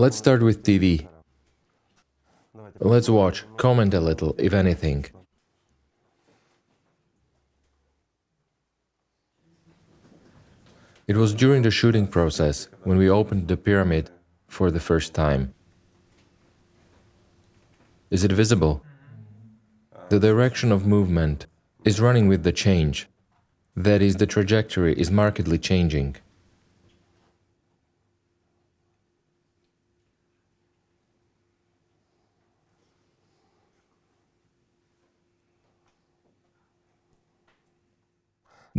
Let's start with TV. Let's watch, comment a little, if anything. It was during the shooting process when we opened the pyramid for the first time. Is it visible? The direction of movement is running with the change. That is, the trajectory is markedly changing.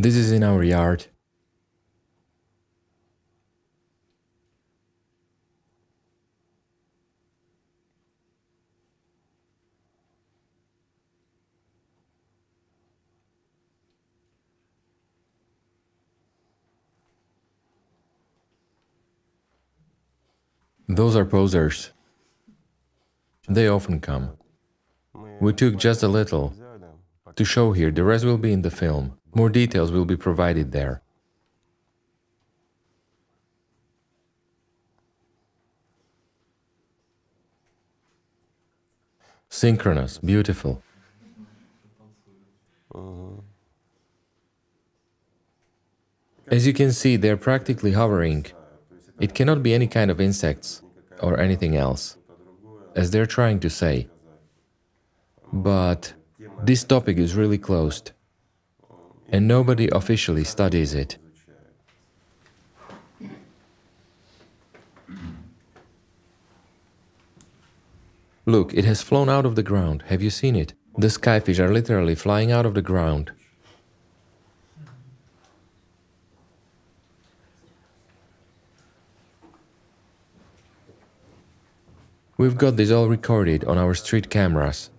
This is in our yard. Those are posers. They often come. We took just a little to show here, the rest will be in the film. More details will be provided there. Synchronous, beautiful. Uh-huh. As you can see, they're practically hovering. It cannot be any kind of insects or anything else, as they're trying to say. But this topic is really closed, and nobody officially studies it. Look, it has flown out of the ground. Have you seen it? The skyfish are literally flying out of the ground. We've got this all recorded on our street cameras.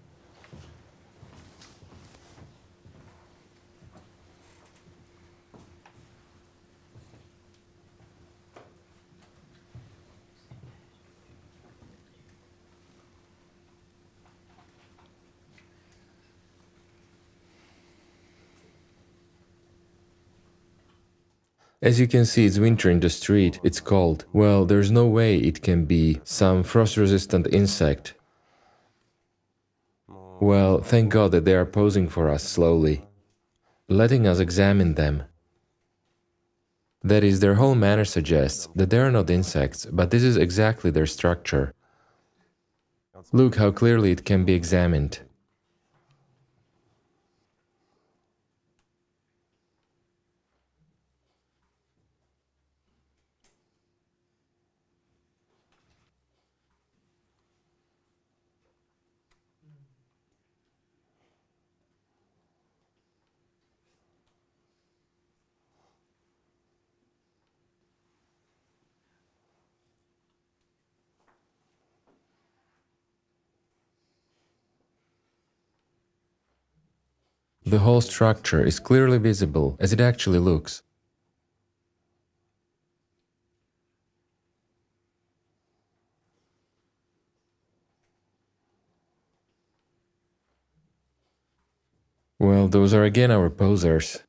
As you can see, it's winter in the street, it's cold. Well, there's no way it can be some frost-resistant insect. Well, thank God that they are posing for us slowly, letting us examine them. That is, their whole manner suggests that they are not insects, but this is exactly their structure. Look how clearly it can be examined. The whole structure is clearly visible as it actually looks. Well, those are again our posers.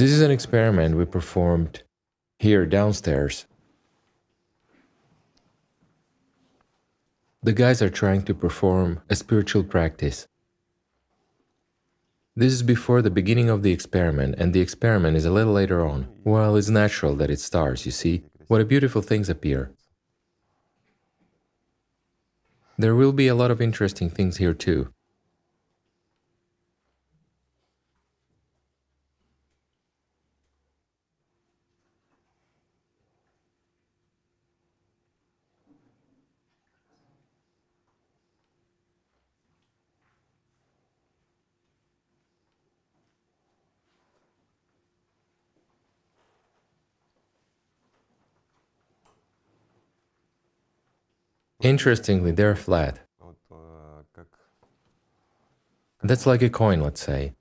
This is an experiment we performed here downstairs. The guys are trying to perform a spiritual practice. This is before the beginning of the experiment, and the experiment is a little later on. Well, it's natural that it starts, you see. What a beautiful things appear. There will be a lot of interesting things here too. Interestingly, they're flat. That's like a coin, let's say.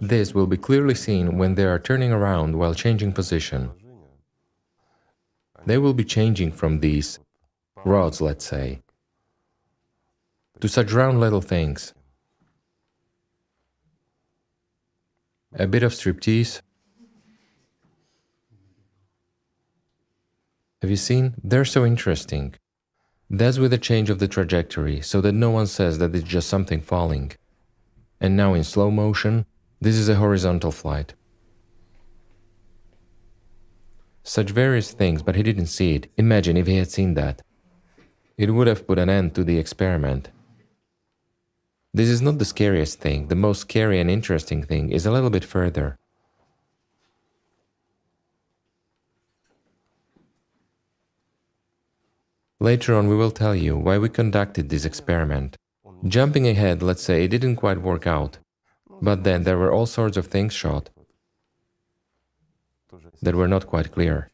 This will be clearly seen when they are turning around while changing position. They will be changing from these rods, let's say, to such round little things. A bit of striptease, Have you seen? They're so interesting. That's with the change of the trajectory, so that no one says that it's just something falling. And now in slow motion, this is a horizontal flight. Such various things, but he didn't see it. Imagine if he had seen that. It would have put an end to the experiment. This is not the scariest thing. The most scary and interesting thing is a little bit further. Later on, we will tell you why we conducted this experiment. Jumping ahead, let's say it didn't quite work out, but then there were all sorts of things shot that were not quite clear.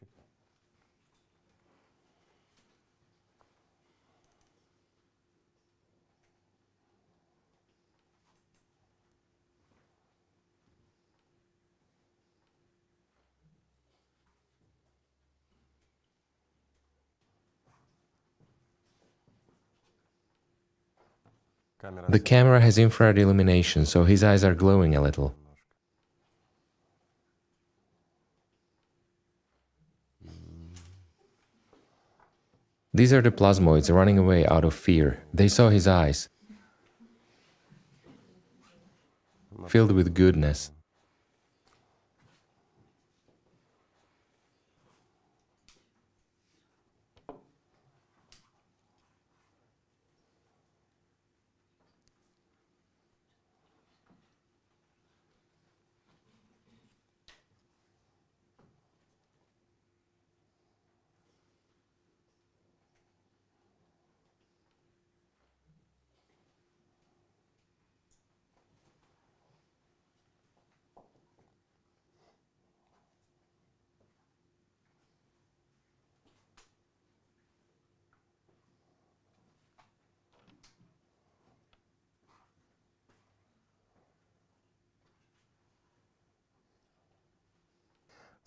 The camera has infrared illumination, so his eyes are glowing a little. These are the plasmoids running away out of fear. They saw his eyes, filled with goodness.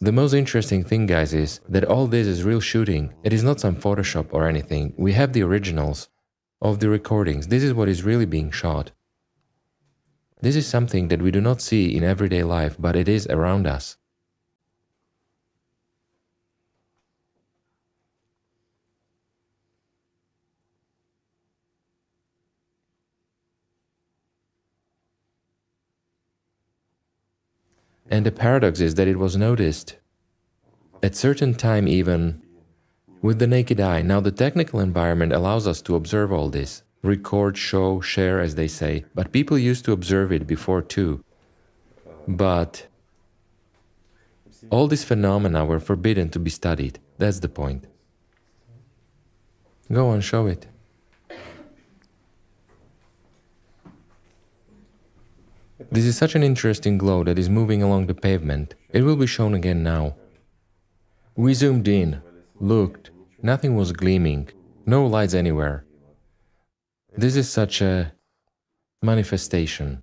The most interesting thing, guys, is that all this is real shooting. It is not some Photoshop or anything. We have the originals of the recordings. This is what is really being shot. This is something that we do not see in everyday life, but it is around us. And the paradox is that it was noticed at certain time even with the naked eye. Now the technical environment allows us to observe all this, record, show, share as they say, but people used to observe it before too. But all these phenomena were forbidden to be studied. That's the point. Go on, show it. This is such an interesting glow that is moving along the pavement. It will be shown again now. We zoomed in, looked, nothing was gleaming, no lights anywhere. This is such a manifestation.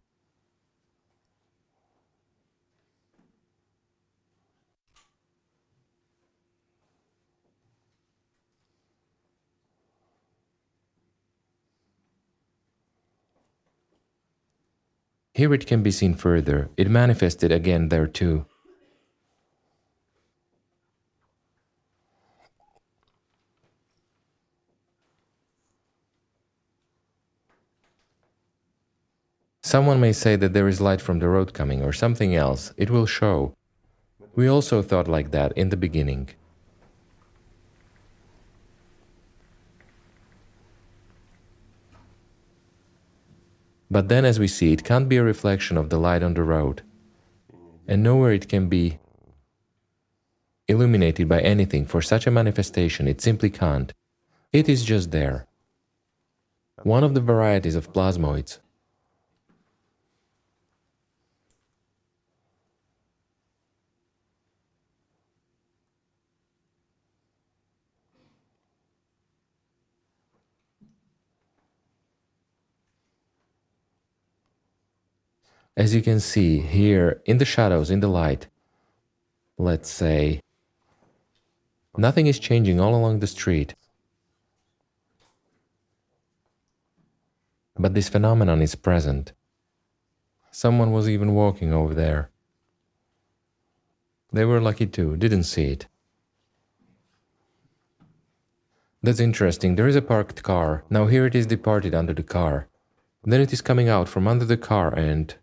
Here it can be seen further, it manifested again there too. Someone may say that there is light from the road coming or something else, it will show. We also thought like that in the beginning. But then, as we see, it can't be a reflection of the light on the road, and nowhere it can be illuminated by anything. For such a manifestation, it simply can't. It is just there. One of the varieties of plasmoids As you can see here in the shadows, in the light, let's say, nothing is changing all along the street. But this phenomenon is present. Someone was even walking over there. They were lucky too, didn't see it. That's interesting. There is a parked car. Now here it is departed under the car. Then it is coming out from under the car and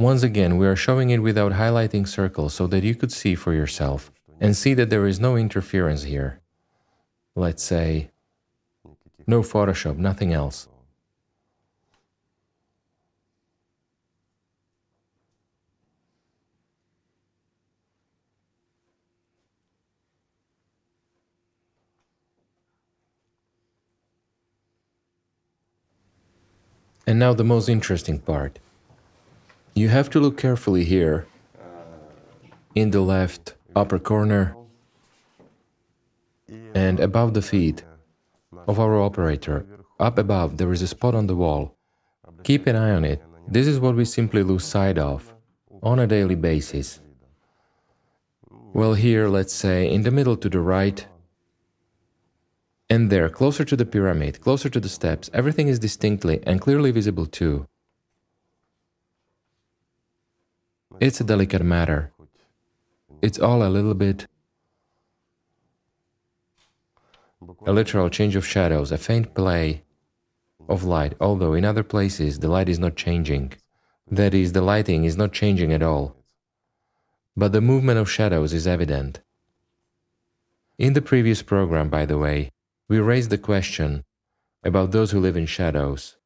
Once again, we are showing it without highlighting circles so that you could see for yourself and see that there is no interference here. Let's say, no Photoshop, nothing else. And now the most interesting part. You have to look carefully here, in the left upper corner, and above the feet of our operator, up above, there is a spot on the wall. Keep an eye on it. This is what we simply lose sight of on a daily basis. Well, here, let's say, in the middle to the right, and there, closer to the pyramid, closer to the steps, everything is distinctly and clearly visible too. It's a delicate matter. It's all a little bit a literal change of shadows, a faint play of light, although in other places the light is not changing. That is, the lighting is not changing at all. But the movement of shadows is evident. In the previous program, by the way, we raised the question about those who live in shadows.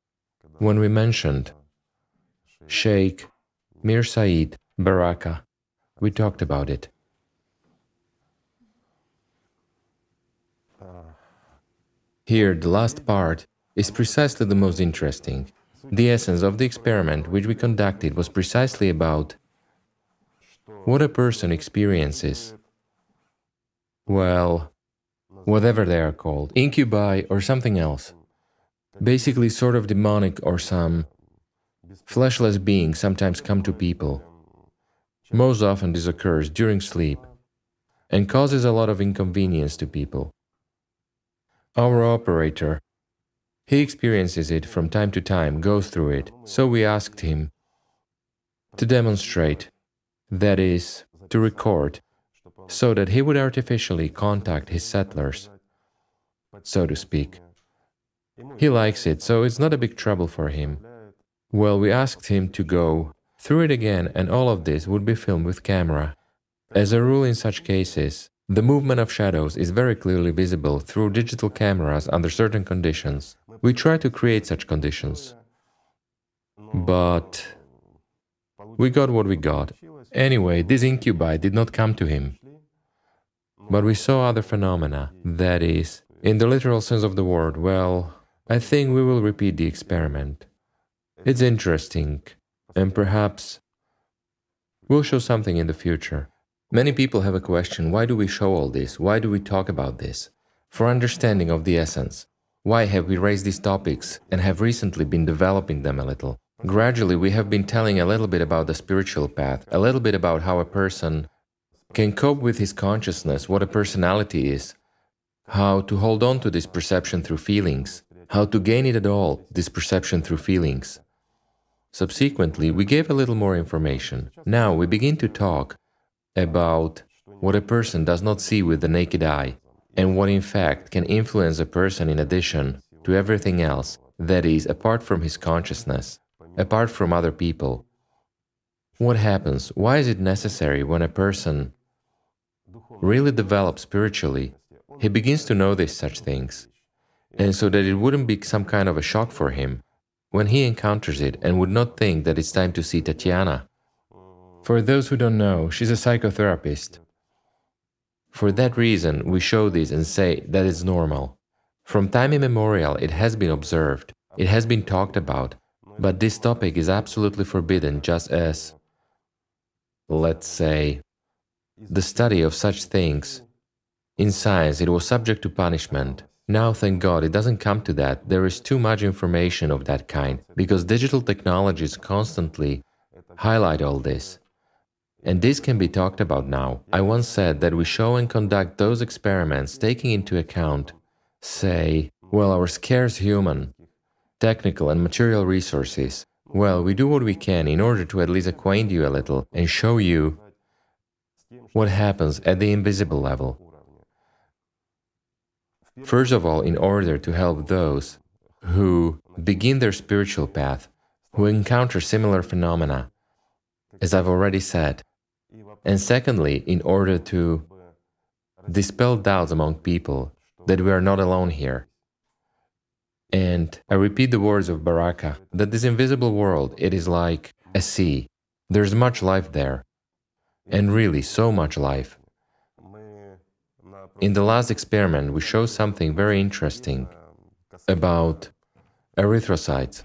When we mentioned Sheikh Mir Said Baraka. We talked about it. Here, the last part is precisely the most interesting. The essence of the experiment which we conducted was precisely about what a person experiences. Well, whatever they are called, incubi or something else. Basically, sort of demonic or some fleshless beings sometimes come to people. Most often this occurs during sleep and causes a lot of inconvenience to people. Our operator, he experiences it from time to time, goes through it, so we asked him to demonstrate, that is, to record, so that he would artificially contact his settlers, so to speak. He likes it, so it's not a big trouble for him. Well, we asked him to go through it again, and all of this would be filmed with camera. As a rule in such cases, the movement of shadows is very clearly visible through digital cameras under certain conditions. We try to create such conditions. But we got what we got. Anyway, this incubi did not come to him. But we saw other phenomena, that is, in the literal sense of the word, well, I think we will repeat the experiment. It's interesting and perhaps we'll show something in the future. Many people have a question why do we show all this? Why do we talk about this? For understanding of the essence. Why have we raised these topics and have recently been developing them a little? Gradually, we have been telling a little bit about the spiritual path, a little bit about how a person can cope with his consciousness, what a personality is, how to hold on to this perception through feelings, how to gain it at all, this perception through feelings. Subsequently, we gave a little more information. Now we begin to talk about what a person does not see with the naked eye, and what in fact can influence a person in addition to everything else, that is, apart from his consciousness, apart from other people. What happens? Why is it necessary when a person really develops spiritually? He begins to notice such things, and so that it wouldn't be some kind of a shock for him when he encounters it and would not think that it's time to see Tatiana. For those who don't know, she's a psychotherapist. For that reason, we show this and say that it's normal. From time immemorial, it has been observed, it has been talked about, but this topic is absolutely forbidden just as, let's say, the study of such things. In science, it was subject to punishment. Now, thank God, it doesn't come to that. There is too much information of that kind, because digital technologies constantly highlight all this. And this can be talked about now. I once said that we show and conduct those experiments taking into account, say, well, our scarce human, technical and material resources. Well, we do what we can in order to at least acquaint you a little and show you what happens at the invisible level. First of all, in order to help those who begin their spiritual path, who encounter similar phenomena, as I've already said, and secondly, in order to dispel doubts among people that we are not alone here. And I repeat the words of Baraka that this invisible world, it is like a sea. There's much life there, and really so much life. In the last experiment, we show something very interesting about erythrocytes.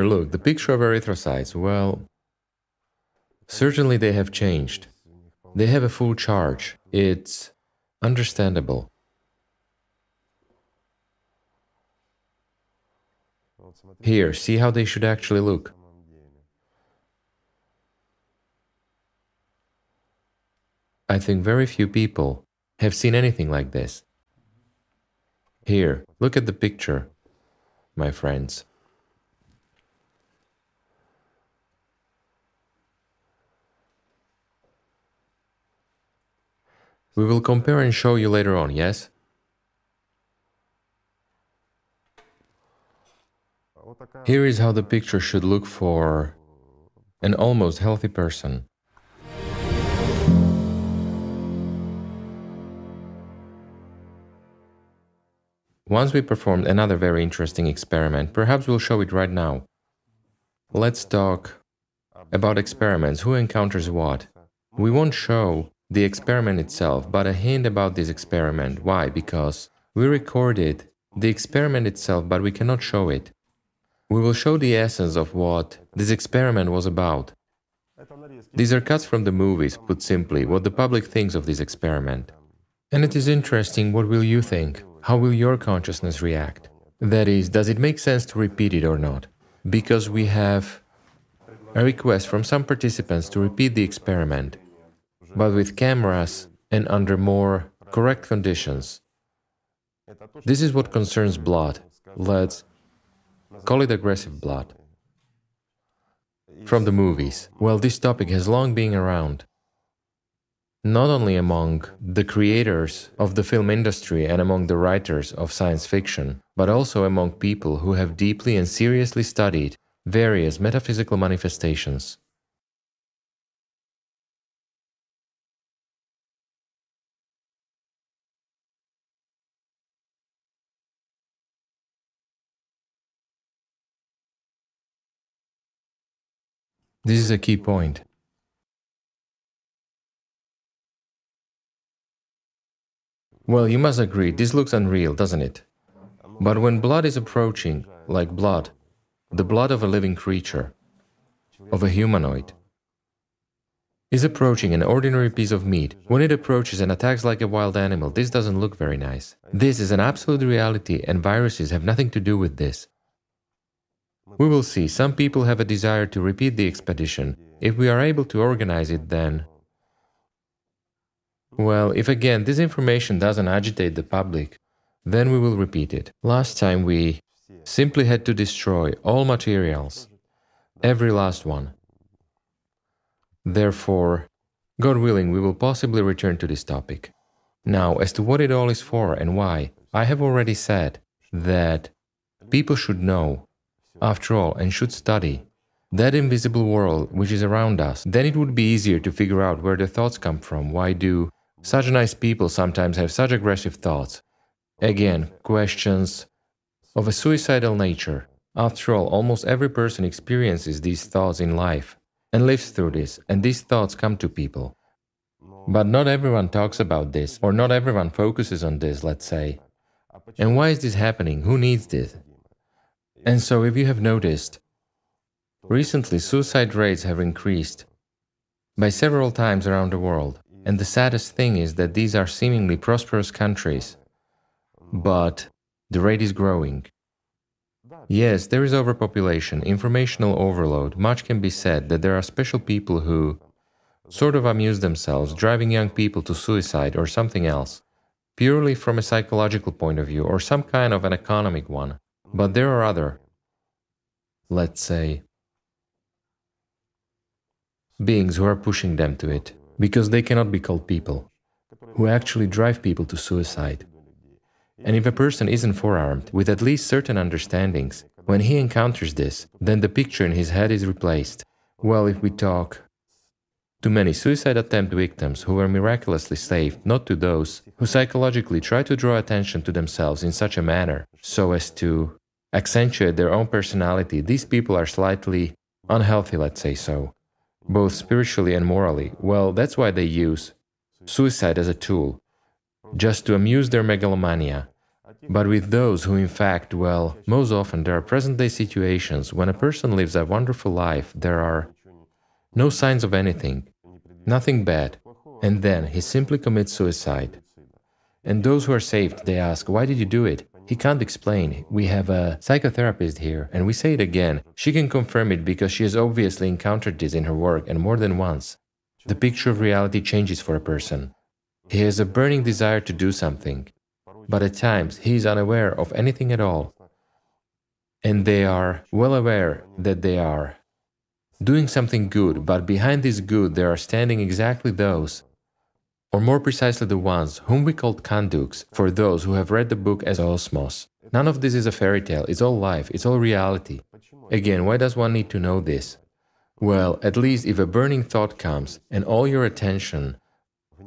Here, look, the picture of erythrocytes, well, certainly they have changed. They have a full charge. It's understandable. Here, see how they should actually look. I think very few people have seen anything like this. Here, look at the picture, my friends. We will compare and show you later on, yes? Here is how the picture should look for an almost healthy person. Once we performed another very interesting experiment, perhaps we'll show it right now. Let's talk about experiments, who encounters what. We won't show the experiment itself, but a hint about this experiment. Why? Because we recorded the experiment itself, but we cannot show it. We will show the essence of what this experiment was about. These are cuts from the movies, put simply, what the public thinks of this experiment. And it is interesting, what will you think? How will your consciousness react? That is, does it make sense to repeat it or not? Because we have a request from some participants to repeat the experiment but with cameras and under more correct conditions. This is what concerns blood. Let's call it aggressive blood. From the movies. Well, this topic has long been around. Not only among the creators of the film industry and among the writers of science fiction, but also among people who have deeply and seriously studied various metaphysical manifestations. This is a key point. Well, you must agree, this looks unreal, doesn't it? But when blood is approaching, like blood, the blood of a living creature, of a humanoid, is approaching an ordinary piece of meat. When it approaches and attacks like a wild animal, this doesn't look very nice. This is an absolute reality, and viruses have nothing to do with this. We will see. Some people have a desire to repeat the expedition. If we are able to organize it, then. Well, if again this information doesn't agitate the public, then we will repeat it. Last time we simply had to destroy all materials, every last one. Therefore, God willing, we will possibly return to this topic. Now, as to what it all is for and why, I have already said that people should know, after all, and should study that invisible world which is around us. Then it would be easier to figure out where the thoughts come from. Why do such nice people sometimes have such aggressive thoughts? Again, questions of a suicidal nature. After all, almost every person experiences these thoughts in life and lives through this, and these thoughts come to people. But not everyone talks about this, or not everyone focuses on this, let's say. And why is this happening? Who needs this? And so, if you have noticed, recently suicide rates have increased by several times around the world. And the saddest thing is that these are seemingly prosperous countries, but the rate is growing. Yes, there is overpopulation, informational overload. Much can be said that there are special people who sort of amuse themselves, driving young people to suicide or something else, purely from a psychological point of view or some kind of an economic one. But there are other, let's say, beings who are pushing them to it, because they cannot be called people, who actually drive people to suicide. And if a person isn't forearmed with at least certain understandings, when he encounters this, then the picture in his head is replaced. Well, if we talk to many suicide attempt victims who were miraculously saved, not to those who psychologically try to draw attention to themselves in such a manner so as to accentuate their own personality, these people are slightly unhealthy, let's say so, both spiritually and morally. Well, that's why they use suicide as a tool, just to amuse their megalomania. But with those who, in fact, well, most often there are present day situations when a person lives a wonderful life, there are no signs of anything, nothing bad, and then he simply commits suicide. And those who are saved, they ask, Why did you do it? He can't explain. We have a psychotherapist here, and we say it again. She can confirm it because she has obviously encountered this in her work and more than once. The picture of reality changes for a person. He has a burning desire to do something, but at times he is unaware of anything at all. And they are well aware that they are doing something good, but behind this good there are standing exactly those, or more precisely the ones whom we called Kanduk's, for those who have read the book Ezoosmos. None of this is a fairy tale, it's all life, it's all reality. Again, why does one need to know this? Well, at least if a burning thought comes and all your attention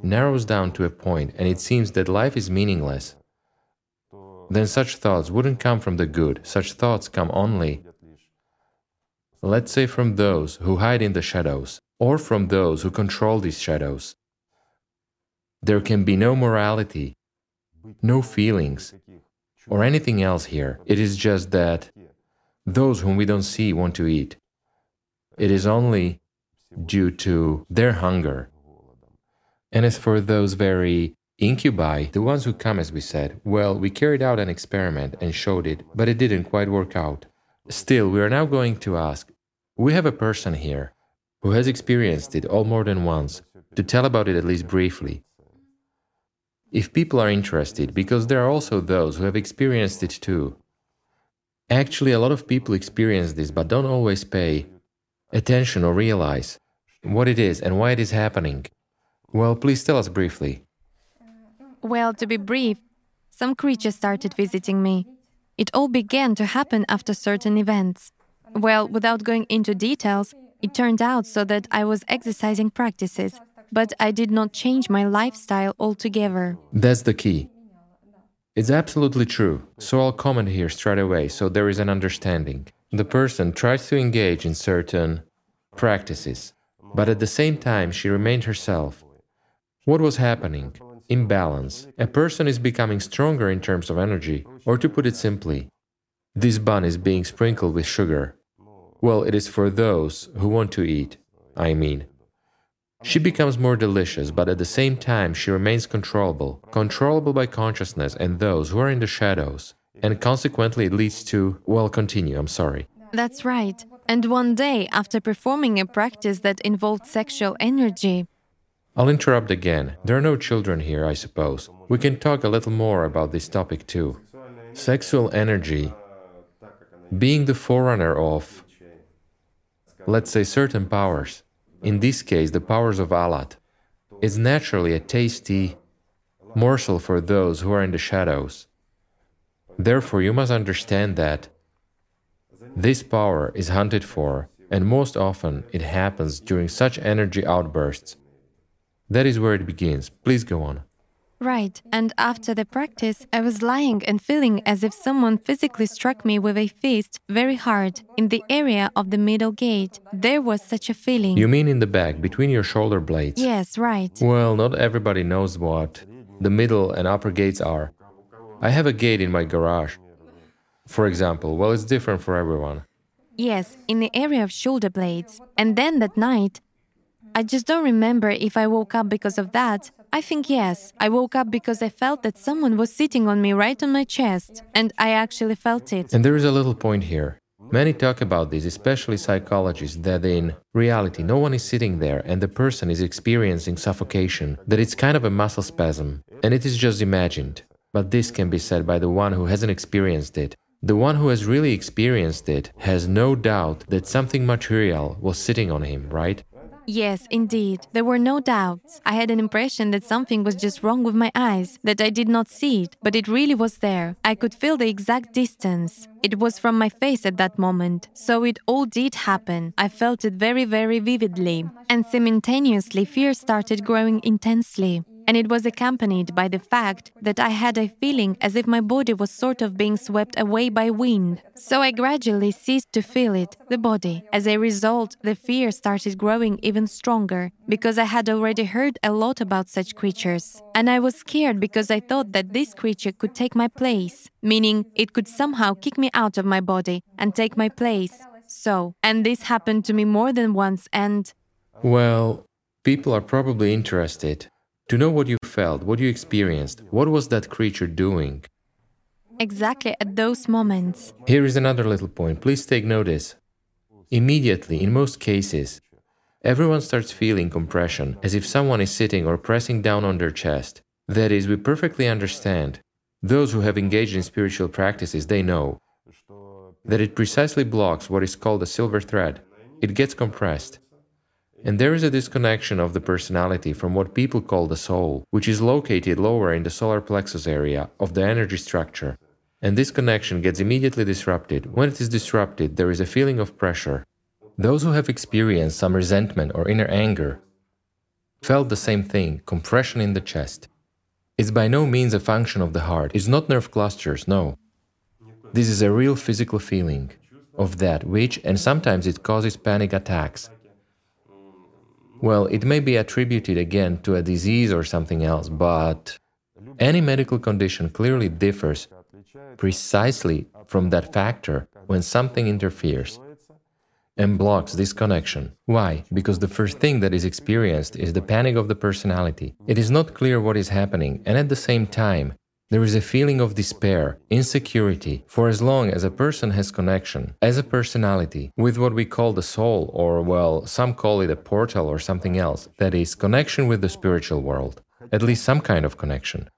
narrows down to a point and it seems that life is meaningless, then such thoughts wouldn't come from the good. Such thoughts come only, let's say, from those who hide in the shadows, or from those who control these shadows. There can be no morality, no feelings, or anything else here. It is just that those whom we don't see want to eat. It is only due to their hunger and as for those very incubi, the ones who come, as we said, well, we carried out an experiment and showed it, but it didn't quite work out. Still, we are now going to ask we have a person here who has experienced it all more than once to tell about it at least briefly. If people are interested, because there are also those who have experienced it too. Actually, a lot of people experience this but don't always pay attention or realize what it is and why it is happening. Well, please tell us briefly. Well, to be brief, some creatures started visiting me. It all began to happen after certain events. Well, without going into details, it turned out so that I was exercising practices, but I did not change my lifestyle altogether. That's the key. It's absolutely true. So I'll comment here straight away so there is an understanding. The person tries to engage in certain practices, but at the same time she remained herself. What was happening? Imbalance. A person is becoming stronger in terms of energy, or to put it simply, this bun is being sprinkled with sugar. Well, it is for those who want to eat, I mean. She becomes more delicious, but at the same time she remains controllable, controllable by consciousness and those who are in the shadows. And consequently it leads to, well, continue, I'm sorry. That's right. And one day, after performing a practice that involved sexual energy, I'll interrupt again. There are no children here, I suppose. We can talk a little more about this topic too. Sexual energy being the forerunner of, let's say, certain powers, in this case, the powers of Alat, is naturally a tasty morsel for those who are in the shadows. Therefore, you must understand that this power is hunted for, and most often it happens during such energy outbursts. That is where it begins. Please go on. Right, and after the practice, I was lying and feeling as if someone physically struck me with a fist very hard in the area of the middle gate. There was such a feeling. You mean in the back, between your shoulder blades? Yes, right. Well, not everybody knows what the middle and upper gates are. I have a gate in my garage. For example, well, it's different for everyone. Yes, in the area of shoulder blades. And then that night, I just don't remember if I woke up because of that I think yes. I woke up because I felt that someone was sitting on me right on my chest, and I actually felt it. And there is a little point here. Many talk about this, especially psychologists, that in reality no one is sitting there and the person is experiencing suffocation, that it's kind of a muscle spasm, and it is just imagined. But this can be said by the one who hasn't experienced it. The one who has really experienced it has no doubt that something material was sitting on him, right? Yes, indeed. There were no doubts. I had an impression that something was just wrong with my eyes, that I did not see it, but it really was there. I could feel the exact distance. It was from my face at that moment. So it all did happen. I felt it very, very vividly. And simultaneously, fear started growing intensely and it was accompanied by the fact that I had a feeling as if my body was sort of being swept away by wind. So I gradually ceased to feel it, the body. As a result, the fear started growing even stronger because I had already heard a lot about such creatures. And I was scared because I thought that this creature could take my place, meaning it could somehow kick me out of my body and take my place. So, and this happened to me more than once, and. Well, people are probably interested to know what you felt, what you experienced, what was that creature doing? Exactly at those moments. Here is another little point. Please take notice. Immediately, in most cases, everyone starts feeling compression, as if someone is sitting or pressing down on their chest. That is, we perfectly understand. Those who have engaged in spiritual practices, they know that it precisely blocks what is called a silver thread. It gets compressed. And there is a disconnection of the personality from what people call the soul, which is located lower in the solar plexus area of the energy structure. And this connection gets immediately disrupted. When it is disrupted, there is a feeling of pressure. Those who have experienced some resentment or inner anger felt the same thing compression in the chest. It's by no means a function of the heart, it's not nerve clusters, no. This is a real physical feeling of that which, and sometimes it causes panic attacks. Well, it may be attributed again to a disease or something else, but any medical condition clearly differs precisely from that factor when something interferes and blocks this connection. Why? Because the first thing that is experienced is the panic of the personality. It is not clear what is happening, and at the same time, there is a feeling of despair, insecurity, for as long as a person has connection, as a personality, with what we call the soul, or well, some call it a portal or something else, that is, connection with the spiritual world, at least some kind of connection.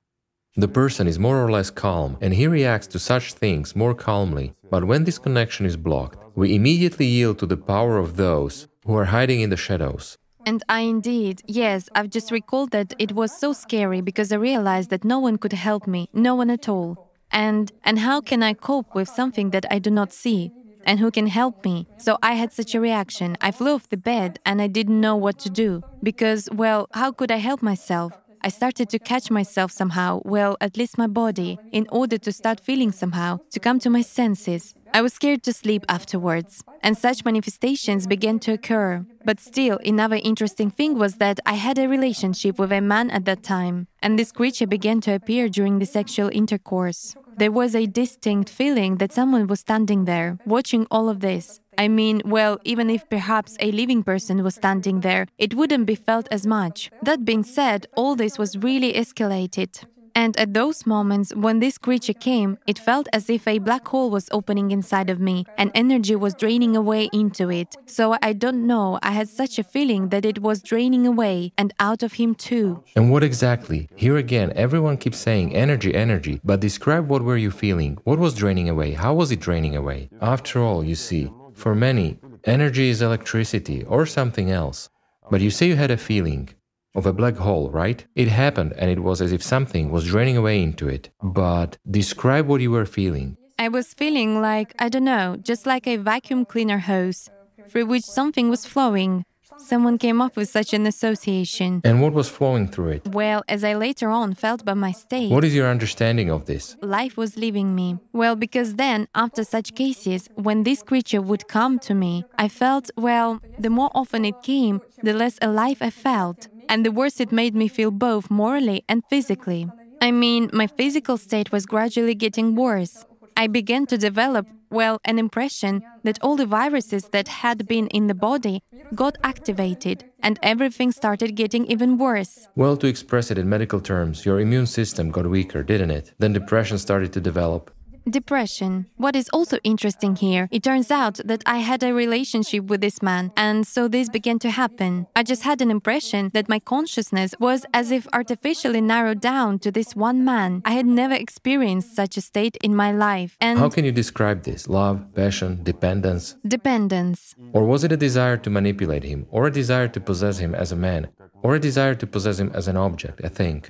The person is more or less calm, and he reacts to such things more calmly, but when this connection is blocked, we immediately yield to the power of those who are hiding in the shadows, and I indeed, yes, I've just recalled that it was so scary because I realized that no one could help me, no one at all. And and how can I cope with something that I do not see? And who can help me? So I had such a reaction. I flew off the bed and I didn't know what to do. Because, well, how could I help myself? I started to catch myself somehow, well, at least my body, in order to start feeling somehow, to come to my senses. I was scared to sleep afterwards, and such manifestations began to occur. But still, another interesting thing was that I had a relationship with a man at that time, and this creature began to appear during the sexual intercourse. There was a distinct feeling that someone was standing there, watching all of this. I mean, well, even if perhaps a living person was standing there, it wouldn't be felt as much. That being said, all this was really escalated. And at those moments when this creature came, it felt as if a black hole was opening inside of me and energy was draining away into it. So I don't know, I had such a feeling that it was draining away and out of him too. And what exactly? Here again, everyone keeps saying energy, energy, but describe what were you feeling? What was draining away? How was it draining away? After all, you see, for many, energy is electricity or something else. But you say you had a feeling of a black hole, right? It happened and it was as if something was draining away into it. But describe what you were feeling. I was feeling like, I don't know, just like a vacuum cleaner hose through which something was flowing. Someone came up with such an association. And what was flowing through it? Well, as I later on felt by my state. What is your understanding of this? Life was leaving me. Well, because then, after such cases, when this creature would come to me, I felt, well, the more often it came, the less alive I felt and the worse it made me feel both morally and physically. I mean, my physical state was gradually getting worse. I began to develop, well, an impression that all the viruses that had been in the body got activated and everything started getting even worse. Well, to express it in medical terms, your immune system got weaker, didn't it? Then depression started to develop. Depression. What is also interesting here, it turns out that I had a relationship with this man, and so this began to happen. I just had an impression that my consciousness was as if artificially narrowed down to this one man. I had never experienced such a state in my life. And How can you describe this? Love, passion, dependence? Dependence. Or was it a desire to manipulate him, or a desire to possess him as a man, or a desire to possess him as an object, a thing?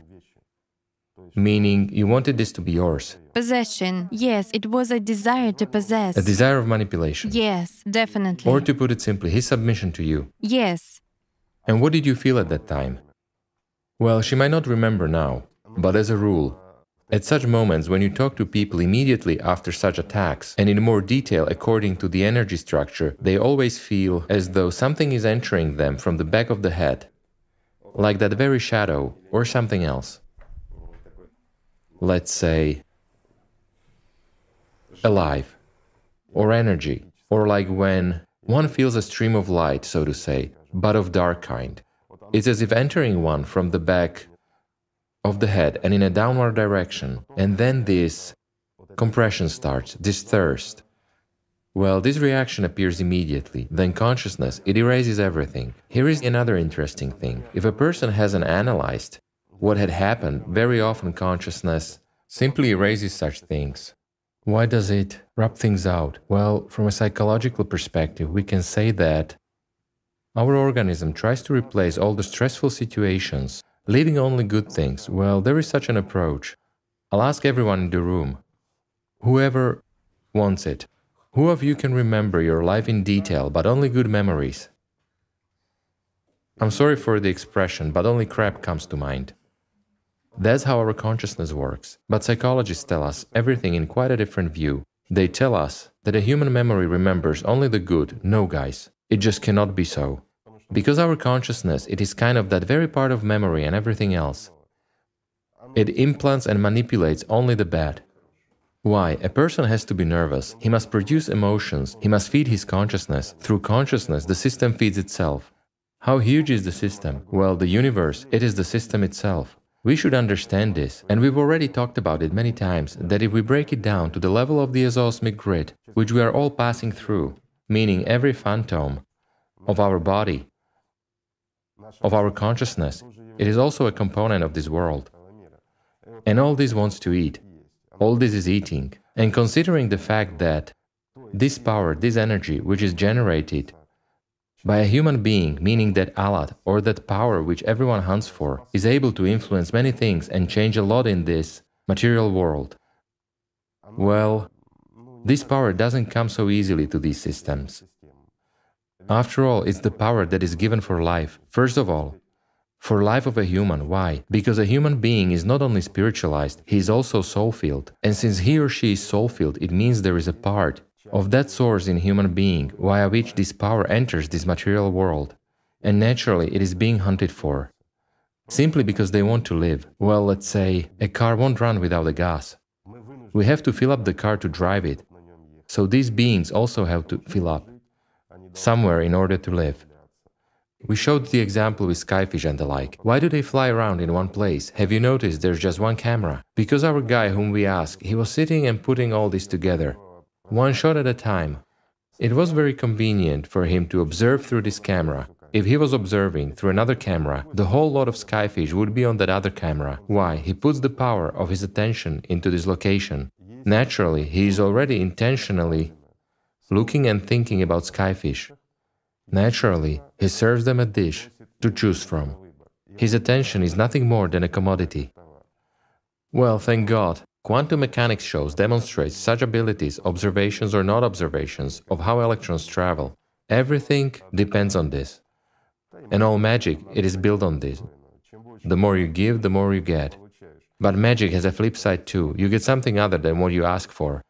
Meaning, you wanted this to be yours. Possession. Yes, it was a desire to possess. A desire of manipulation. Yes, definitely. Or to put it simply, his submission to you. Yes. And what did you feel at that time? Well, she might not remember now, but as a rule, at such moments when you talk to people immediately after such attacks, and in more detail according to the energy structure, they always feel as though something is entering them from the back of the head, like that very shadow or something else let's say, alive or energy, or like when one feels a stream of light, so to say, but of dark kind. It's as if entering one from the back of the head and in a downward direction, and then this compression starts, this thirst. Well, this reaction appears immediately. Then consciousness, it erases everything. Here is another interesting thing. If a person hasn't analyzed what had happened, very often consciousness simply erases such things. Why does it rub things out? Well, from a psychological perspective, we can say that our organism tries to replace all the stressful situations, leaving only good things. Well, there is such an approach. I'll ask everyone in the room whoever wants it, who of you can remember your life in detail, but only good memories? I'm sorry for the expression, but only crap comes to mind. That's how our consciousness works. But psychologists tell us everything in quite a different view. They tell us that a human memory remembers only the good. No, guys, it just cannot be so. Because our consciousness, it is kind of that very part of memory and everything else. It implants and manipulates only the bad. Why? A person has to be nervous. He must produce emotions. He must feed his consciousness. Through consciousness, the system feeds itself. How huge is the system? Well, the universe, it is the system itself. We should understand this, and we've already talked about it many times, that if we break it down to the level of the ezoosmic grid, which we are all passing through, meaning every phantom of our body, of our consciousness, it is also a component of this world. And all this wants to eat. All this is eating. And considering the fact that this power, this energy, which is generated by a human being, meaning that Allat, or that power which everyone hunts for, is able to influence many things and change a lot in this material world. Well, this power doesn't come so easily to these systems. After all, it's the power that is given for life. First of all, for life of a human. Why? Because a human being is not only spiritualized, he is also soul-filled. And since he or she is soul-filled, it means there is a part of that source in human being via which this power enters this material world. And naturally, it is being hunted for. Simply because they want to live. Well, let's say a car won't run without the gas. We have to fill up the car to drive it. So these beings also have to fill up somewhere in order to live. We showed the example with skyfish and the like. Why do they fly around in one place? Have you noticed there's just one camera? Because our guy whom we asked, he was sitting and putting all this together, one shot at a time. It was very convenient for him to observe through this camera. If he was observing through another camera, the whole lot of skyfish would be on that other camera. Why? He puts the power of his attention into this location. Naturally, he is already intentionally looking and thinking about skyfish. Naturally, he serves them a dish to choose from. His attention is nothing more than a commodity. Well, thank God, quantum mechanics shows demonstrates such abilities, observations or not observations, of how electrons travel. Everything depends on this. And all magic, it is built on this. The more you give, the more you get. But magic has a flip side too. You get something other than what you ask for.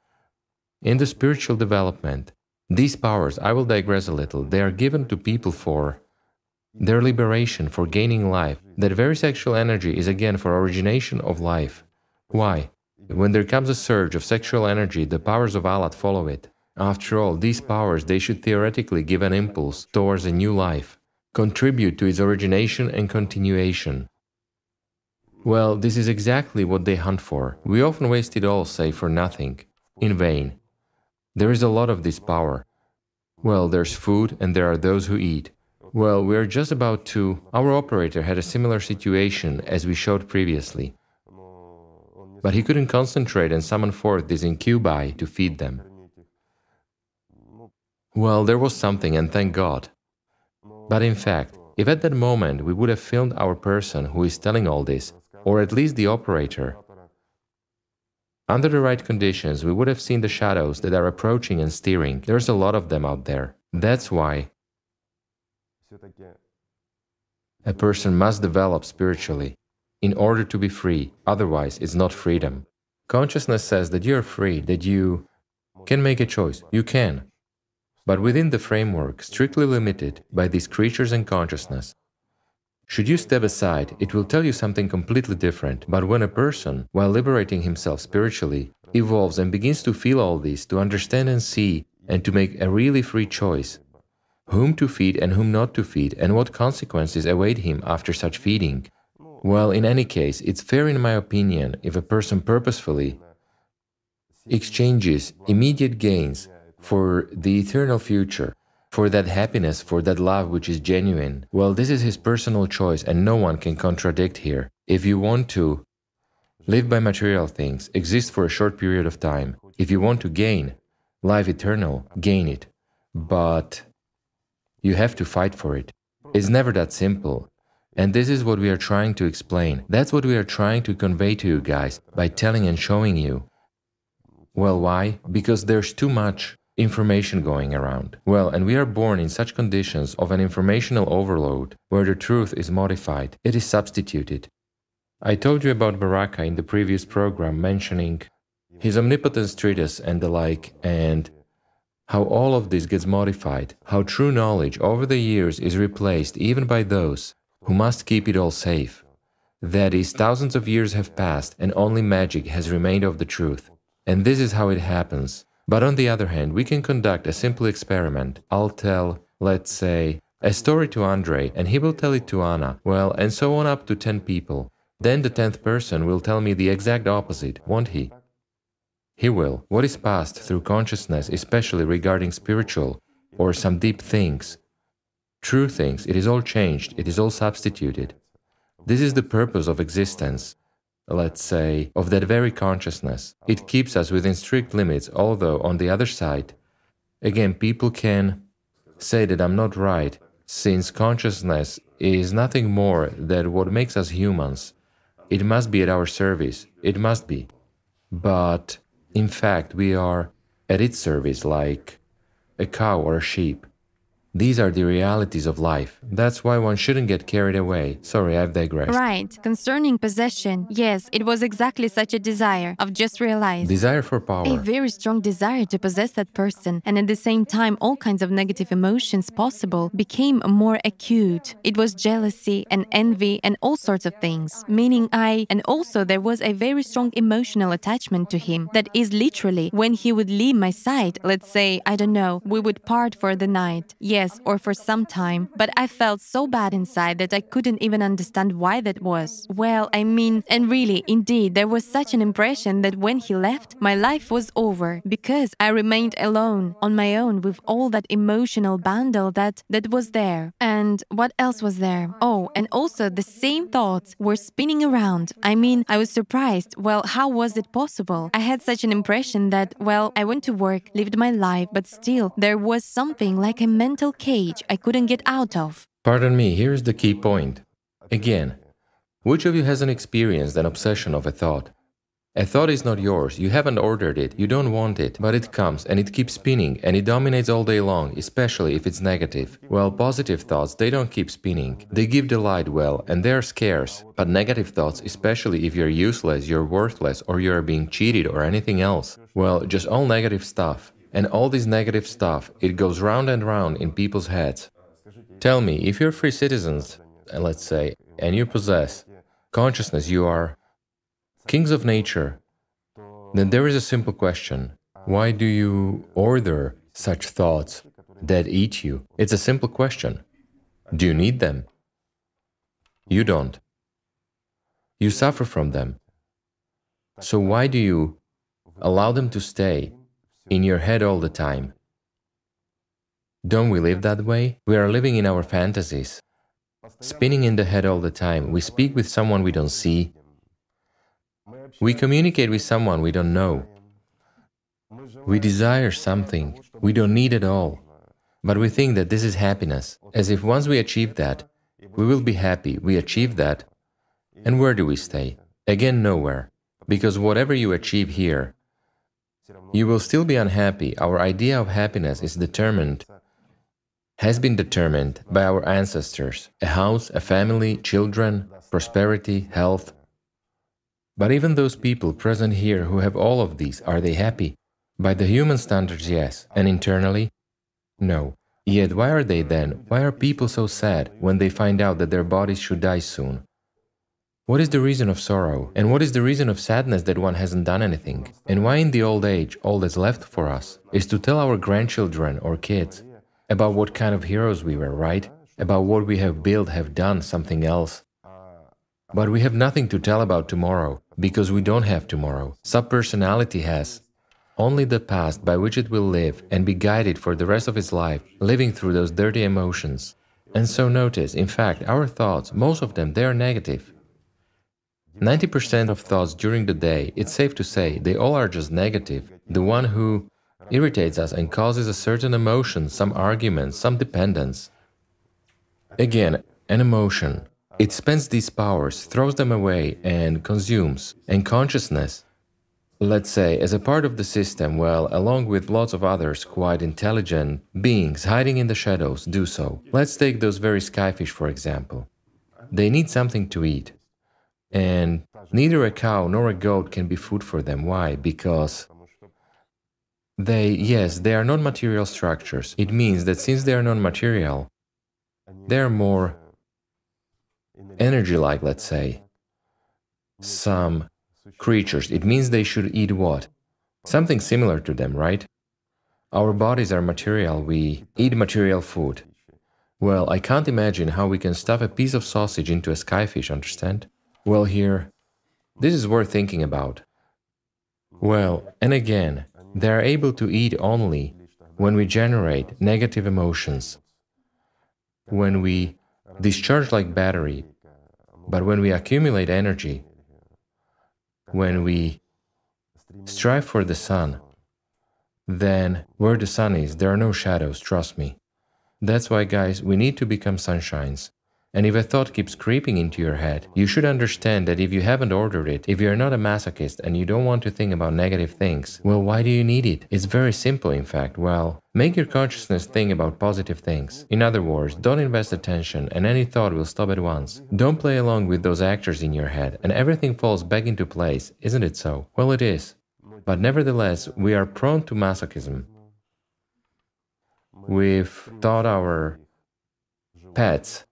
In the spiritual development, these powers, I will digress a little, they are given to people for their liberation, for gaining life. That very sexual energy is again for origination of life. Why? When there comes a surge of sexual energy, the powers of Allat follow it. After all, these powers, they should theoretically give an impulse towards a new life, contribute to its origination and continuation. Well, this is exactly what they hunt for. We often waste it all, say, for nothing, in vain. There is a lot of this power. Well, there's food and there are those who eat. Well, we are just about to. Our operator had a similar situation as we showed previously. But he couldn't concentrate and summon forth these incubi to feed them. Well, there was something, and thank God. But in fact, if at that moment we would have filmed our person who is telling all this, or at least the operator, under the right conditions, we would have seen the shadows that are approaching and steering. There's a lot of them out there. That's why a person must develop spiritually in order to be free, otherwise, it's not freedom. Consciousness says that you're free, that you can make a choice. You can. But within the framework strictly limited by these creatures and consciousness, should you step aside, it will tell you something completely different. But when a person, while liberating himself spiritually, evolves and begins to feel all this, to understand and see, and to make a really free choice, whom to feed and whom not to feed, and what consequences await him after such feeding. Well, in any case, it's fair, in my opinion, if a person purposefully exchanges immediate gains for the eternal future for that happiness, for that love which is genuine. Well, this is his personal choice, and no one can contradict here. If you want to live by material things, exist for a short period of time, if you want to gain life eternal, gain it. But you have to fight for it. It's never that simple. And this is what we are trying to explain. That's what we are trying to convey to you guys by telling and showing you. Well, why? Because there's too much information going around. Well, and we are born in such conditions of an informational overload where the truth is modified, it is substituted. I told you about Baraka in the previous program, mentioning his omnipotence treatise and the like, and how all of this gets modified, how true knowledge over the years is replaced even by those who must keep it all safe. That is, thousands of years have passed and only magic has remained of the truth. And this is how it happens. But on the other hand, we can conduct a simple experiment. I'll tell, let's say, a story to Andrei, and he will tell it to Anna, well, and so on up to 10 people. Then the 10th person will tell me the exact opposite, won't he? He will. What is passed through consciousness, especially regarding spiritual or some deep things, true things, it is all changed, it is all substituted. This is the purpose of existence let's say, of that very consciousness. It keeps us within strict limits, although on the other side, again, people can say that I'm not right, since consciousness is nothing more than what makes us humans. It must be at our service, it must be. But in fact, we are at its service like a cow or a sheep. These are the realities of life. That's why one shouldn't get carried away. Sorry, I've digressed. Right. Concerning possession, yes, it was exactly such a desire. I've just realized. Desire for power. A very strong desire to possess that person, and at the same time, all kinds of negative emotions possible became more acute. It was jealousy and envy and all sorts of things. Meaning, I, and also there was a very strong emotional attachment to him. That is literally when he would leave my side, let's say, I don't know, we would part for the night. Yes or for some time, but I felt so bad inside that I couldn't even understand why that was. Well, I mean, and really, indeed, there was such an impression that when he left, my life was over because I remained alone, on my own, with all that emotional bundle that that was there. And what else was there? Oh, and also the same thoughts were spinning around. I mean, I was surprised. Well, how was it possible? I had such an impression that, well, I went to work, lived my life, but still, there was something like a mental cage I couldn't get out of. Pardon me, here's the key point. Again, which of you hasn't experienced an obsession of a thought? A thought is not yours, you haven't ordered it, you don't want it, but it comes and it keeps spinning and it dominates all day long, especially if it's negative. Well, positive thoughts, they don't keep spinning. They give delight well and they're scarce. But negative thoughts, especially if you're useless, you're worthless, or you're being cheated or anything else, well, just all negative stuff. And all this negative stuff, it goes round and round in people's heads. Tell me, if you're free citizens, let's say, and you possess consciousness, you are kings of nature, then there is a simple question. Why do you order such thoughts that eat you? It's a simple question. Do you need them? You don't. You suffer from them. So why do you allow them to stay in your head all the time. Don't we live that way? We are living in our fantasies, spinning in the head all the time. We speak with someone we don't see. We communicate with someone we don't know. We desire something we don't need at all, but we think that this is happiness, as if once we achieve that, we will be happy, we achieve that. And where do we stay? Again, nowhere. Because whatever you achieve here, you will still be unhappy. Our idea of happiness is determined, has been determined by our ancestors a house, a family, children, prosperity, health. But even those people present here who have all of these, are they happy? By the human standards, yes, and internally, no. Yet why are they then? Why are people so sad when they find out that their bodies should die soon? What is the reason of sorrow? And what is the reason of sadness that one hasn't done anything? And why in the old age all that's left for us is to tell our grandchildren or kids about what kind of heroes we were, right? About what we have built, have done, something else. But we have nothing to tell about tomorrow, because we don't have tomorrow. Subpersonality has only the past by which it will live and be guided for the rest of its life, living through those dirty emotions. And so notice, in fact, our thoughts, most of them, they are negative. 90% of thoughts during the day, it's safe to say, they all are just negative. The one who irritates us and causes a certain emotion, some argument, some dependence. Again, an emotion. It spends these powers, throws them away, and consumes. And consciousness, let's say, as a part of the system, well, along with lots of others quite intelligent beings hiding in the shadows, do so. Let's take those very skyfish, for example. They need something to eat. And neither a cow nor a goat can be food for them. Why? Because they, yes, they are non material structures. It means that since they are non material, they are more energy like, let's say. Some creatures, it means they should eat what? Something similar to them, right? Our bodies are material, we eat material food. Well, I can't imagine how we can stuff a piece of sausage into a skyfish, understand? Well, here, this is worth thinking about. Well, and again, they are able to eat only when we generate negative emotions, when we discharge like battery, but when we accumulate energy, when we strive for the sun, then where the sun is, there are no shadows, trust me. That's why, guys, we need to become sunshines. And if a thought keeps creeping into your head, you should understand that if you haven't ordered it, if you're not a masochist and you don't want to think about negative things, well, why do you need it? It's very simple, in fact. Well, make your consciousness think about positive things. In other words, don't invest attention and any thought will stop at once. Don't play along with those actors in your head and everything falls back into place, isn't it so? Well, it is. But nevertheless, we are prone to masochism. We've taught our pets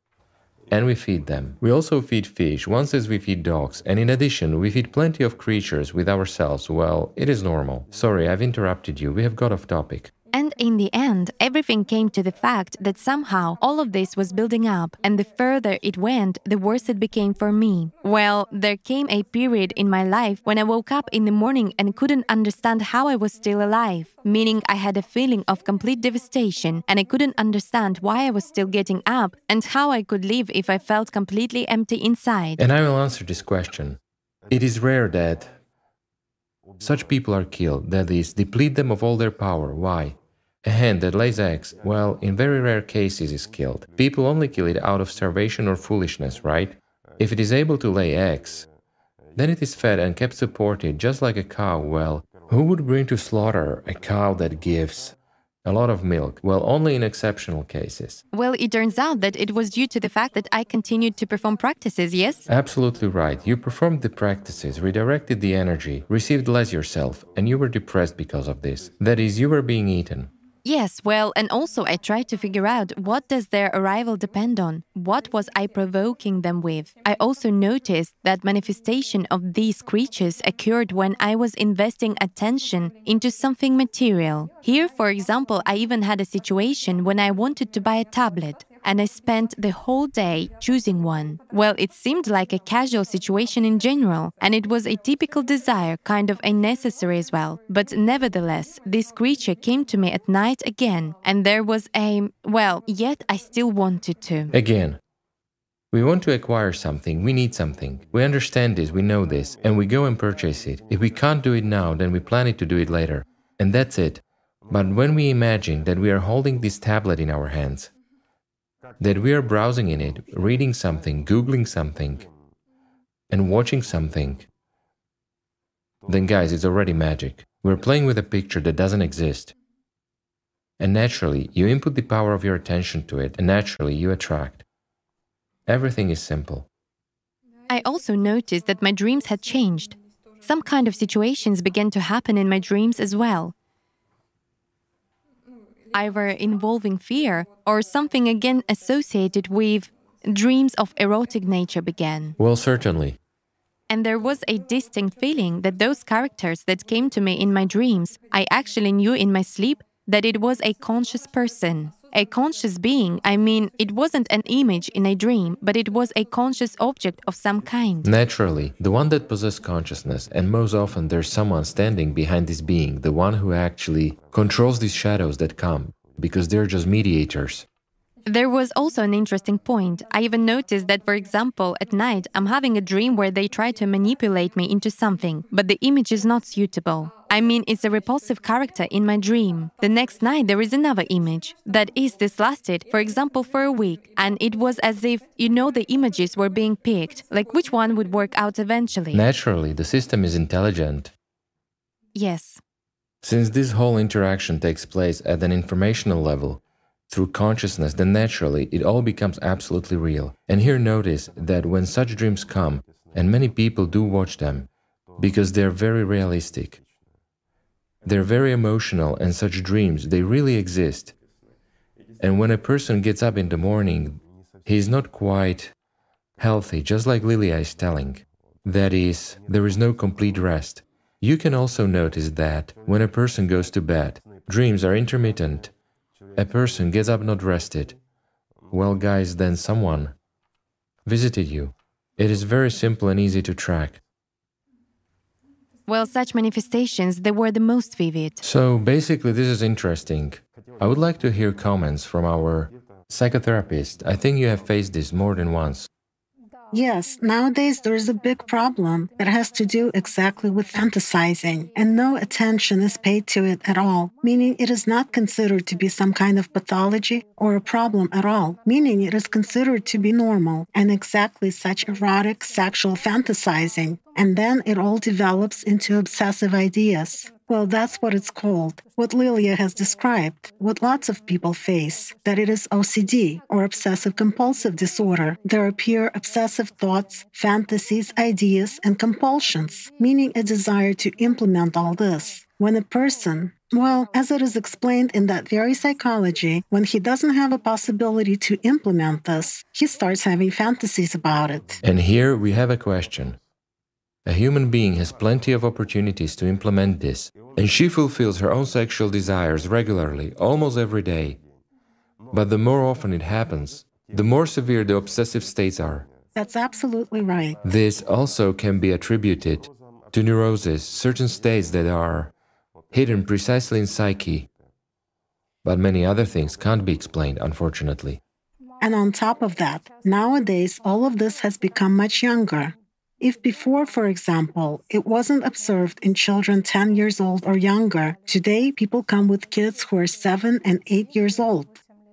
and we feed them. We also feed fish, once as we feed dogs, and in addition, we feed plenty of creatures with ourselves. Well, it is normal. Sorry, I've interrupted you. We have got off topic. And in the end, everything came to the fact that somehow all of this was building up, and the further it went, the worse it became for me. Well, there came a period in my life when I woke up in the morning and couldn't understand how I was still alive, meaning I had a feeling of complete devastation, and I couldn't understand why I was still getting up and how I could live if I felt completely empty inside. And I will answer this question. It is rare that such people are killed, that is, deplete them of all their power. Why? A hen that lays eggs, well, in very rare cases is killed. People only kill it out of starvation or foolishness, right? If it is able to lay eggs, then it is fed and kept supported just like a cow. Well, who would bring to slaughter a cow that gives a lot of milk? Well, only in exceptional cases. Well, it turns out that it was due to the fact that I continued to perform practices, yes? Absolutely right. You performed the practices, redirected the energy, received less yourself, and you were depressed because of this. That is, you were being eaten. Yes, well, and also I tried to figure out what does their arrival depend on? What was I provoking them with? I also noticed that manifestation of these creatures occurred when I was investing attention into something material. Here, for example, I even had a situation when I wanted to buy a tablet and I spent the whole day choosing one. Well, it seemed like a casual situation in general, and it was a typical desire, kind of unnecessary as well. But nevertheless, this creature came to me at night again, and there was a, well, yet I still wanted to. Again. We want to acquire something, we need something. We understand this, we know this, and we go and purchase it. If we can't do it now, then we plan it to do it later. And that's it. But when we imagine that we are holding this tablet in our hands, that we are browsing in it, reading something, Googling something, and watching something, then guys, it's already magic. We're playing with a picture that doesn't exist. And naturally, you input the power of your attention to it, and naturally, you attract. Everything is simple. I also noticed that my dreams had changed. Some kind of situations began to happen in my dreams as well either involving fear or something again associated with dreams of erotic nature began. Well, certainly. And there was a distinct feeling that those characters that came to me in my dreams, I actually knew in my sleep that it was a conscious person a conscious being. I mean, it wasn't an image in a dream, but it was a conscious object of some kind. Naturally, the one that possesses consciousness, and most often there's someone standing behind this being, the one who actually controls these shadows that come, because they're just mediators. There was also an interesting point. I even noticed that, for example, at night I'm having a dream where they try to manipulate me into something, but the image is not suitable. I mean, it's a repulsive character in my dream. The next night there is another image. That is, this lasted, for example, for a week, and it was as if, you know, the images were being picked, like which one would work out eventually. Naturally, the system is intelligent. Yes. Since this whole interaction takes place at an informational level, through consciousness, then naturally it all becomes absolutely real. And here notice that when such dreams come, and many people do watch them, because they're very realistic, they're very emotional, and such dreams, they really exist. And when a person gets up in the morning, he's not quite healthy, just like Lilia is telling. That is, there is no complete rest. You can also notice that when a person goes to bed, dreams are intermittent, a person gets up not rested. Well, guys, then someone visited you. It is very simple and easy to track. Well, such manifestations, they were the most vivid. So basically, this is interesting. I would like to hear comments from our psychotherapist. I think you have faced this more than once. Yes, nowadays there is a big problem that has to do exactly with fantasizing, and no attention is paid to it at all, meaning it is not considered to be some kind of pathology or a problem at all, meaning it is considered to be normal and exactly such erotic sexual fantasizing. And then it all develops into obsessive ideas. Well, that's what it's called. What Lilia has described, what lots of people face, that it is OCD or obsessive compulsive disorder. There appear obsessive thoughts, fantasies, ideas, and compulsions, meaning a desire to implement all this. When a person, well, as it is explained in that very psychology, when he doesn't have a possibility to implement this, he starts having fantasies about it. And here we have a question. A human being has plenty of opportunities to implement this, and she fulfills her own sexual desires regularly, almost every day. But the more often it happens, the more severe the obsessive states are. That's absolutely right. This also can be attributed to neurosis, certain states that are hidden precisely in psyche. But many other things can't be explained, unfortunately. And on top of that, nowadays all of this has become much younger. If before, for example, it wasn't observed in children 10 years old or younger, today people come with kids who are 7 and 8 years old.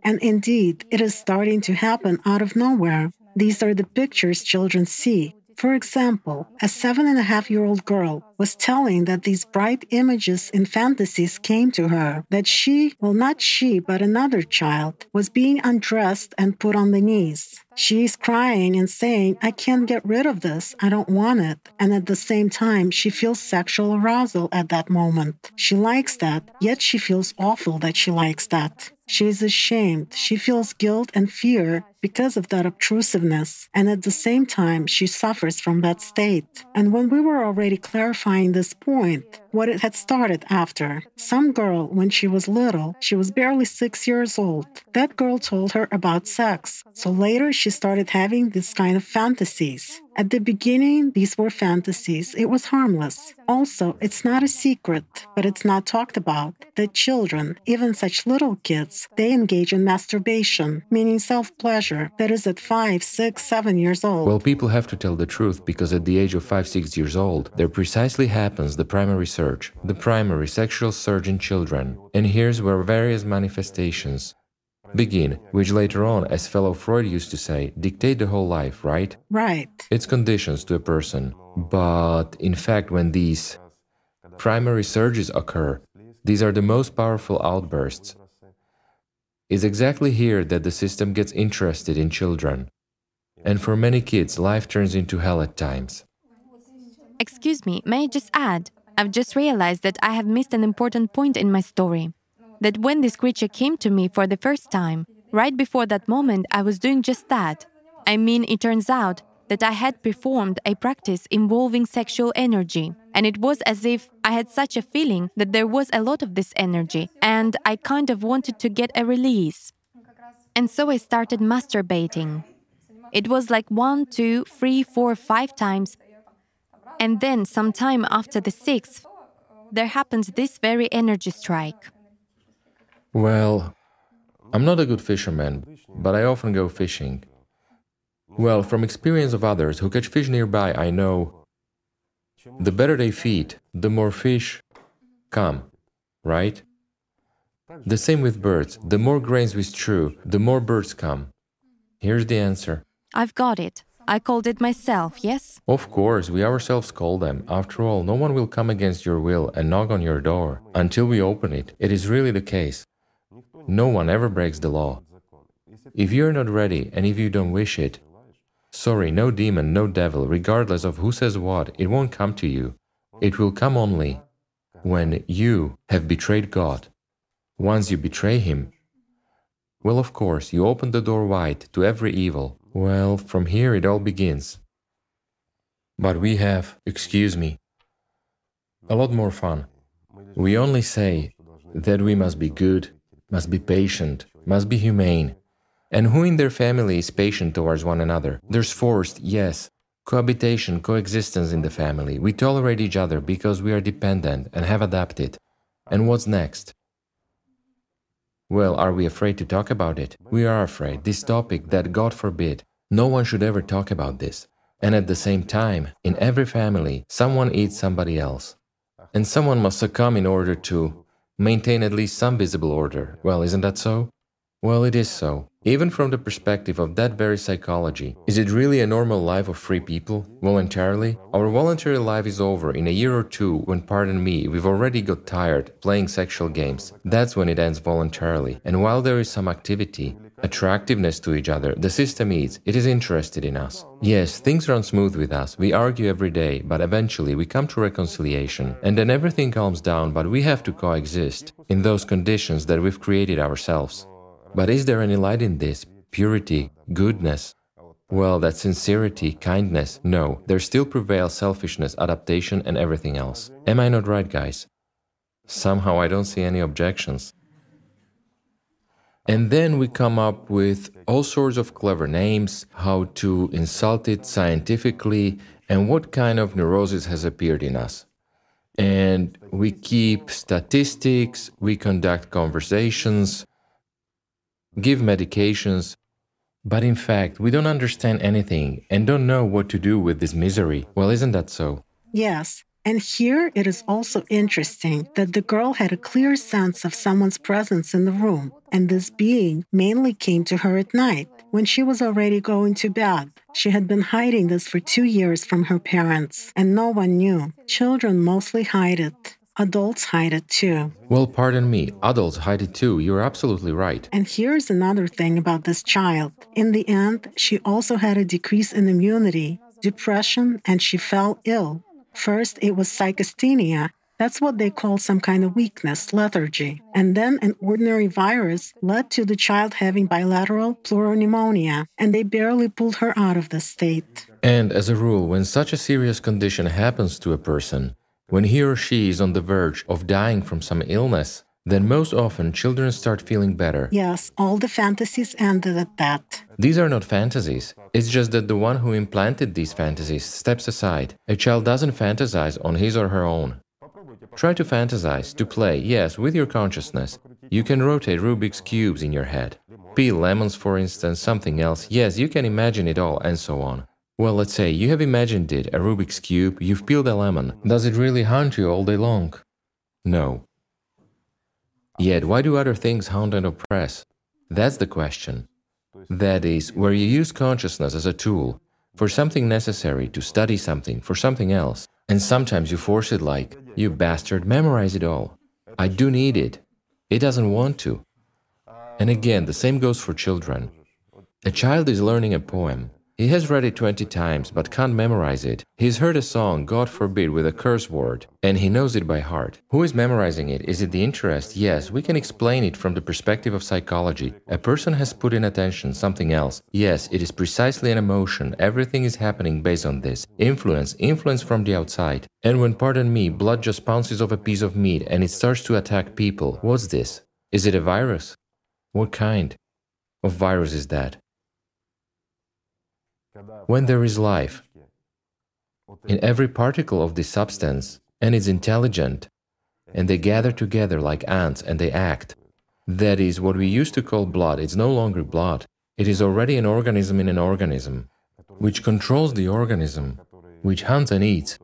And indeed, it is starting to happen out of nowhere. These are the pictures children see. For example, a seven and a half year old girl was telling that these bright images in fantasies came to her, that she, well, not she, but another child, was being undressed and put on the knees. She's crying and saying, I can't get rid of this. I don't want it. And at the same time, she feels sexual arousal at that moment. She likes that, yet she feels awful that she likes that. She is ashamed. She feels guilt and fear because of that obtrusiveness. And at the same time, she suffers from that state. And when we were already clarifying this point, what it had started after. Some girl, when she was little, she was barely six years old. That girl told her about sex. So later she started having this kind of fantasies. At the beginning, these were fantasies. It was harmless. Also, it's not a secret, but it's not talked about, that children, even such little kids, they engage in masturbation, meaning self pleasure, that is at five, six, seven years old. Well, people have to tell the truth because at the age of five, six years old, there precisely happens the primary surge, the primary sexual surge in children. And here's where various manifestations begin, which later on, as fellow Freud used to say, dictate the whole life, right? Right. It's conditions to a person. But in fact, when these primary surges occur, these are the most powerful outbursts. It's exactly here that the system gets interested in children. And for many kids, life turns into hell at times. Excuse me, may I just add? I've just realized that I have missed an important point in my story. That when this creature came to me for the first time, right before that moment, I was doing just that. I mean, it turns out that I had performed a practice involving sexual energy. And it was as if I had such a feeling that there was a lot of this energy, and I kind of wanted to get a release. And so I started masturbating. It was like one, two, three, four, five times. And then, some time after the sixth, there happens this very energy strike. Well, I'm not a good fisherman, but I often go fishing. Well, from experience of others who catch fish nearby, I know the better they feed, the more fish come, right? The same with birds. The more grains we strew, the more birds come. Here's the answer. I've got it. I called it myself, yes? Of course, we ourselves call them. After all, no one will come against your will and knock on your door until we open it. It is really the case. No one ever breaks the law. If you're not ready and if you don't wish it, sorry, no demon, no devil, regardless of who says what, it won't come to you. It will come only when you have betrayed God. Once you betray Him, well, of course, you open the door wide to every evil. Well, from here it all begins. But we have, excuse me, a lot more fun. We only say that we must be good, must be patient, must be humane. And who in their family is patient towards one another? There's forced, yes, cohabitation, coexistence in the family. We tolerate each other because we are dependent and have adapted. And what's next? Well, are we afraid to talk about it? We are afraid. This topic that, God forbid, No one should ever talk about this. And at the same time, in every family, someone eats somebody else. And someone must succumb in order to maintain at least some visible order. Well, isn't that so? Well, it is so. Even from the perspective of that very psychology, is it really a normal life of free people, voluntarily? Our voluntary life is over in a year or two when, pardon me, we've already got tired playing sexual games. That's when it ends voluntarily. And while there is some activity, attractiveness to each other, the system eats, it is interested in us. Yes, things run smooth with us, we argue every day, but eventually we come to reconciliation. And then everything calms down, but we have to coexist in those conditions that we've created ourselves. But is there any light in this? Purity, goodness? Well, that sincerity, kindness, no, there still prevails selfishness, adaptation, and everything else. Am I not right, guys? Somehow I don't see any objections. And then we come up with all sorts of clever names, how to insult it scientifically, and what kind of neurosis has appeared in us. And we keep statistics, we conduct conversations, give medications, but in fact, we don't understand anything and don't know what to do with this misery. Well, isn't that so? Yes. And here it is also interesting that the girl had a clear sense of someone's presence in the room, and this being mainly came to her at night when she was already going to bed. She had been hiding this for two years from her parents, and no one knew. Children mostly hide it. Adults hide it too. Well, pardon me, adults hide it too. You're absolutely right. And here's another thing about this child. In the end, she also had a decrease in immunity, depression, and she fell ill. First, it was psychasthenia. That's what they call some kind of weakness, lethargy. And then an ordinary virus led to the child having bilateral pleural pneumonia, and they barely pulled her out of the state. And as a rule, when such a serious condition happens to a person, when he or she is on the verge of dying from some illness, then most often children start feeling better. Yes, all the fantasies ended at that. These are not fantasies. It's just that the one who implanted these fantasies steps aside. A child doesn't fantasize on his or her own. Try to fantasize, to play, yes, with your consciousness. You can rotate Rubik's cubes in your head. Peel lemons, for instance, something else. Yes, you can imagine it all, and so on. Well, let's say you have imagined it, a Rubik's Cube, you've peeled a lemon. Does it really haunt you all day long? No. Yet, why do other things haunt and oppress? That's the question. That is, where you use consciousness as a tool for something necessary to study something, for something else, and sometimes you force it like, you bastard, memorize it all. I do need it. It doesn't want to. And again, the same goes for children. A child is learning a poem. He has read it 20 times but can't memorize it. He's heard a song, God forbid, with a curse word, and he knows it by heart. Who is memorizing it? Is it the interest? Yes, we can explain it from the perspective of psychology. A person has put in attention something else. Yes, it is precisely an emotion. Everything is happening based on this. Influence, influence from the outside. And when, pardon me, blood just bounces off a piece of meat and it starts to attack people, what's this? Is it a virus? What kind of virus is that? When there is life in every particle of this substance and is intelligent, and they gather together like ants and they act, that is what we used to call blood. It's no longer blood. It is already an organism in an organism, which controls the organism, which hunts and eats.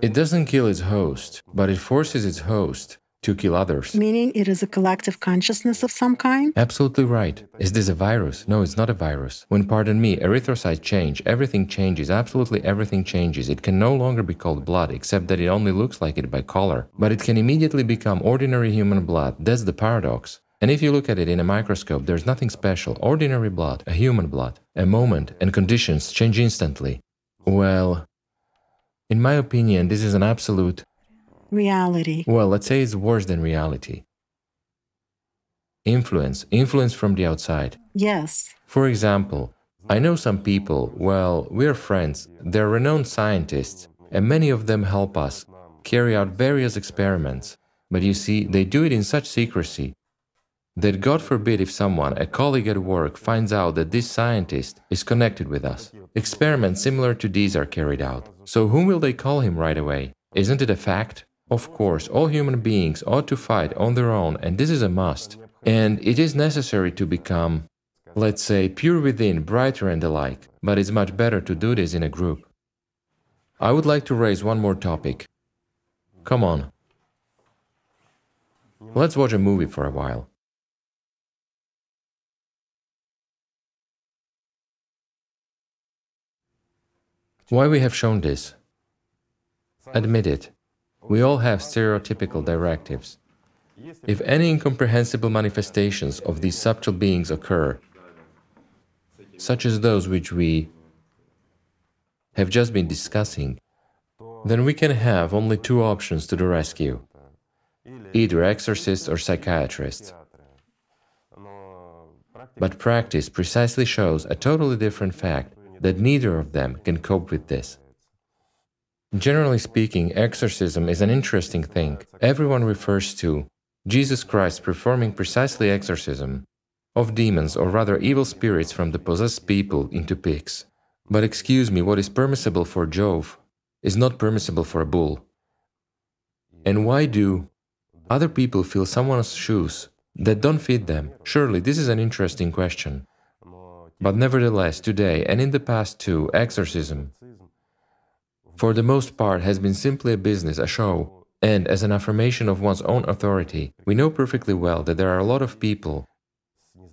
It doesn't kill its host, but it forces its host to kill others. Meaning it is a collective consciousness of some kind? Absolutely right. Is this a virus? No, it's not a virus. When, pardon me, erythrocytes change, everything changes, absolutely everything changes. It can no longer be called blood, except that it only looks like it by color. But it can immediately become ordinary human blood. That's the paradox. And if you look at it in a microscope, there's nothing special. Ordinary blood, a human blood. A moment and conditions change instantly. Well, in my opinion, this is an absolute reality. Well, let's say it's worse than reality. Influence, influence from the outside. Yes. For example, I know some people, well, we're friends, they're renowned scientists, and many of them help us carry out various experiments. But you see, they do it in such secrecy that God forbid if someone, a colleague at work, finds out that this scientist is connected with us. Experiments similar to these are carried out. So whom will they call him right away? Isn't it a fact? Of course, all human beings ought to fight on their own, and this is a must. And it is necessary to become let's say, pure within, brighter and the like, but it's much better to do this in a group. I would like to raise one more topic. Come on. Let's watch a movie for a while. Why we have shown this? Admit it. We all have stereotypical directives. If any incomprehensible manifestations of these subtle beings occur, such as those which we have just been discussing, then we can have only two options to the rescue either exorcist or psychiatrist. But practice precisely shows a totally different fact that neither of them can cope with this. Generally speaking, exorcism is an interesting thing. Everyone refers to Jesus Christ performing precisely exorcism of demons or rather evil spirits from the possessed people into pigs. But excuse me, what is permissible for Jove is not permissible for a bull. And why do other people feel someone's shoes that don't fit them? Surely this is an interesting question. But nevertheless, today and in the past too, exorcism, for the most part, has been simply a business, a show, and as an affirmation of one's own authority. We know perfectly well that there are a lot of people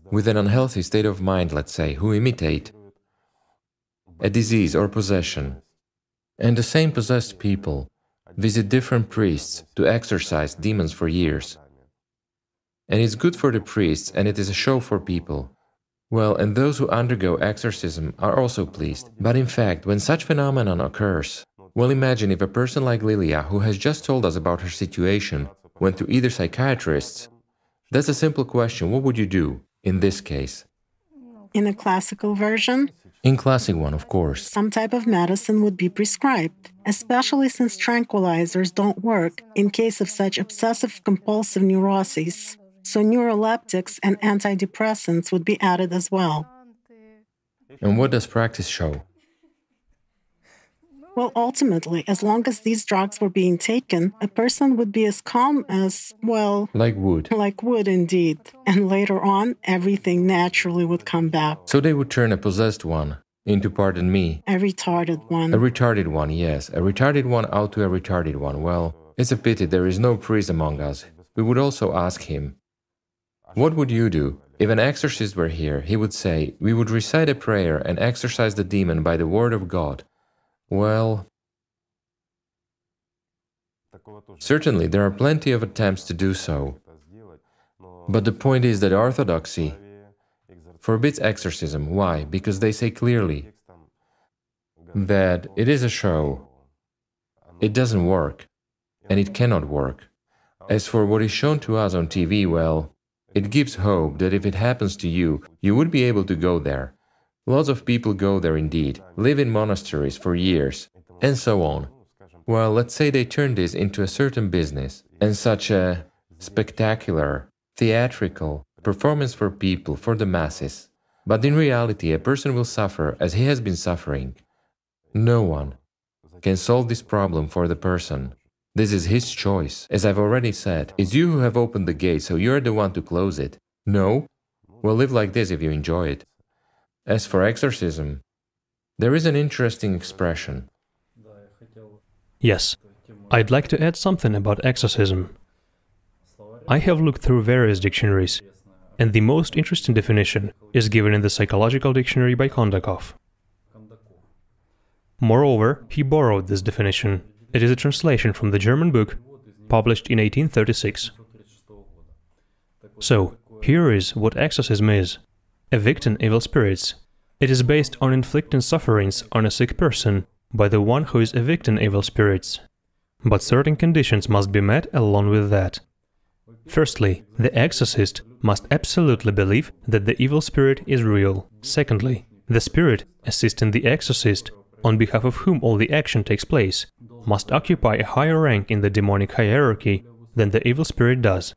with an unhealthy state of mind, let's say, who imitate a disease or possession. And the same possessed people visit different priests to exorcise demons for years. And it's good for the priests and it is a show for people. Well, and those who undergo exorcism are also pleased. But in fact, when such phenomenon occurs, well, imagine if a person like Lilia, who has just told us about her situation, went to either psychiatrists. That's a simple question. What would you do in this case? In a classical version, in classic one, of course. Some type of medicine would be prescribed, especially since tranquilizers don't work in case of such obsessive compulsive neuroses. So neuroleptics and antidepressants would be added as well. And what does practice show? Well, ultimately, as long as these drugs were being taken, a person would be as calm as, well, like wood. Like wood, indeed. And later on, everything naturally would come back. So they would turn a possessed one into, pardon me, a retarded one. A retarded one, yes. A retarded one out to a retarded one. Well, it's a pity there is no priest among us. We would also ask him, What would you do? If an exorcist were here, he would say, We would recite a prayer and exorcise the demon by the word of God. Well, certainly there are plenty of attempts to do so. But the point is that orthodoxy forbids exorcism. Why? Because they say clearly that it is a show, it doesn't work, and it cannot work. As for what is shown to us on TV, well, it gives hope that if it happens to you, you would be able to go there. Lots of people go there indeed, live in monasteries for years, and so on. Well, let's say they turn this into a certain business, and such a spectacular, theatrical performance for people, for the masses. But in reality, a person will suffer as he has been suffering. No one can solve this problem for the person. This is his choice. As I've already said, it's you who have opened the gate, so you're the one to close it. No? Well, live like this if you enjoy it. As for exorcism, there is an interesting expression. Yes, I'd like to add something about exorcism. I have looked through various dictionaries, and the most interesting definition is given in the Psychological Dictionary by Kondakov. Moreover, he borrowed this definition. It is a translation from the German book published in 1836. So, here is what exorcism is evicting evil spirits. It is based on inflicting sufferings on a sick person by the one who is evicting evil spirits. But certain conditions must be met along with that. Firstly, the exorcist must absolutely believe that the evil spirit is real. Secondly, the spirit assisting the exorcist, on behalf of whom all the action takes place, must occupy a higher rank in the demonic hierarchy than the evil spirit does.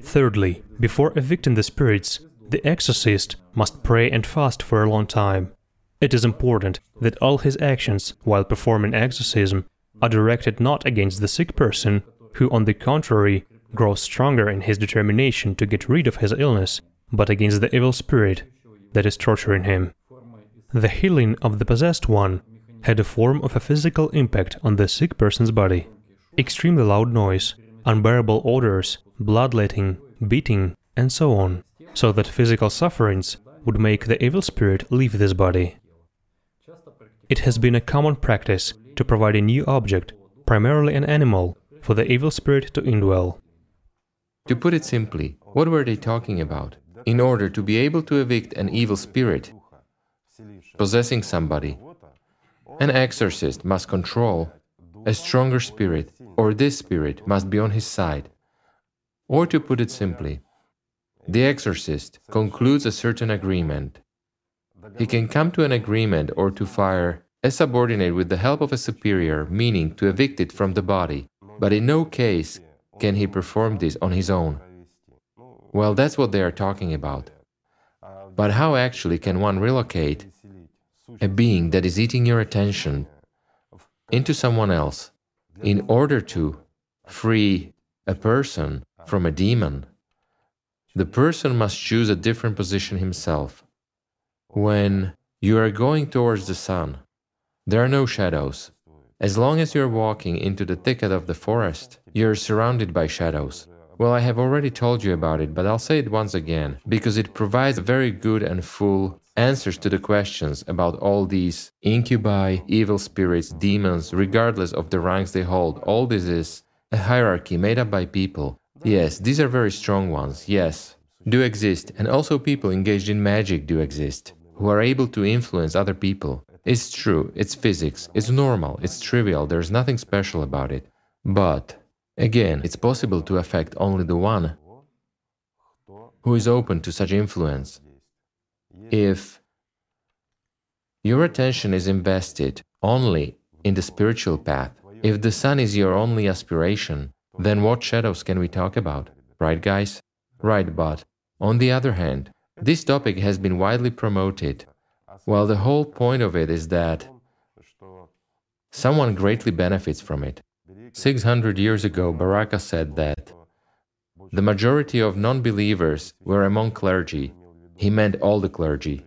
Thirdly, before evicting the spirits, the exorcist must pray and fast for a long time. It is important that all his actions while performing exorcism are directed not against the sick person, who, on the contrary, grows stronger in his determination to get rid of his illness, but against the evil spirit that is torturing him. The healing of the possessed one had a form of a physical impact on the sick person's body. Extremely loud noise, unbearable odors, bloodletting, beating, and so on, so that physical sufferings would make the evil spirit leave this body. It has been a common practice to provide a new object, primarily an animal, for the evil spirit to indwell. To put it simply, what were they talking about? In order to be able to evict an evil spirit possessing somebody, an exorcist must control a stronger spirit, or this spirit must be on his side. Or to put it simply, the exorcist concludes a certain agreement. He can come to an agreement or to fire a subordinate with the help of a superior, meaning to evict it from the body, but in no case can he perform this on his own. Well, that's what they are talking about. But how actually can one relocate a being that is eating your attention into someone else in order to free a person from a demon? The person must choose a different position himself. When you are going towards the sun, there are no shadows. As long as you're walking into the thicket of the forest, you're surrounded by shadows. Well, I have already told you about it, but I'll say it once again, because it provides very good and full answers to the questions about all these incubi, evil spirits, demons, regardless of the ranks they hold. All this is a hierarchy made up by people Yes, these are very strong ones, yes, do exist, and also people engaged in magic do exist, who are able to influence other people. It's true, it's physics, it's normal, it's trivial, there's nothing special about it. But, again, it's possible to affect only the one who is open to such influence. If your attention is invested only in the spiritual path, if the sun is your only aspiration, then what shadows can we talk about? Right, guys? Right, but on the other hand, this topic has been widely promoted. Well, the whole point of it is that someone greatly benefits from it. 600 years ago, Baraka said that the majority of non believers were among clergy. He meant all the clergy.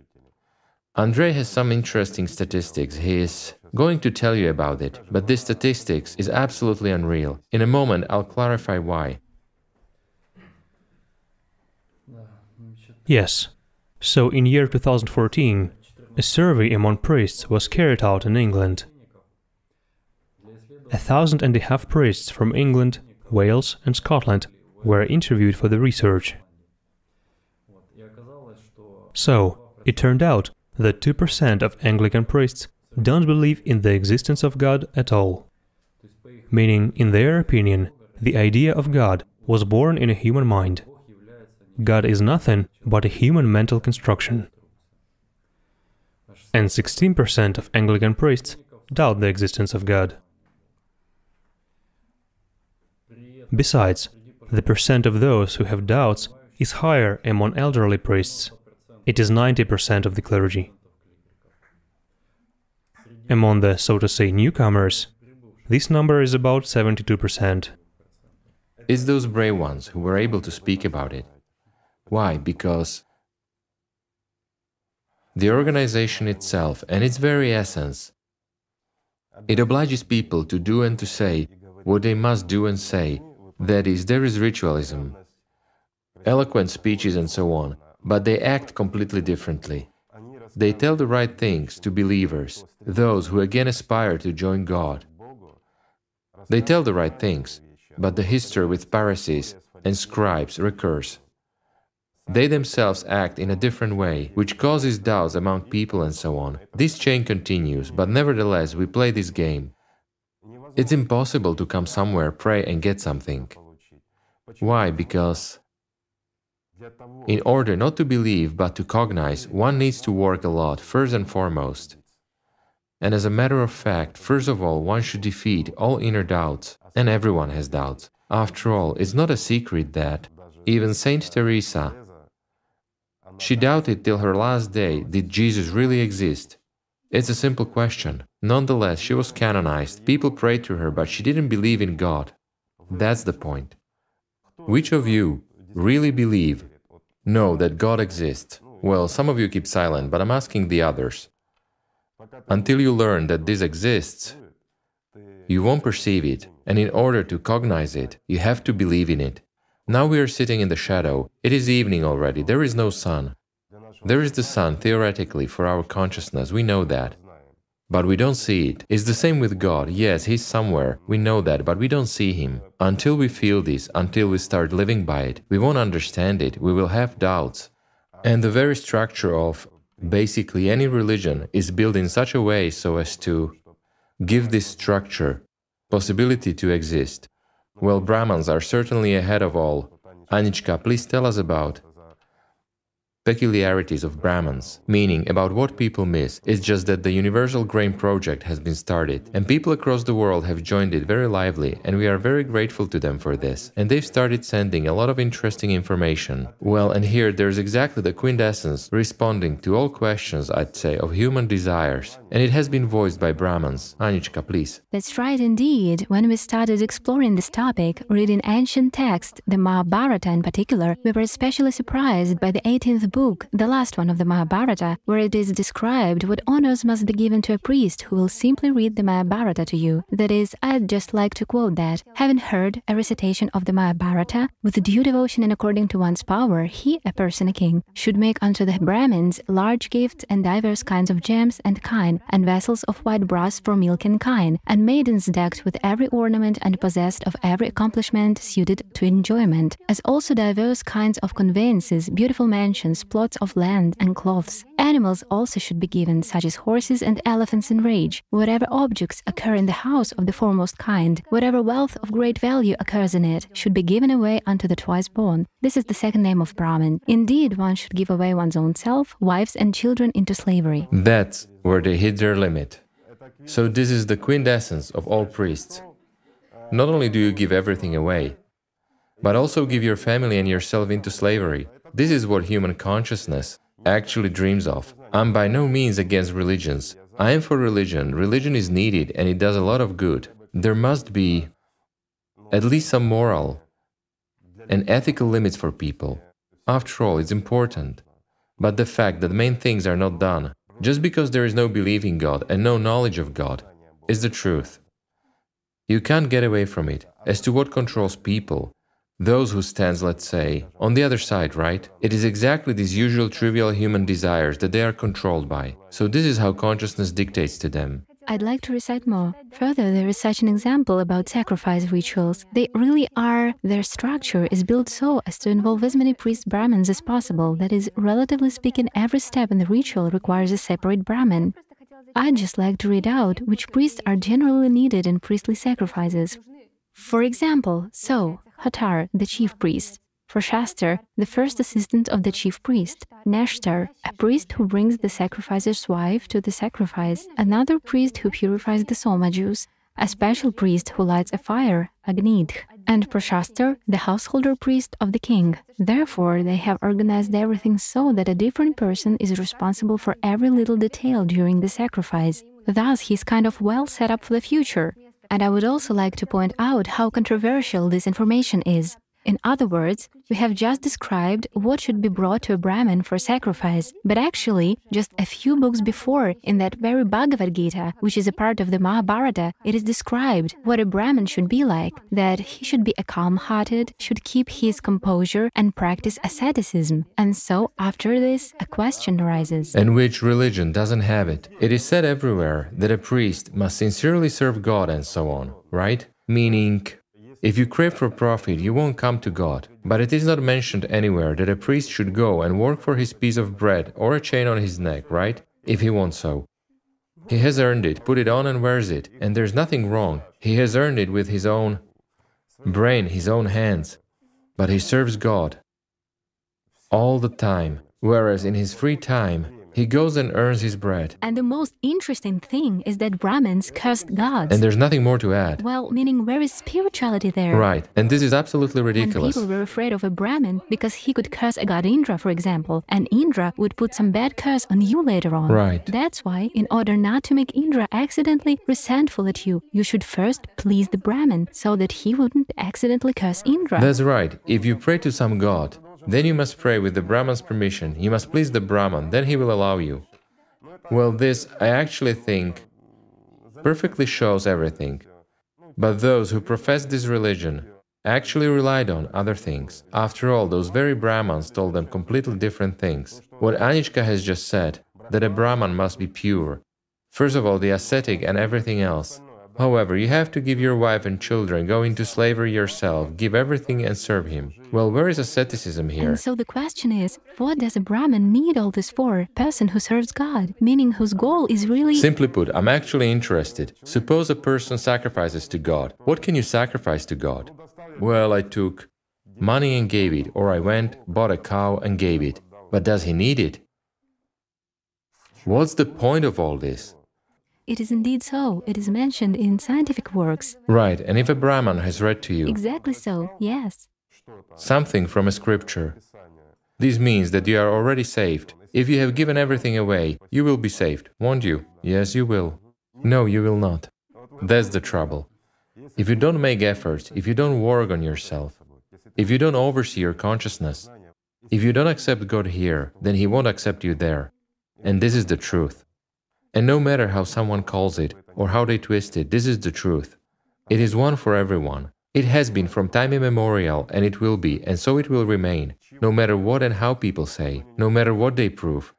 Andrei has some interesting statistics. He is going to tell you about it, but this statistics is absolutely unreal. In a moment, I'll clarify why. Yes. So in year 2014, a survey among priests was carried out in England. A thousand and a half priests from England, Wales, and Scotland were interviewed for the research. So, it turned out that 2% of Anglican priests don't believe in the existence of God at all. Meaning, in their opinion, the idea of God was born in a human mind. God is nothing but a human mental construction. And 16% of Anglican priests doubt the existence of God. Besides, the percent of those who have doubts is higher among elderly priests. It is 90% of the clergy. Among the, so to say, newcomers, this number is about 72%. It's those brave ones who were able to speak about it. Why? Because the organization itself and its very essence it obliges people to do and to say what they must do and say. That is, there is ritualism, eloquent speeches, and so on, but they act completely differently. They tell the right things to believers, those who again aspire to join God. They tell the right things, but the history with Pharisees and scribes recurs. They themselves act in a different way, which causes doubts among people and so on. This chain continues, but nevertheless we play this game. It's impossible to come somewhere, pray and get something. Why? Because in order not to believe but to cognize, one needs to work a lot, first and foremost. And as a matter of fact, first of all, one should defeat all inner doubts, and everyone has doubts. After all, it's not a secret that even Saint Teresa, she doubted till her last day did Jesus really exist. It's a simple question. Nonetheless, she was canonized, people prayed to her, but she didn't believe in God. That's the point. Which of you really believe know that God exists. Well, some of you keep silent, but I'm asking the others. Until you learn that this exists, you won't perceive it, and in order to cognize it, you have to believe in it. Now we are sitting in the shadow. It is evening already, there is no sun. There is the sun, theoretically, for our consciousness, we know that. But we don't see it. It's the same with God. Yes, He's somewhere. We know that, but we don't see Him. Until we feel this, until we start living by it, we won't understand it. We will have doubts. And the very structure of basically any religion is built in such a way so as to give this structure possibility to exist. Well, Brahmins are certainly ahead of all. Anichka, please tell us about peculiarities of Brahmins, meaning about what people miss. It's just that the Universal Grain Project has been started, and people across the world have joined it very lively, and we are very grateful to them for this. And they've started sending a lot of interesting information. Well, and here there's exactly the quintessence responding to all questions, I'd say, of human desires. And it has been voiced by Brahmins. Anichka, please. That's right indeed. When we started exploring this topic, reading ancient texts, the Mahabharata in particular, we were especially surprised by the 18th book book, the last one of the Mahabharata, where it is described what honors must be given to a priest who will simply read the Mahabharata to you. That is, I'd just like to quote that. Having heard a recitation of the Mahabharata, with due devotion and according to one's power, he, a person a king, should make unto the Brahmins large gifts and diverse kinds of gems and kine, and vessels of white brass for milk and kine, and maidens decked with every ornament and possessed of every accomplishment suited to enjoyment, as also diverse kinds of conveyances, beautiful mansions, plots of land and cloths. Animals also should be given, such as horses and elephants in rage. Whatever objects occur in the house of the foremost kind, whatever wealth of great value occurs in it, should be given away unto the twice born. This is the second name of Brahmin. Indeed, one should give away one's own self, wives, and children into slavery. That's where they hit their limit. So, this is the quintessence of all priests. Not only do you give everything away, but also give your family and yourself into slavery. This is what human consciousness actually dreams of. I'm by no means against religions. I am for religion. Religion is needed and it does a lot of good. There must be at least some moral and ethical limits for people. After all, it's important. But the fact that main things are not done, just because there is no belief in God and no knowledge of God, is the truth. You can't get away from it. As to what controls people, those who stands, let's say, on the other side, right? It is exactly these usual trivial human desires that they are controlled by. So this is how consciousness dictates to them. I'd like to recite more. Further, there is such an example about sacrifice rituals. They really are, their structure is built so as to involve as many priest Brahmins as possible. That is, relatively speaking, every step in the ritual requires a separate Brahmin. I'd just like to read out which priests are generally needed in priestly sacrifices. For example, so, Hotar, the chief priest, Prashastar, the first assistant of the chief priest, Neshtar, a priest who brings the sacrificer's wife to the sacrifice, another priest who purifies the soma juice, a special priest who lights a fire, Agnidh, and Prashastar, the householder priest of the king. Therefore, they have organized everything so that a different person is responsible for every little detail during the sacrifice. Thus, he's kind of well set up for the future. And I would also like to point out how controversial this information is. In other words, we have just described what should be brought to a Brahmin for sacrifice, but actually, just a few books before, in that very Bhagavad Gita, which is a part of the Mahabharata, it is described what a Brahmin should be like that he should be a calm hearted, should keep his composure, and practice asceticism. And so, after this, a question arises. And which religion doesn't have it? It is said everywhere that a priest must sincerely serve God and so on, right? Meaning, if you crave for profit, you won't come to God. But it is not mentioned anywhere that a priest should go and work for his piece of bread or a chain on his neck, right? If he wants so. He has earned it, put it on and wears it, and there's nothing wrong. He has earned it with his own brain, his own hands. But he serves God all the time, whereas in his free time, he goes and earns his bread. And the most interesting thing is that Brahmins cursed gods. And there's nothing more to add. Well, meaning where is spirituality there? Right. And this is absolutely ridiculous. And people were afraid of a Brahmin because he could curse a god Indra, for example, and Indra would put some bad curse on you later on. Right. That's why, in order not to make Indra accidentally resentful at you, you should first please the Brahmin so that he wouldn't accidentally curse Indra. That's right. If you pray to some god, Then you must pray with the Brahman's permission. You must please the Brahman, then he will allow you. Well, this, I actually think, perfectly shows everything. But those who profess this religion actually relied on other things. After all, those very Brahmans told them completely different things. What Anichka has just said, that a Brahman must be pure. First of all, the ascetic and everything else. However, you have to give your wife and children, go into slavery yourself, give everything and serve him. Well, where is asceticism here? And so the question is, what does a Brahmin need all this for? Person who serves God, meaning whose goal is really. Simply put, I'm actually interested. Suppose a person sacrifices to God. What can you sacrifice to God? Well, I took money and gave it, or I went, bought a cow and gave it. But does he need it? What's the point of all this? It is indeed so. It is mentioned in scientific works. Right, and if a Brahman has read to you Exactly so, yes. something from a scripture, this means that you are already saved. If you have given everything away, you will be saved, won't you? Yes, you will. No, you will not. That's the trouble. If you don't make efforts, if you don't work on yourself, if you don't oversee your consciousness, if you don't accept God here, then He won't accept you there. And this is the truth. And no matter how someone calls it or how they twist it, this is the truth. It is one for everyone. It has been from time immemorial, and it will be, and so it will remain, no matter what and how people say, no matter what they prove.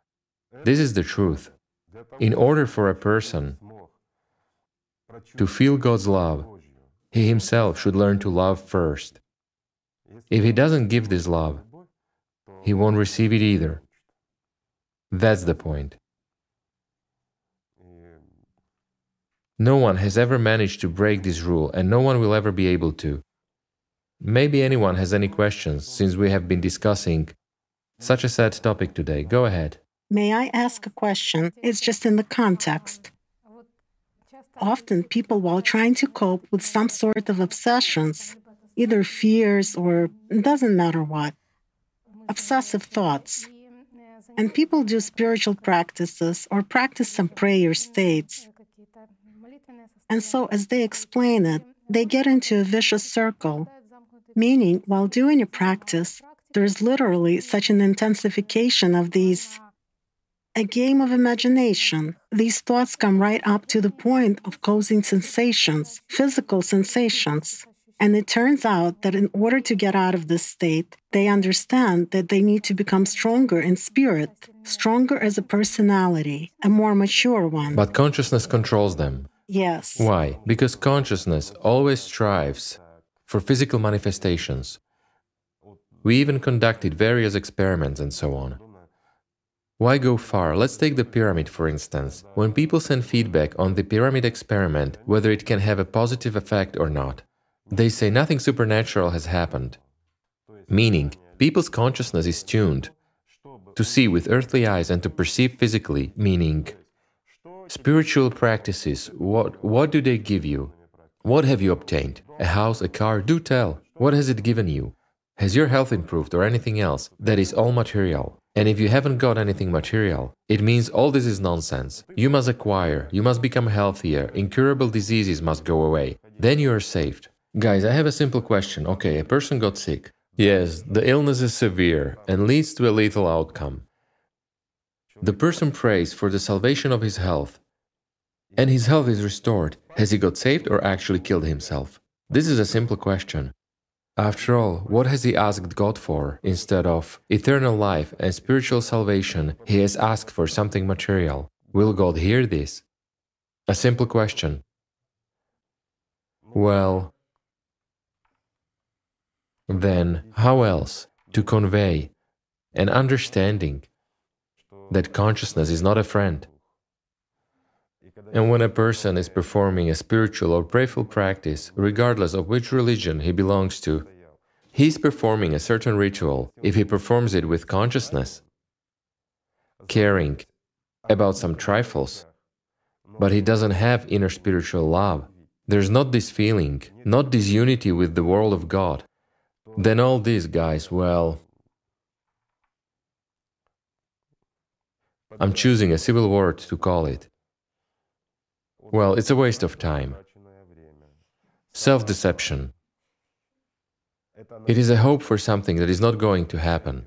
This is the truth. In order for a person to feel God's love, he himself should learn to love first. If he doesn't give this love, he won't receive it either. That's the point. No one has ever managed to break this rule, and no one will ever be able to. Maybe anyone has any questions since we have been discussing such a sad topic today. Go ahead. May I ask a question? It's just in the context. Often, people, while trying to cope with some sort of obsessions, either fears or doesn't matter what, obsessive thoughts, and people do spiritual practices or practice some prayer states. And so, as they explain it, they get into a vicious circle, meaning, while doing a practice, there's literally such an intensification of these. A game of imagination. These thoughts come right up to the point of causing sensations, physical sensations. And it turns out that in order to get out of this state, they understand that they need to become stronger in spirit, stronger as a personality, a more mature one. But consciousness controls them. Yes. Why? Because consciousness always strives for physical manifestations. We even conducted various experiments and so on. Why go far? Let's take the pyramid for instance. When people send feedback on the pyramid experiment, whether it can have a positive effect or not, they say nothing supernatural has happened. Meaning, people's consciousness is tuned to see with earthly eyes and to perceive physically, meaning, spiritual practices, what, what do they give you? What have you obtained? A house, a car? Do tell. What has it given you? Has your health improved or anything else? That is all material. And if you haven't got anything material, it means all this is nonsense. You must acquire, you must become healthier, incurable diseases must go away. Then you are saved. Guys, I have a simple question. Okay, a person got sick. Yes, the illness is severe and leads to a lethal outcome. The person prays for the salvation of his health, and his health is restored. Has he got saved or actually killed himself? This is a simple question. After all, what has he asked God for? Instead of eternal life and spiritual salvation, he has asked for something material. Will God hear this? A simple question. Well, then how else to convey an understanding that consciousness is not a friend? And when a person is performing a spiritual or prayerful practice, regardless of which religion he belongs to, he is performing a certain ritual if he performs it with consciousness, caring about some trifles, but he doesn't have inner spiritual love. There's not this feeling, not this unity with the world of God. Then all these guys, well, I'm choosing a civil word to call it. Well, it's a waste of time. Self deception. It is a hope for something that is not going to happen.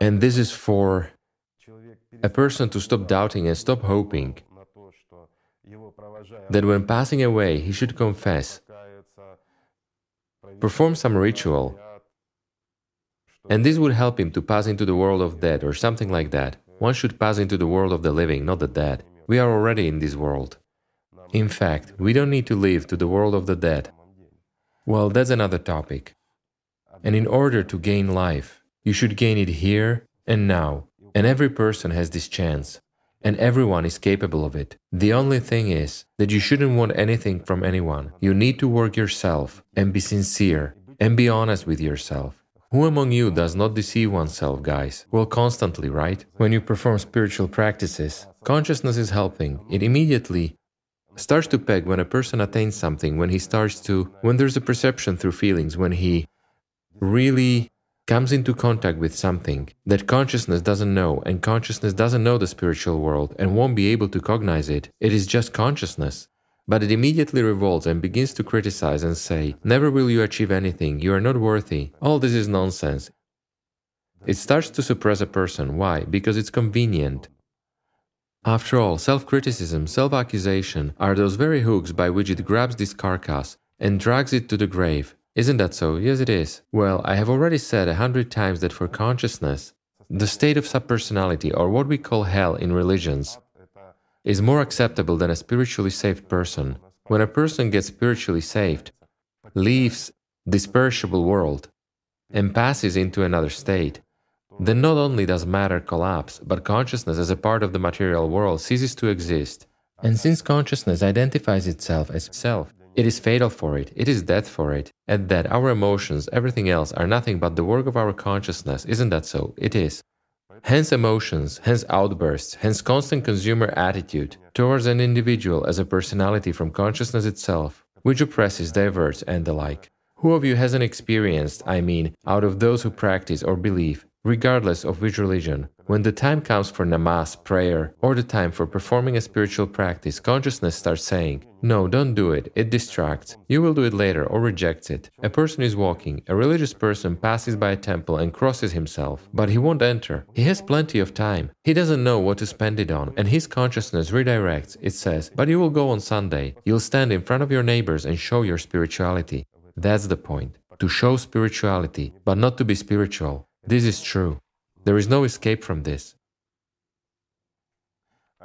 And this is for a person to stop doubting and stop hoping that when passing away he should confess, perform some ritual, and this would help him to pass into the world of dead or something like that. One should pass into the world of the living, not the dead. We are already in this world. In fact, we don't need to live to the world of the dead. Well, that's another topic. And in order to gain life, you should gain it here and now. And every person has this chance. And everyone is capable of it. The only thing is that you shouldn't want anything from anyone. You need to work yourself and be sincere and be honest with yourself. Who among you does not deceive oneself, guys? Well, constantly, right? When you perform spiritual practices, consciousness is helping. It immediately starts to peg when a person attains something, when he starts to, when there's a perception through feelings, when he really comes into contact with something that consciousness doesn't know, and consciousness doesn't know the spiritual world and won't be able to cognize it, it is just consciousness. But it immediately revolts and begins to criticize and say, Never will you achieve anything, you are not worthy, all this is nonsense. It starts to suppress a person. Why? Because it's convenient. After all, self criticism, self accusation are those very hooks by which it grabs this carcass and drags it to the grave. Isn't that so? Yes, it is. Well, I have already said a hundred times that for consciousness, the state of subpersonality, or what we call hell in religions, is more acceptable than a spiritually saved person. When a person gets spiritually saved, leaves this perishable world, and passes into another state, then not only does matter collapse, but consciousness as a part of the material world ceases to exist. And since consciousness identifies itself as self, it is fatal for it, it is death for it, and that our emotions, everything else, are nothing but the work of our consciousness. Isn't that so? It is. Hence emotions, hence outbursts, hence constant consumer attitude towards an individual as a personality from consciousness itself, which oppresses, diverts, and the like. Who of you hasn't experienced, I mean, out of those who practice or believe, regardless of which religion. When the time comes for namaz, prayer, or the time for performing a spiritual practice, consciousness starts saying, No, don't do it, it distracts. You will do it later or rejects it. A person is walking, a religious person passes by a temple and crosses himself, but he won't enter. He has plenty of time. He doesn't know what to spend it on, and his consciousness redirects. It says, But you will go on Sunday. You'll stand in front of your neighbors and show your spirituality. That's the point. To show spirituality, but not to be spiritual. This is true. There is no escape from this.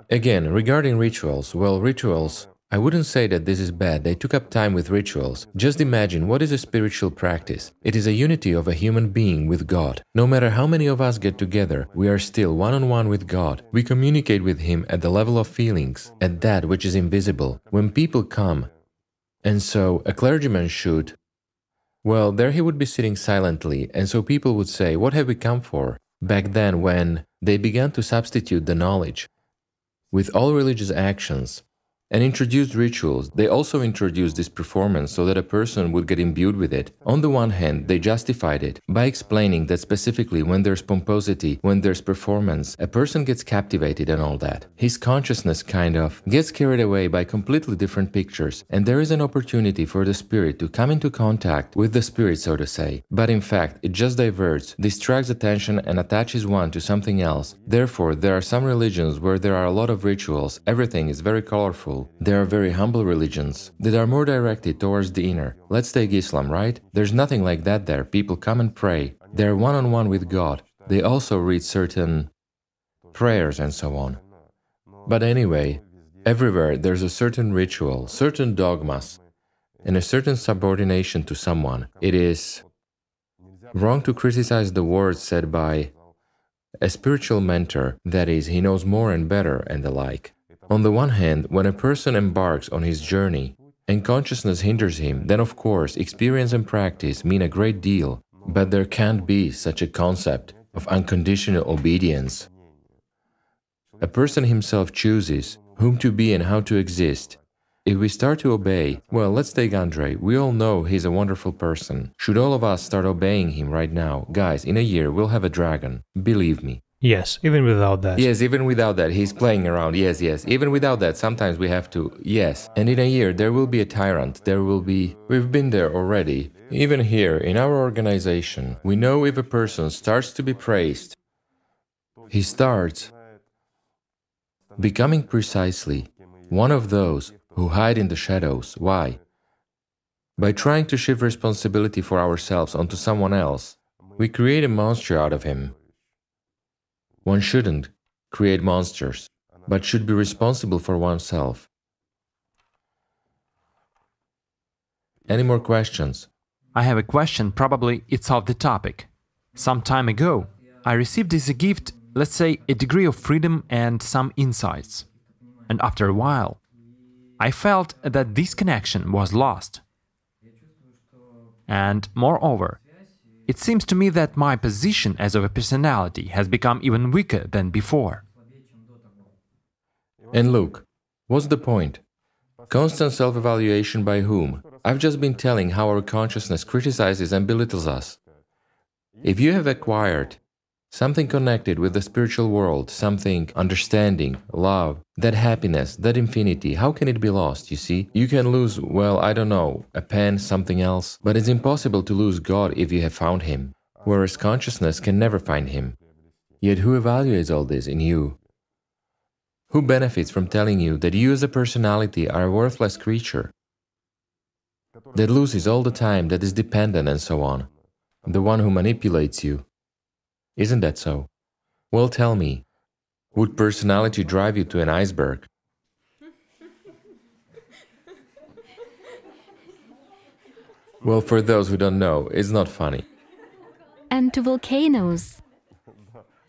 Again, regarding rituals, well, rituals, I wouldn't say that this is bad, they took up time with rituals. Just imagine what is a spiritual practice? It is a unity of a human being with God. No matter how many of us get together, we are still one on one with God. We communicate with Him at the level of feelings, at that which is invisible. When people come, and so a clergyman should well, there he would be sitting silently, and so people would say, What have we come for? Back then, when they began to substitute the knowledge with all religious actions, and introduced rituals. They also introduced this performance so that a person would get imbued with it. On the one hand, they justified it by explaining that specifically when there's pomposity, when there's performance, a person gets captivated and all that. His consciousness kind of gets carried away by completely different pictures, and there is an opportunity for the spirit to come into contact with the spirit, so to say. But in fact, it just diverts, distracts attention, and attaches one to something else. Therefore, there are some religions where there are a lot of rituals, everything is very colorful there are very humble religions that are more directed towards the inner. Let's take Islam, right? There's nothing like that there. People come and pray. They're one on one with God. They also read certain prayers and so on. But anyway, everywhere there's a certain ritual, certain dogmas, and a certain subordination to someone. It is wrong to criticize the words said by a spiritual mentor, that is, he knows more and better and the like. On the one hand, when a person embarks on his journey and consciousness hinders him, then of course experience and practice mean a great deal, but there can't be such a concept of unconditional obedience. A person himself chooses whom to be and how to exist. If we start to obey, well, let's take Andre. We all know he's a wonderful person. Should all of us start obeying him right now, guys, in a year we'll have a dragon. Believe me. Yes, even without that. Yes, even without that, he's playing around. Yes, yes. Even without that, sometimes we have to. Yes. And in a year, there will be a tyrant. There will be. We've been there already. Even here, in our organization, we know if a person starts to be praised, he starts becoming precisely one of those who hide in the shadows. Why? By trying to shift responsibility for ourselves onto someone else, we create a monster out of him. One shouldn't create monsters, but should be responsible for oneself. Any more questions? I have a question, probably it's off the topic. Some time ago, I received as a gift, let's say, a degree of freedom and some insights. And after a while, I felt that this connection was lost. And moreover, it seems to me that my position as of a personality has become even weaker than before. And look, what's the point? Constant self evaluation by whom? I've just been telling how our consciousness criticizes and belittles us. If you have acquired something connected with the spiritual world, something understanding, love, that happiness, that infinity, how can it be lost? You see, you can lose, well, I don't know, a pen, something else, but it's impossible to lose God if you have found Him, whereas consciousness can never find Him. Yet who evaluates all this in you? Who benefits from telling you that you as a personality are a worthless creature? That loses all the time, that is dependent, and so on. The one who manipulates you. Isn't that so? Well, tell me, would personality drive you to an iceberg? well, for those who don't know, it's not funny. And to volcanoes.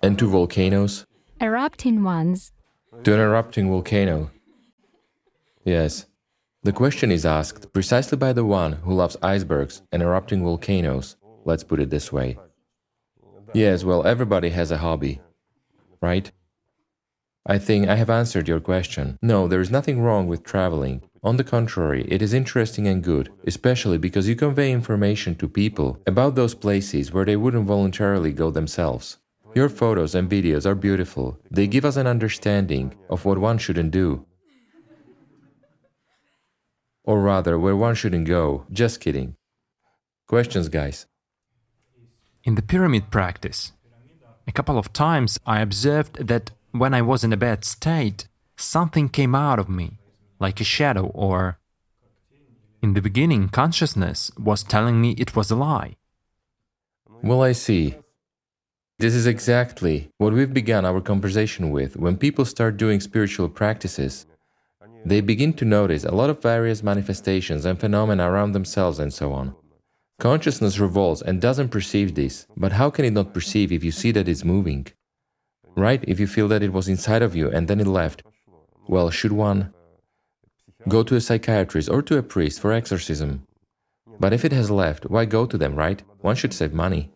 And to volcanoes? Erupting ones. To an erupting volcano. Yes. The question is asked precisely by the one who loves icebergs and erupting volcanoes, let's put it this way. Yes, well, everybody has a hobby, right? I think I have answered your question. No, there is nothing wrong with traveling. On the contrary, it is interesting and good, especially because you convey information to people about those places where they wouldn't voluntarily go themselves. Your photos and videos are beautiful. They give us an understanding of what one shouldn't do. Or rather, where one shouldn't go. Just kidding. Questions, guys? In the pyramid practice, a couple of times I observed that when I was in a bad state, something came out of me, like a shadow, or in the beginning, consciousness was telling me it was a lie. Well, I see. This is exactly what we've begun our conversation with. When people start doing spiritual practices, they begin to notice a lot of various manifestations and phenomena around themselves and so on. Consciousness revolves and doesn't perceive this, but how can it not perceive if you see that it's moving? right? If you feel that it was inside of you and then it left, well, should one go to a psychiatrist or to a priest for exorcism? But if it has left, why go to them, right? One should save money.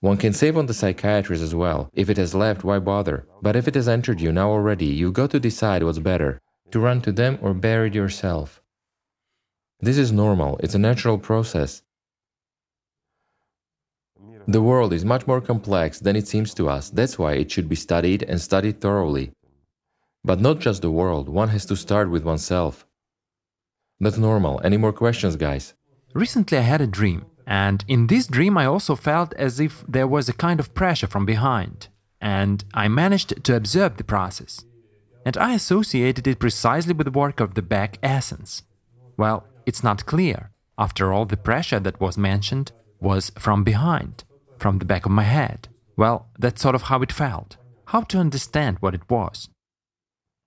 One can save on the psychiatrist as well. If it has left, why bother? But if it has entered you now already, you've got to decide what's better to run to them or bury it yourself. This is normal, it's a natural process. The world is much more complex than it seems to us. That's why it should be studied and studied thoroughly. But not just the world, one has to start with oneself. That's normal. Any more questions, guys? Recently, I had a dream, and in this dream, I also felt as if there was a kind of pressure from behind, and I managed to observe the process. And I associated it precisely with the work of the back essence. Well, it's not clear. After all, the pressure that was mentioned was from behind from the back of my head. Well, that's sort of how it felt. How to understand what it was.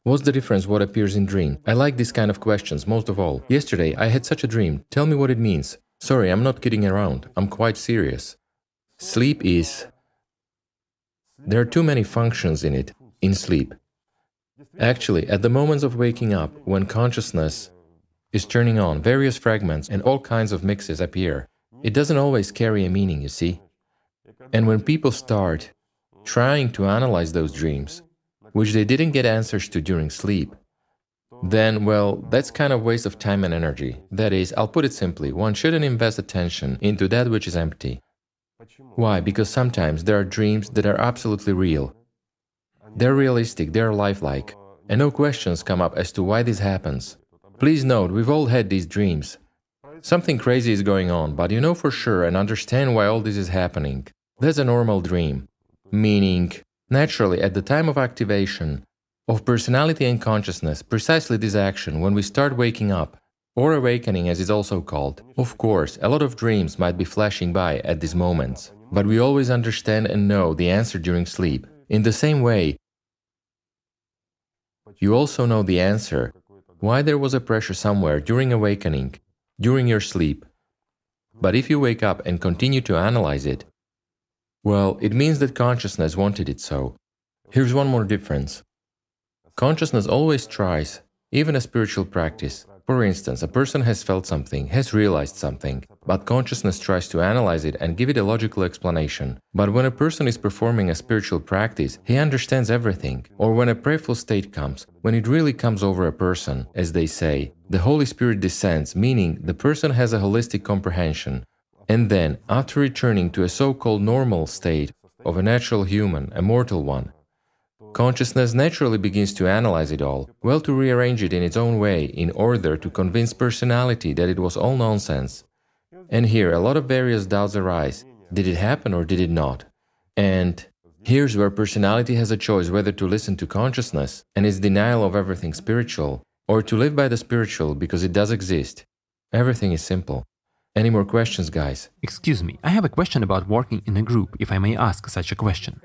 What's the difference what appears in dream? I like these kind of questions most of all. Yesterday I had such a dream. Tell me what it means. Sorry, I'm not kidding around. I'm quite serious. Sleep is There are too many functions in it, in sleep. Actually, at the moments of waking up, when consciousness is turning on, various fragments and all kinds of mixes appear. It doesn't always carry a meaning, you see. And when people start trying to analyze those dreams, which they didn't get answers to during sleep, then, well, that's kind of waste of time and energy. That is, I'll put it simply, one shouldn't invest attention into that which is empty. Why? Because sometimes there are dreams that are absolutely real. They're realistic, they're lifelike, and no questions come up as to why this happens. Please note, we've all had these dreams. Something crazy is going on, but you know for sure and understand why all this is happening. That's a normal dream. Meaning, naturally, at the time of activation of personality and consciousness, precisely this action, when we start waking up, or awakening as it's also called. Of course, a lot of dreams might be flashing by at these moments, but we always understand and know the answer during sleep. In the same way, you also know the answer why there was a pressure somewhere during awakening, during your sleep. But if you wake up and continue to analyze it, well, it means that consciousness wanted it so. Here's one more difference. Consciousness always tries, even a spiritual practice, for instance, a person has felt something, has realized something, but consciousness tries to analyze it and give it a logical explanation. But when a person is performing a spiritual practice, he understands everything. Or when a prayerful state comes, when it really comes over a person, as they say, the Holy Spirit descends, meaning the person has a holistic comprehension. And then, after returning to a so called normal state of a natural human, a mortal one, Consciousness naturally begins to analyze it all, well to rearrange it in its own way in order to convince personality that it was all nonsense. And here a lot of various doubts arise. Did it happen or did it not? And here's where personality has a choice whether to listen to consciousness and its denial of everything spiritual, or to live by the spiritual because it does exist. Everything is simple. Any more questions, guys? Excuse me, I have a question about working in a group, if I may ask such a question.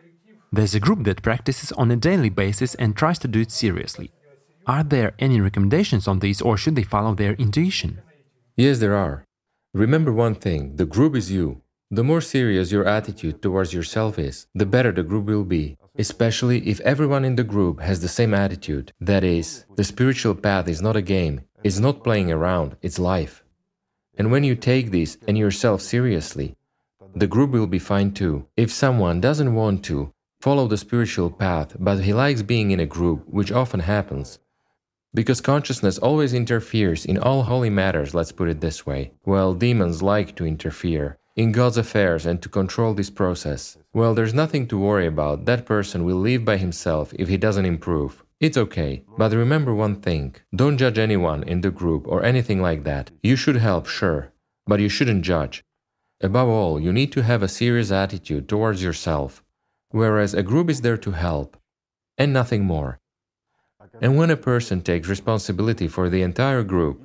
There's a group that practices on a daily basis and tries to do it seriously. Are there any recommendations on this or should they follow their intuition? Yes, there are. Remember one thing the group is you. The more serious your attitude towards yourself is, the better the group will be, especially if everyone in the group has the same attitude. That is, the spiritual path is not a game, it's not playing around, it's life. And when you take this and yourself seriously, the group will be fine too. If someone doesn't want to, follow the spiritual path, but he likes being in a group, which often happens. Because consciousness always interferes in all holy matters, let's put it this way. Well, demons like to interfere in God's affairs and to control this process. Well, there's nothing to worry about. That person will live by himself if he doesn't improve. It's okay. But remember one thing don't judge anyone in the group or anything like that. You should help, sure, but you shouldn't judge. Above all, you need to have a serious attitude towards yourself whereas a group is there to help and nothing more. And when a person takes responsibility for the entire group,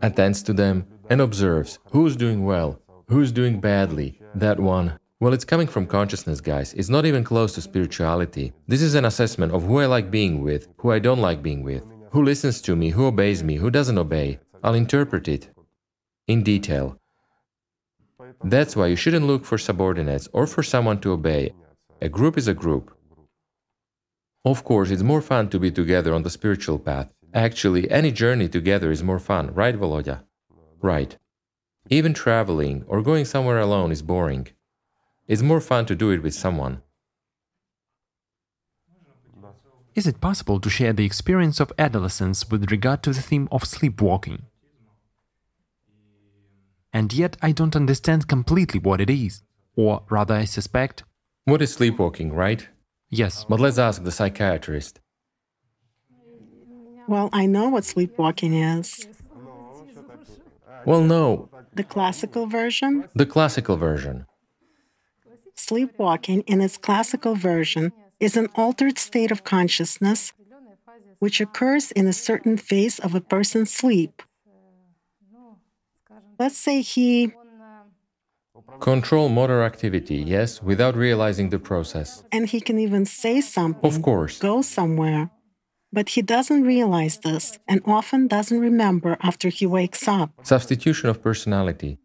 attends to them, and observes who's doing well, who's doing badly, that one, well, it's coming from consciousness, guys. It's not even close to spirituality. This is an assessment of who I like being with, who I don't like being with, who listens to me, who obeys me, who doesn't obey. I'll interpret it in detail. That's why you shouldn't look for subordinates or for someone to obey. A group is a group. Of course, it's more fun to be together on the spiritual path. Actually, any journey together is more fun, right, Volodya? Right. Even traveling or going somewhere alone is boring. It's more fun to do it with someone. Is it possible to share the experience of adolescence with regard to the theme of sleepwalking? and yet I don't understand completely what it is. Or rather, I suspect. What is sleepwalking, right? Yes. But let's ask the psychiatrist. Well, I know what sleepwalking is. Well, no. The classical version? The classical version. Sleepwalking, in its classical version, is an altered state of consciousness which occurs in a certain phase of a person's sleep. Let's say he control motor activity yes without realizing the process. And he can even say something of course. go somewhere but he doesn't realize this and often doesn't remember after he wakes up. Substitution of personality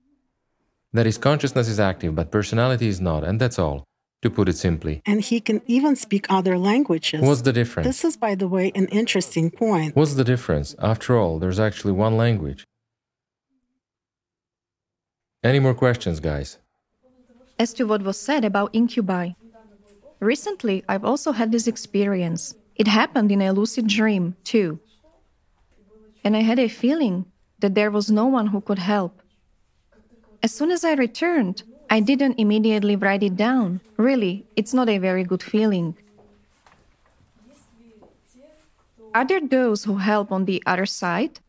that is consciousness is active but personality is not and that's all to put it simply. And he can even speak other languages. What's the difference? This is, by the way, an interesting point. What's the difference? After all, there's actually one language. Any more questions, guys? As to what was said about incubi, recently I've also had this experience. It happened in a lucid dream, too. And I had a feeling that there was no one who could help. As soon as I returned, I didn't immediately write it down. Really, it's not a very good feeling. Are there those who help on the other side?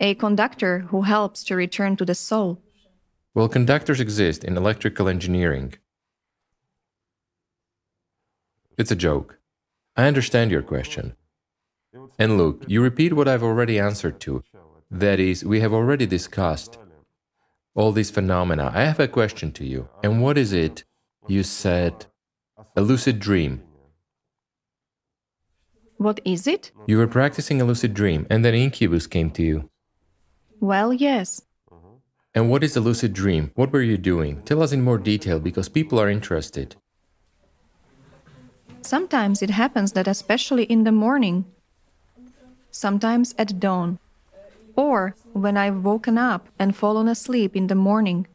A conductor who helps to return to the soul. Well, conductors exist in electrical engineering. It's a joke. I understand your question. And look, you repeat what I've already answered to. That is, we have already discussed all these phenomena. I have a question to you. And what is it? You said a lucid dream. What is it? You were practicing a lucid dream, and then incubus came to you. Well, yes. And what is a lucid dream? What were you doing? Tell us in more detail because people are interested. Sometimes it happens that, especially in the morning, sometimes at dawn, or when I've woken up and fallen asleep in the morning,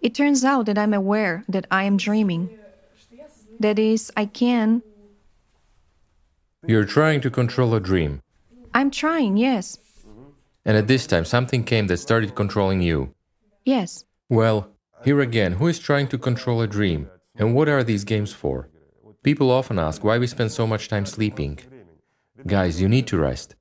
it turns out that I'm aware that I am dreaming. That is, I can. You're trying to control a dream. I'm trying, yes. And at this time, something came that started controlling you. Yes. Well, here again, who is trying to control a dream? And what are these games for? People often ask why we spend so much time sleeping. Guys, you need to rest.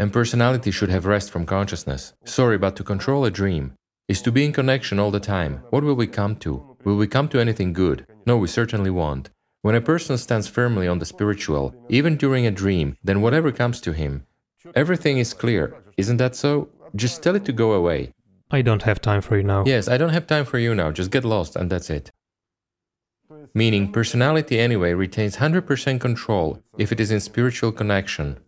And personality should have rest from consciousness. Sorry, but to control a dream is to be in connection all the time. What will we come to? Will we come to anything good? No, we certainly won't. When a person stands firmly on the spiritual, even during a dream, then whatever comes to him, everything is clear. Isn't that so? Just tell it to go away. I don't have time for you now. Yes, I don't have time for you now. Just get lost and that's it. Meaning, personality anyway retains 100% control if it is in spiritual connection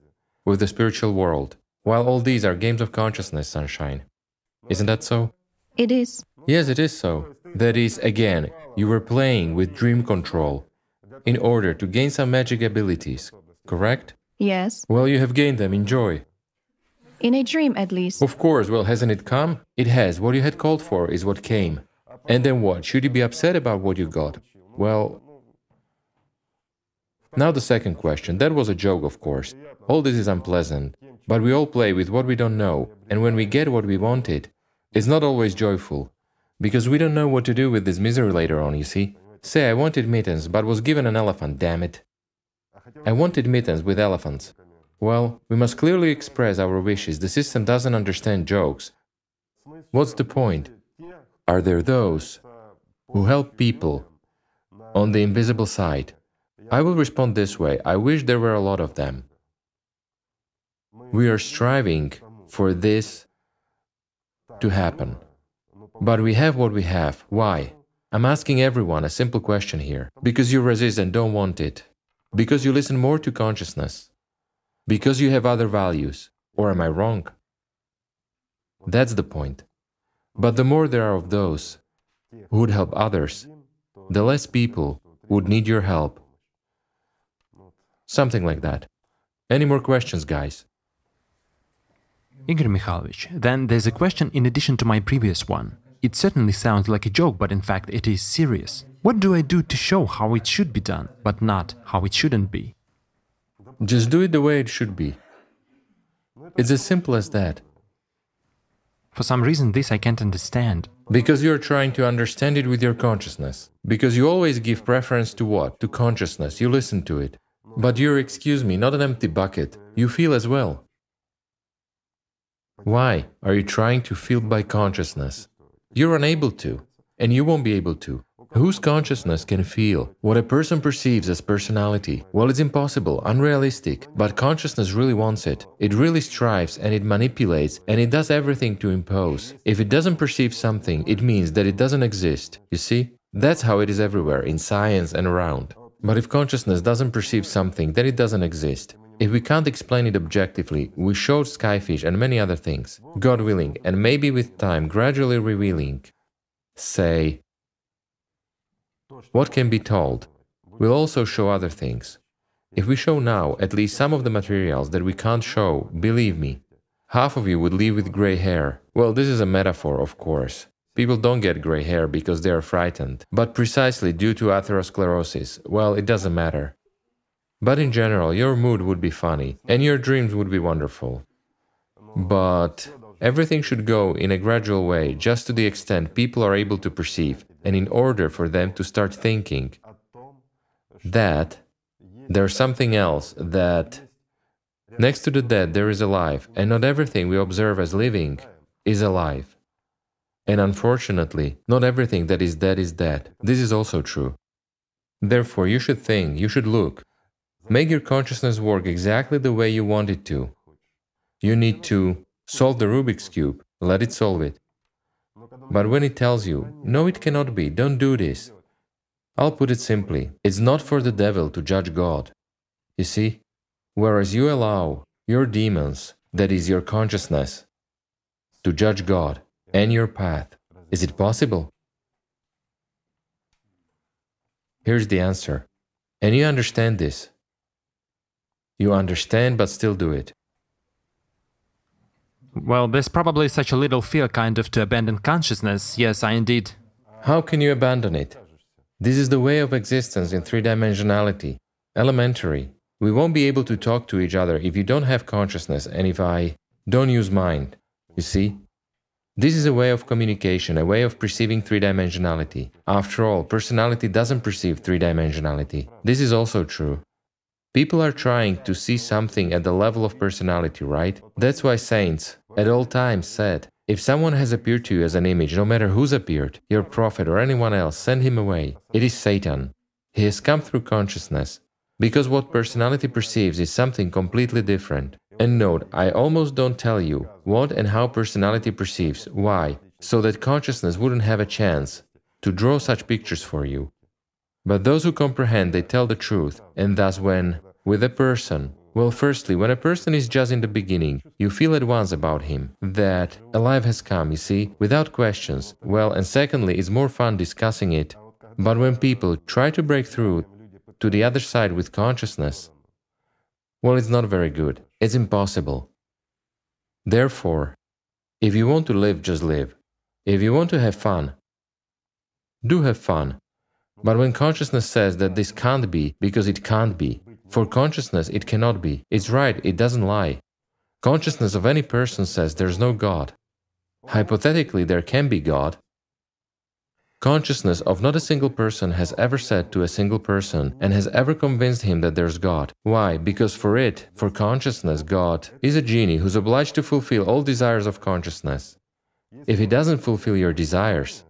with the spiritual world, while all these are games of consciousness, sunshine. Isn't that so? It is. Yes, it is so. That is, again, you were playing with dream control in order to gain some magic abilities, correct? Yes. Well, you have gained them, enjoy. In a dream, at least. Of course, well, hasn't it come? It has. What you had called for is what came. And then what? Should you be upset about what you got? Well, now the second question. That was a joke, of course. All this is unpleasant. But we all play with what we don't know, and when we get what we wanted, it's not always joyful. Because we don't know what to do with this misery later on, you see. Say, I wanted mittens, but was given an elephant, damn it. I wanted mittens with elephants. Well, we must clearly express our wishes. The system doesn't understand jokes. What's the point? Are there those who help people on the invisible side? I will respond this way I wish there were a lot of them. We are striving for this to happen. But we have what we have. Why? I'm asking everyone a simple question here. Because you resist and don't want it. Because you listen more to consciousness. Because you have other values. Or am I wrong? That's the point. But the more there are of those who would help others, the less people would need your help Something like that. Any more questions, guys? Igor Mikhailovich, then there's a question in addition to my previous one. It certainly sounds like a joke, but in fact it is serious. What do I do to show how it should be done, but not how it shouldn't be? Just do it the way it should be. It's as simple as that. For some reason, this I can't understand. Because you're trying to understand it with your consciousness. Because you always give preference to what? To consciousness. You listen to it. But you're, excuse me, not an empty bucket. You feel as well. Why are you trying to feel by consciousness? You're unable to, and you won't be able to. Whose consciousness can feel what a person perceives as personality? Well, it's impossible, unrealistic, but consciousness really wants it. It really strives and it manipulates and it does everything to impose. If it doesn't perceive something, it means that it doesn't exist. You see? That's how it is everywhere, in science and around. But if consciousness doesn't perceive something, then it doesn't exist. If we can't explain it objectively, we showed skyfish and many other things, God willing, and maybe with time gradually revealing, say, what can be told. We'll also show other things. If we show now at least some of the materials that we can't show, believe me, half of you would leave with gray hair. Well, this is a metaphor, of course. People don't get gray hair because they are frightened, but precisely due to atherosclerosis. Well, it doesn't matter. But in general, your mood would be funny and your dreams would be wonderful. But everything should go in a gradual way, just to the extent people are able to perceive, and in order for them to start thinking that there's something else that next to the dead there is alive, and not everything we observe as living is alive. And unfortunately, not everything that is dead is dead. This is also true. Therefore, you should think, you should look. Make your consciousness work exactly the way you want it to. You need to solve the Rubik's Cube, let it solve it. But when it tells you, no, it cannot be, don't do this, I'll put it simply it's not for the devil to judge God. You see? Whereas you allow your demons, that is your consciousness, to judge God and your path, is it possible? Here's the answer. And you understand this. You understand, but still do it. Well, there's probably such a little fear kind of to abandon consciousness. Yes, I indeed. How can you abandon it? This is the way of existence in three dimensionality. Elementary. We won't be able to talk to each other if you don't have consciousness and if I don't use mind. You see? This is a way of communication, a way of perceiving three dimensionality. After all, personality doesn't perceive three dimensionality. This is also true. People are trying to see something at the level of personality, right? That's why saints, at all times, said if someone has appeared to you as an image, no matter who's appeared, your prophet or anyone else, send him away. It is Satan. He has come through consciousness. Because what personality perceives is something completely different. And note, I almost don't tell you what and how personality perceives. Why? So that consciousness wouldn't have a chance to draw such pictures for you. But those who comprehend, they tell the truth, and thus when, with a person, well, firstly, when a person is just in the beginning, you feel at once about him that a life has come, you see, without questions. Well, and secondly, it's more fun discussing it. But when people try to break through to the other side with consciousness, well, it's not very good. It's impossible. Therefore, if you want to live, just live. If you want to have fun, do have fun. But when consciousness says that this can't be because it can't be, for consciousness it cannot be, it's right, it doesn't lie. Consciousness of any person says there's no God. Hypothetically, there can be God, Consciousness of not a single person has ever said to a single person and has ever convinced him that there's God. Why? Because for it, for consciousness, God is a genie who's obliged to fulfill all desires of consciousness. If he doesn't fulfill your desires,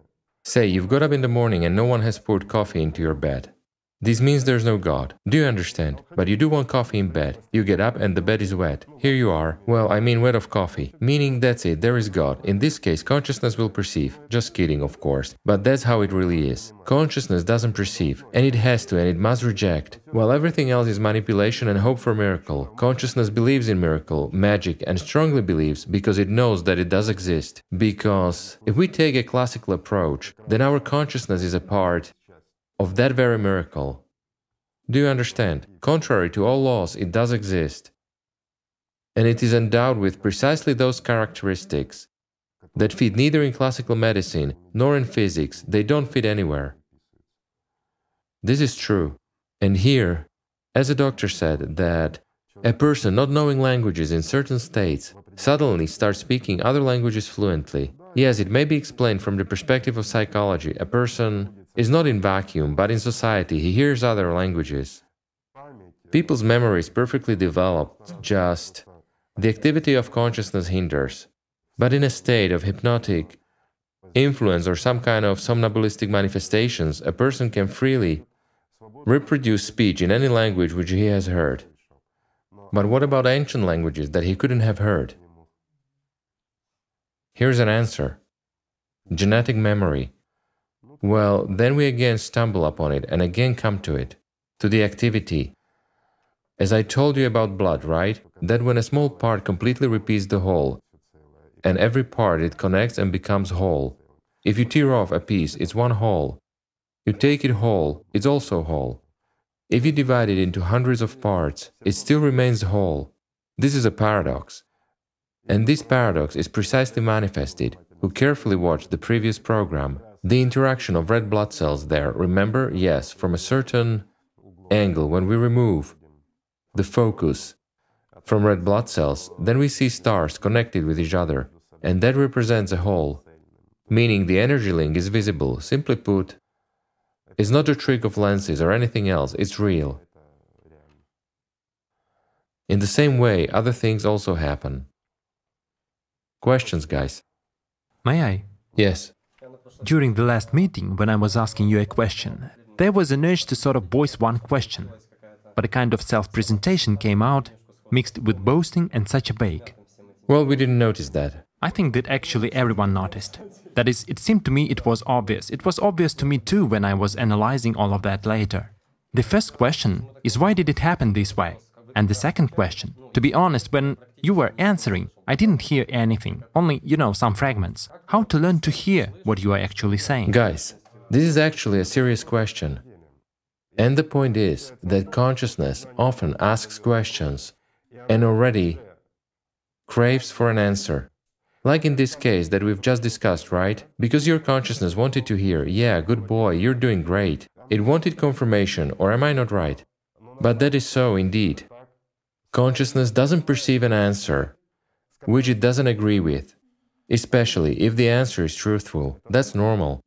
say you've got up in the morning and no one has poured coffee into your bed. This means there's no God. Do you understand? But you do want coffee in bed. You get up and the bed is wet. Here you are. Well, I mean wet of coffee. Meaning that's it, there is God. In this case, consciousness will perceive. Just kidding, of course. But that's how it really is. Consciousness doesn't perceive, and it has to and it must reject. While everything else is manipulation and hope for miracle, consciousness believes in miracle, magic, and strongly believes because it knows that it does exist. Because if we take a classical approach, then our consciousness is a part of that very miracle. Do you understand? Contrary to all laws, it does exist. And it is endowed with precisely those characteristics that fit neither in classical medicine nor in physics, they don't fit anywhere. This is true. And here, as a doctor said, that a person not knowing languages in certain states suddenly starts speaking other languages fluently. Yes, it may be explained from the perspective of psychology. A person is not in vacuum, but in society. He hears other languages. People's memory is perfectly developed, just the activity of consciousness hinders. But in a state of hypnotic influence or some kind of somnambulistic manifestations, a person can freely reproduce speech in any language which he has heard. But what about ancient languages that he couldn't have heard? Here's an answer genetic memory. Well, then we again stumble upon it and again come to it, to the activity. As I told you about blood, right? That when a small part completely repeats the whole, and every part it connects and becomes whole. If you tear off a piece, it's one whole. You take it whole, it's also whole. If you divide it into hundreds of parts, it still remains whole. This is a paradox. And this paradox is precisely manifested, who carefully watched the previous program, the interaction of red blood cells there, remember? Yes, from a certain angle, when we remove the focus from red blood cells, then we see stars connected with each other, and that represents a whole, meaning the energy link is visible. Simply put, It's not a trick of lenses or anything else, it's real. In the same way, other things also happen. Questions, guys? May I? Yes. During the last meeting, when I was asking you a question, there was an urge to sort of voice one question, but a kind of self presentation came out, mixed with boasting and such a bake. Well, we didn't notice that. I think that actually everyone noticed. That is, it seemed to me it was obvious. It was obvious to me too when I was analyzing all of that later. The first question is why did it happen this way? And the second question, to be honest, when you were answering, I didn't hear anything, only, you know, some fragments. How to learn to hear what you are actually saying? Guys, this is actually a serious question. And the point is that consciousness often asks questions and already craves for an answer. Like in this case that we've just discussed, right? Because your consciousness wanted to hear, yeah, good boy, you're doing great. It wanted confirmation, or am I not right? But that is so indeed. Consciousness doesn't perceive an answer which it doesn't agree with, especially if the answer is truthful. That's normal.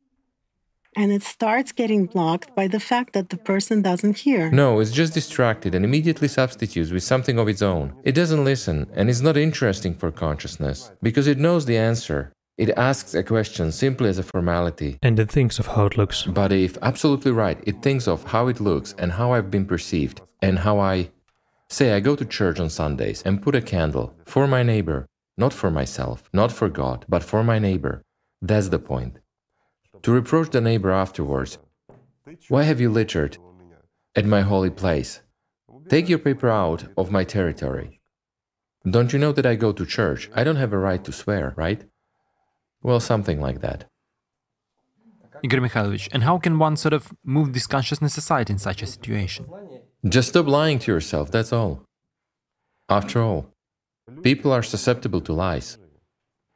And it starts getting blocked by the fact that the person doesn't hear. No, it's just distracted and immediately substitutes with something of its own. It doesn't listen and is not interesting for consciousness because it knows the answer. It asks a question simply as a formality. And it thinks of how it looks. But if absolutely right, it thinks of how it looks and how I've been perceived and how I say I go to church on Sundays and put a candle for my neighbor, not for myself, not for God, but for my neighbor. That's the point to reproach the neighbor afterwards. Why have you littered at my holy place? Take your paper out of my territory. Don't you know that I go to church? I don't have a right to swear, right? Well, something like that. Igor Mikhailovich, and how can one sort of move this consciousness aside in such a situation? Just stop lying to yourself, that's all. After all, people are susceptible to lies.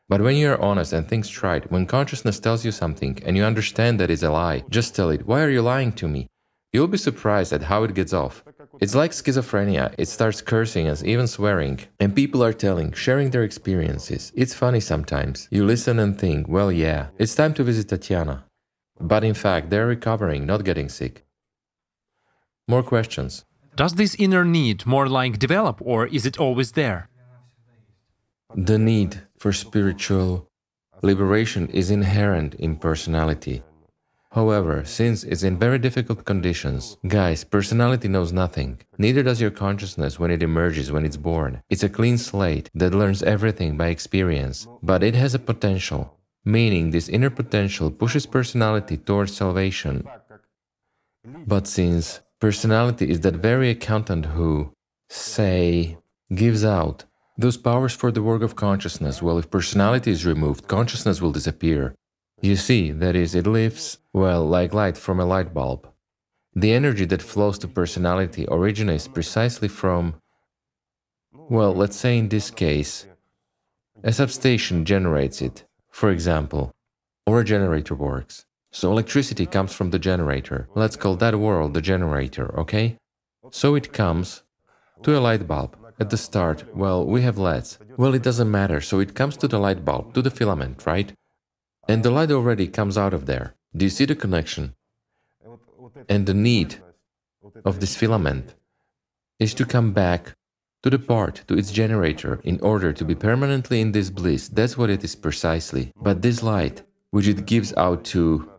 But when you are honest and things straight, when consciousness tells you something and you understand that it's a lie, just tell it, why are you lying to me? You'll be surprised at how it gets off. It's like schizophrenia, it starts cursing us, even swearing. And people are telling, sharing their experiences. It's funny sometimes. You listen and think, well, yeah, it's time to visit Tatiana. But in fact, they're recovering, not getting sick. More questions. Does this inner need more like develop or is it always there? The need for spiritual liberation is inherent in personality. However, since it's in very difficult conditions, guys, personality knows nothing. Neither does your consciousness when it emerges, when it's born. It's a clean slate that learns everything by experience, but it has a potential, meaning this inner potential pushes personality towards salvation. But since personality is that very accountant who, say, gives out those powers for the work of consciousness, well, if personality is removed, consciousness will disappear. You see, that is, it lives, well, like light from a light bulb. The energy that flows to personality originates precisely from, well, let's say in this case, a substation generates it, for example, or a generator works. So electricity comes from the generator. Let's call that world the generator, okay? So it comes to a light bulb. At the start, well, we have LEDs. Well, it doesn't matter, so it comes to the light bulb, to the filament, right? And the light already comes out of there. Do you see the connection? And the need of this filament is to come back to the part, to its generator, in order to be permanently in this bliss. That's what it is precisely. But this light, which it gives out to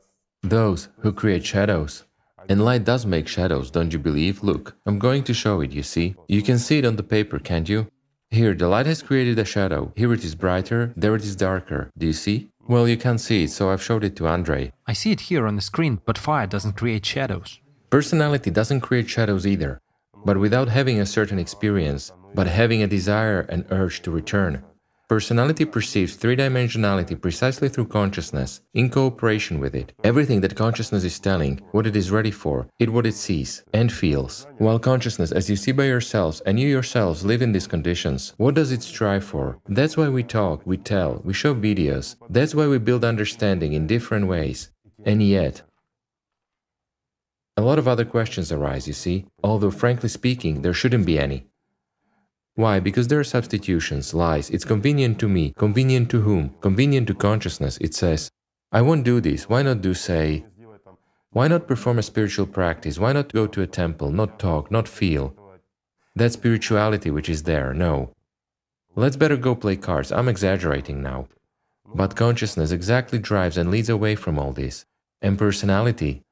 those who create shadows, and light does make shadows, don't you believe? Look, I'm going to show it, you see? You can see it on the paper, can't you? Here, the light has created a shadow. Here it is brighter, there it is darker. Do you see? Well, you can't see it, so I've showed it to Andrei. I see it here on the screen, but fire doesn't create shadows. Personality doesn't create shadows either, but without having a certain experience, but having a desire and urge to return. Personality perceives three dimensionality precisely through consciousness, in cooperation with it. Everything that consciousness is telling, what it is ready for, it what it sees and feels. While consciousness, as you see by yourselves, and you yourselves live in these conditions, what does it strive for? That's why we talk, we tell, we show videos. That's why we build understanding in different ways. And yet, a lot of other questions arise, you see, although frankly speaking, there shouldn't be any. Why? Because there are substitutions, lies. It's convenient to me. Convenient to whom? Convenient to consciousness. It says, I won't do this. Why not do, say, Why not perform a spiritual practice? Why not go to a temple, not talk, not feel? That spirituality which is there, no. Let's better go play cards. I'm exaggerating now. But consciousness exactly drives and leads away from all this. And personality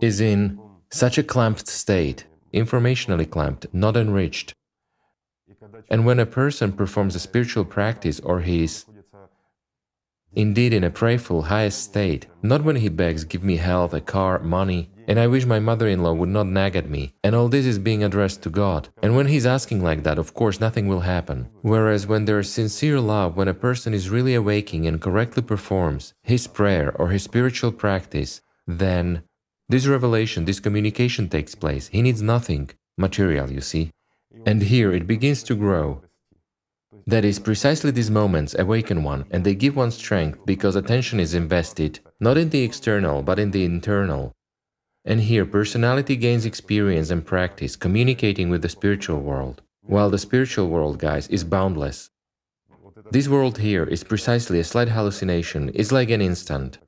is in such a clamped state, informationally clamped, not enriched. And when a person performs a spiritual practice or he is indeed in a prayerful highest state, not when he begs, give me health, a car, money, and I wish my mother-in-law would not nag at me, and all this is being addressed to God. And when he's asking like that, of course nothing will happen. Whereas when there is sincere love, when a person is really awaking and correctly performs his prayer or his spiritual practice, then this revelation, this communication takes place. He needs nothing material, you see. And here it begins to grow. That is, precisely these moments awaken one and they give one strength because attention is invested not in the external but in the internal. And here personality gains experience and practice communicating with the spiritual world, while the spiritual world, guys, is boundless. This world here is precisely a slight hallucination, it's like an instant.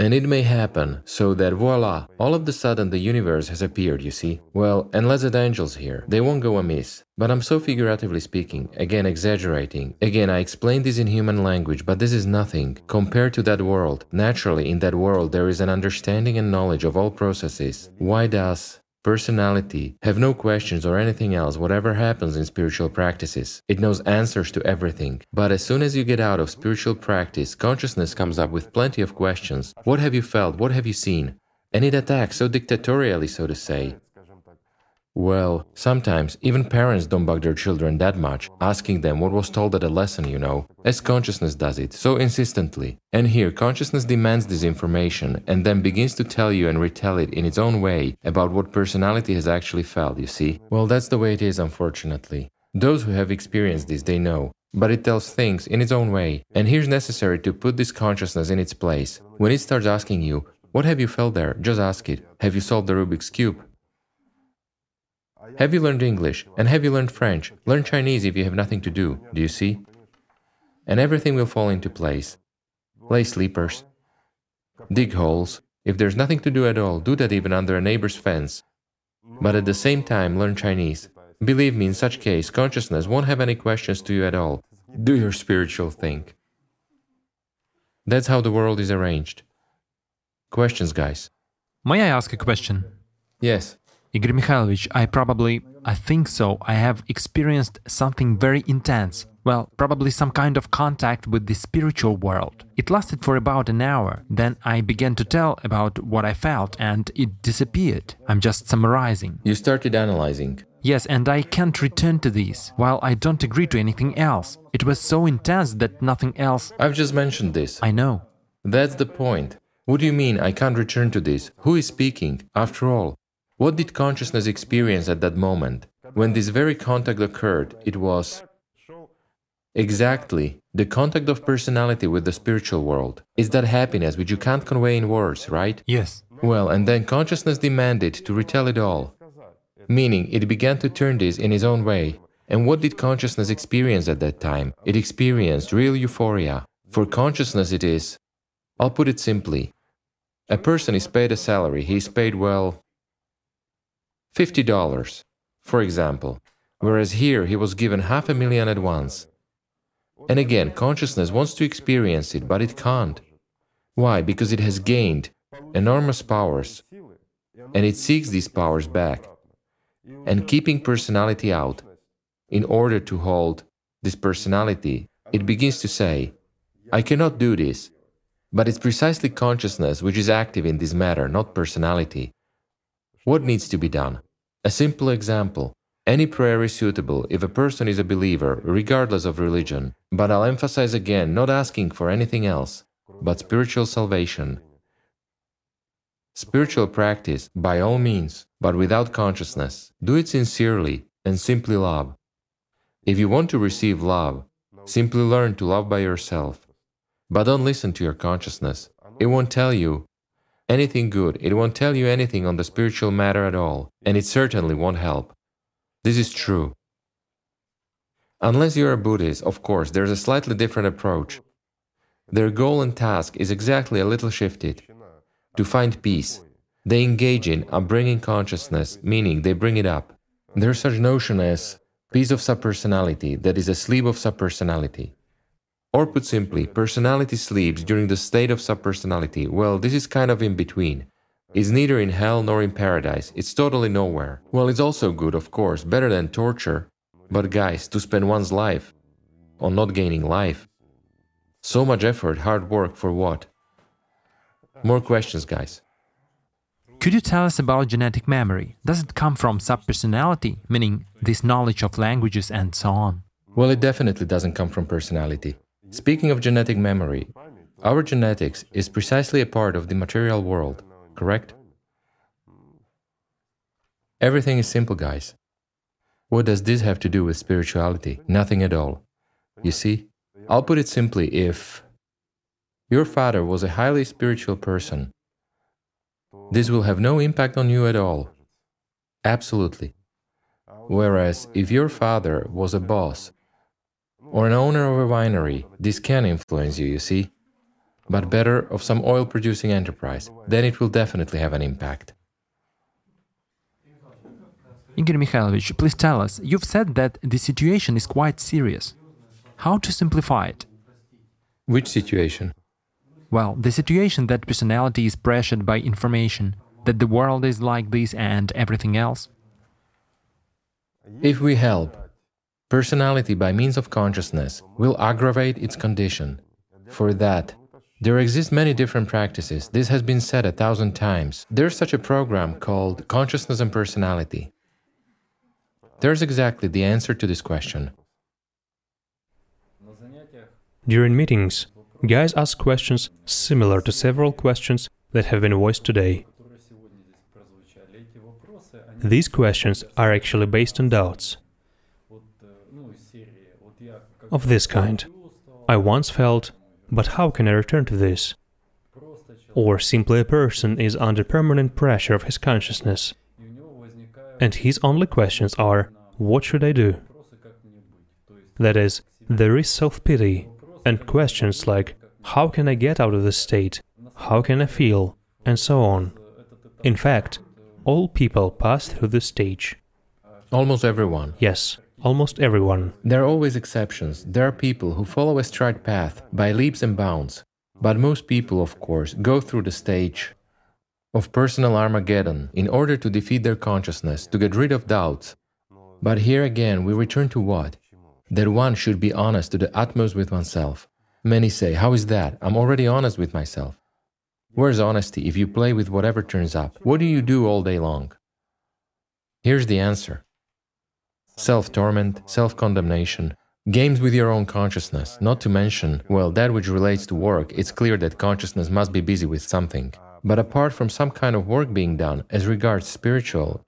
And it may happen so that voila, all of the sudden the universe has appeared, you see. Well, unless the angels here, they won't go amiss. But I'm so figuratively speaking, again exaggerating. Again, I explain this in human language, but this is nothing compared to that world. Naturally, in that world, there is an understanding and knowledge of all processes. Why does personality, have no questions or anything else, whatever happens in spiritual practices. It knows answers to everything. But as soon as you get out of spiritual practice, consciousness comes up with plenty of questions. What have you felt? What have you seen? And it attacks so dictatorially, so to say. Well, sometimes even parents don't bug their children that much, asking them what was told at a lesson, you know, as consciousness does it, so insistently. And here, consciousness demands this information and then begins to tell you and retell it in its own way about what personality has actually felt, you see. Well, that's the way it is, unfortunately. Those who have experienced this, they know. But it tells things in its own way, and here's necessary to put this consciousness in its place. When it starts asking you, what have you felt there? Just ask it. Have you solved the Rubik's Cube? Have you learned English? And have you learned French? Learn Chinese if you have nothing to do, do you see? And everything will fall into place. Lay sleepers. Dig holes. If there's nothing to do at all, do that even under a neighbor's fence. But at the same time, learn Chinese. Believe me, in such case, consciousness won't have any questions to you at all. Do your spiritual thing. That's how the world is arranged. Questions, guys? May I ask a question? Yes. Igor Mikhailovich, I probably, I think so, I have experienced something very intense. Well, probably some kind of contact with the spiritual world. It lasted for about an hour. Then I began to tell about what I felt and it disappeared. I'm just summarizing. You started analyzing. Yes, and I can't return to this, while I don't agree to anything else. It was so intense that nothing else. I've just mentioned this. I know. That's the point. What do you mean I can't return to this? Who is speaking? After all, what did consciousness experience at that moment? When this very contact occurred, it was exactly the contact of personality with the spiritual world. Is that happiness which you can't convey in words, right? Yes. Well, and then consciousness demanded to retell it all. Meaning, it began to turn this in its own way. And what did consciousness experience at that time? It experienced real euphoria. For consciousness, it is, I'll put it simply, a person is paid a salary, he is paid, well, $50, for example, whereas here he was given half a million at once. And again, consciousness wants to experience it, but it can't. Why? Because it has gained enormous powers, and it seeks these powers back. And keeping personality out, in order to hold this personality, it begins to say, I cannot do this. But it's precisely consciousness which is active in this matter, not personality. What needs to be done? A simple example. Any prayer is suitable if a person is a believer, regardless of religion. But I'll emphasize again, not asking for anything else, but spiritual salvation. Spiritual practice, by all means, but without consciousness. Do it sincerely and simply love. If you want to receive love, simply learn to love by yourself. But don't listen to your consciousness. It won't tell you anything good, it won't tell you anything on the spiritual matter at all, and it certainly won't help. This is true. Unless you're a Buddhist, of course, there's a slightly different approach. Their goal and task is exactly a little shifted to find peace, They engage in upbringing consciousness, meaning they bring it up. There's such notion as peace of subpersonality that is a sleep of subpersonality. Or put simply, personality sleeps during the state of subpersonality. Well, this is kind of in between. It's neither in hell nor in paradise, it's totally nowhere. Well, it's also good, of course, better than torture. But guys, to spend one's life on not gaining life, so much effort, hard work for what? More questions, guys. Could you tell us about genetic memory? Does it come from subpersonality, meaning this knowledge of languages and so on? Well, it definitely doesn't come from personality. Speaking of genetic memory, our genetics is precisely a part of the material world, correct? Everything is simple, guys. What does this have to do with spirituality? Nothing at all. You see, I'll put it simply if your father was a highly spiritual person, this will have no impact on you at all. Absolutely. Whereas if your father was a boss or an owner of a winery, this can influence you, you see. But better of some oil producing enterprise, then it will definitely have an impact. Igor Mikhailovich, please tell us, you've said that the situation is quite serious. How to simplify it? Which situation? Well, the situation that personality is pressured by information, that the world is like this and everything else. If we help, personality by means of consciousness will aggravate its condition. For that, there exist many different practices. This has been said a thousand times. There's such a program called Consciousness and Personality. There's exactly the answer to this question. During meetings, guys ask questions similar to several questions that have been voiced today. These questions are actually based on doubts. Of this kind. I once felt, but how can I return to this? Or simply a person is under permanent pressure of his consciousness. And his only questions are, what should I do? That is, there is self pity, and questions like, how can I get out of this state? How can I feel? And so on. In fact, all people pass through this stage. Almost everyone. Yes, almost everyone. There are always exceptions. There are people who follow a straight path by leaps and bounds. But most people, of course, go through the stage of personal Armageddon in order to defeat their consciousness, to get rid of doubts. But here again, we return to what? That one should be honest to the utmost with oneself. Many say, How is that? I'm already honest with myself. Where's honesty if you play with whatever turns up? What do you do all day long? Here's the answer self torment, self condemnation, games with your own consciousness, not to mention, well, that which relates to work, it's clear that consciousness must be busy with something. But apart from some kind of work being done as regards spiritual,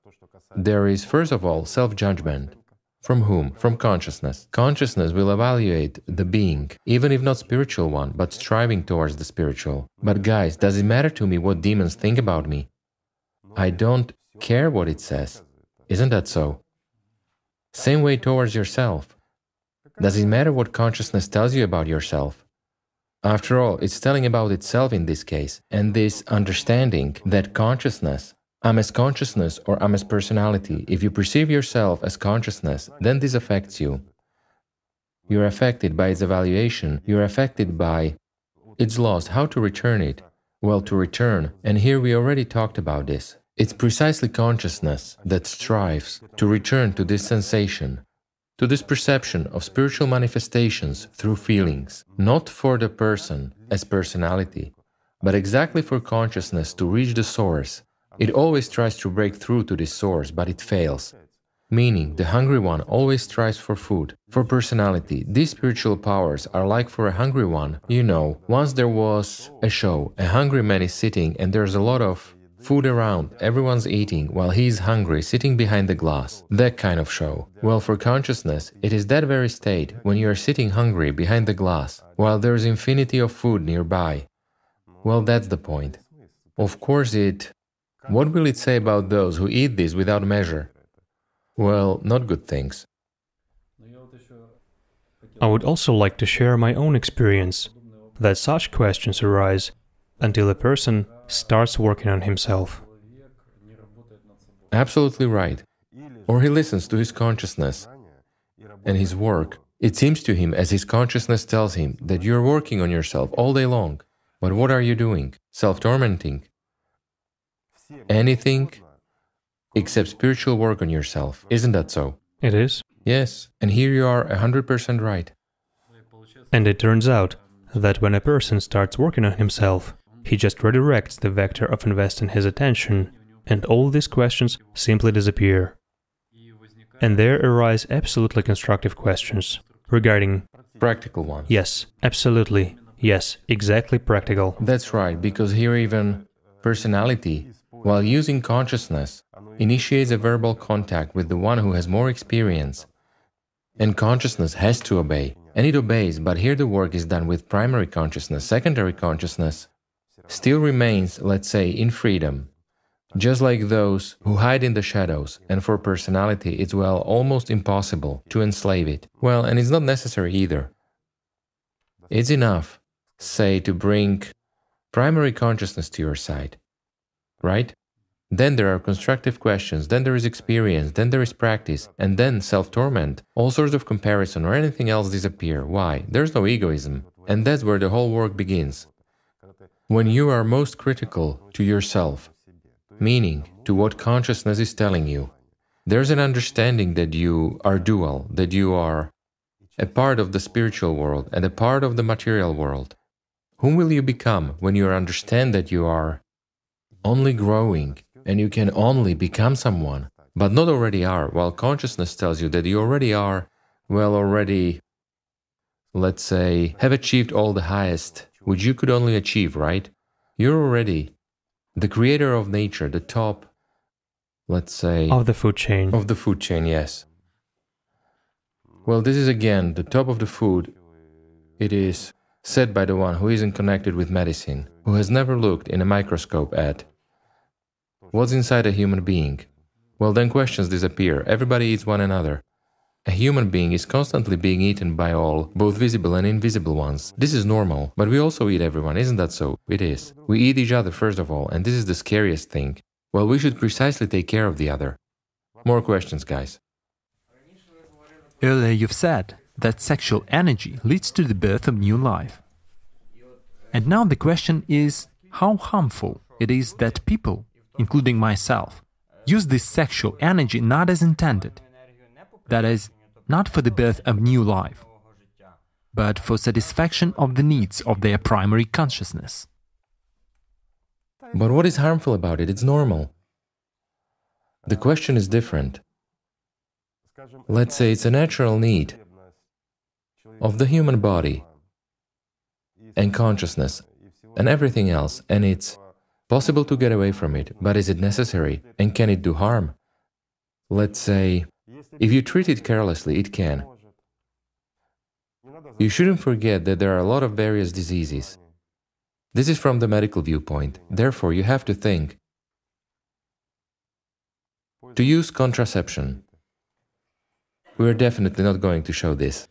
there is first of all self judgment. From whom? From consciousness. Consciousness will evaluate the being, even if not spiritual one, but striving towards the spiritual. But guys, does it matter to me what demons think about me? I don't care what it says. Isn't that so? Same way towards yourself. Does it matter what consciousness tells you about yourself? After all, it's telling about itself in this case, and this understanding that consciousness I'm as consciousness or I'm as personality. If you perceive yourself as consciousness, then this affects you. You're affected by its evaluation, you're affected by its loss. How to return it? Well, to return, and here we already talked about this. It's precisely consciousness that strives to return to this sensation, to this perception of spiritual manifestations through feelings, not for the person as personality, but exactly for consciousness to reach the source it always tries to break through to this source, but it fails. Meaning, the hungry one always strives for food, for personality. These spiritual powers are like for a hungry one. You know, once there was a show, a hungry man is sitting and there's a lot of food around, everyone's eating while he is hungry, sitting behind the glass. That kind of show. Well, for consciousness, it is that very state when you are sitting hungry behind the glass, while there is infinity of food nearby. Well, that's the point. Of course, it what will it say about those who eat this without measure? Well, not good things. I would also like to share my own experience that such questions arise until a person starts working on himself. Absolutely right. Or he listens to his consciousness and his work. It seems to him as his consciousness tells him that you're working on yourself all day long. But what are you doing? Self tormenting. Anything except spiritual work on yourself. Isn't that so? It is. Yes, and here you are 100% right. And it turns out that when a person starts working on himself, he just redirects the vector of investing his attention, and all these questions simply disappear. And there arise absolutely constructive questions regarding. Practical one. Yes, absolutely. Yes, exactly practical. That's right, because here even personality, while using consciousness, initiates a verbal contact with the one who has more experience. And consciousness has to obey, and it obeys, but here the work is done with primary consciousness. Secondary consciousness still remains, let's say, in freedom, just like those who hide in the shadows, and for personality it's, well, almost impossible to enslave it. Well, and it's not necessary either. It's enough, say, to bring primary consciousness to your side, right? Then there are constructive questions, then there is experience, then there is practice, and then self torment. All sorts of comparison or anything else disappear. Why? There's no egoism. And that's where the whole work begins. When you are most critical to yourself, meaning to what consciousness is telling you, there's an understanding that you are dual, that you are a part of the spiritual world and a part of the material world. Whom will you become when you understand that you are only growing and you can only become someone, but not already are, while consciousness tells you that you already are, well, already, let's say, have achieved all the highest which you could only achieve, right? You're already the creator of nature, the top, let's say, of the food chain. Of the food chain, yes. Well, this is again the top of the food. It is said by the one who isn't connected with medicine, who has never looked in a microscope at What's inside a human being? Well, then questions disappear. Everybody eats one another. A human being is constantly being eaten by all, both visible and invisible ones. This is normal, but we also eat everyone, isn't that so? It is. We eat each other first of all, and this is the scariest thing. Well, we should precisely take care of the other. More questions, guys. Earlier you've said that sexual energy leads to the birth of new life. And now the question is how harmful it is that people including myself, use this sexual energy not as intended. That is, not for the birth of new life, but for satisfaction of the needs of their primary consciousness. But what is harmful about it? It's normal. The question is different. Let's say it's a natural need of the human body and consciousness and everything else, and it's Possible to get away from it, but is it necessary? And can it do harm? Let's say, if you treat it carelessly, it can. You shouldn't forget that there are a lot of various diseases. This is from the medical viewpoint. Therefore, you have to think. To use contraception. We are definitely not going to show this.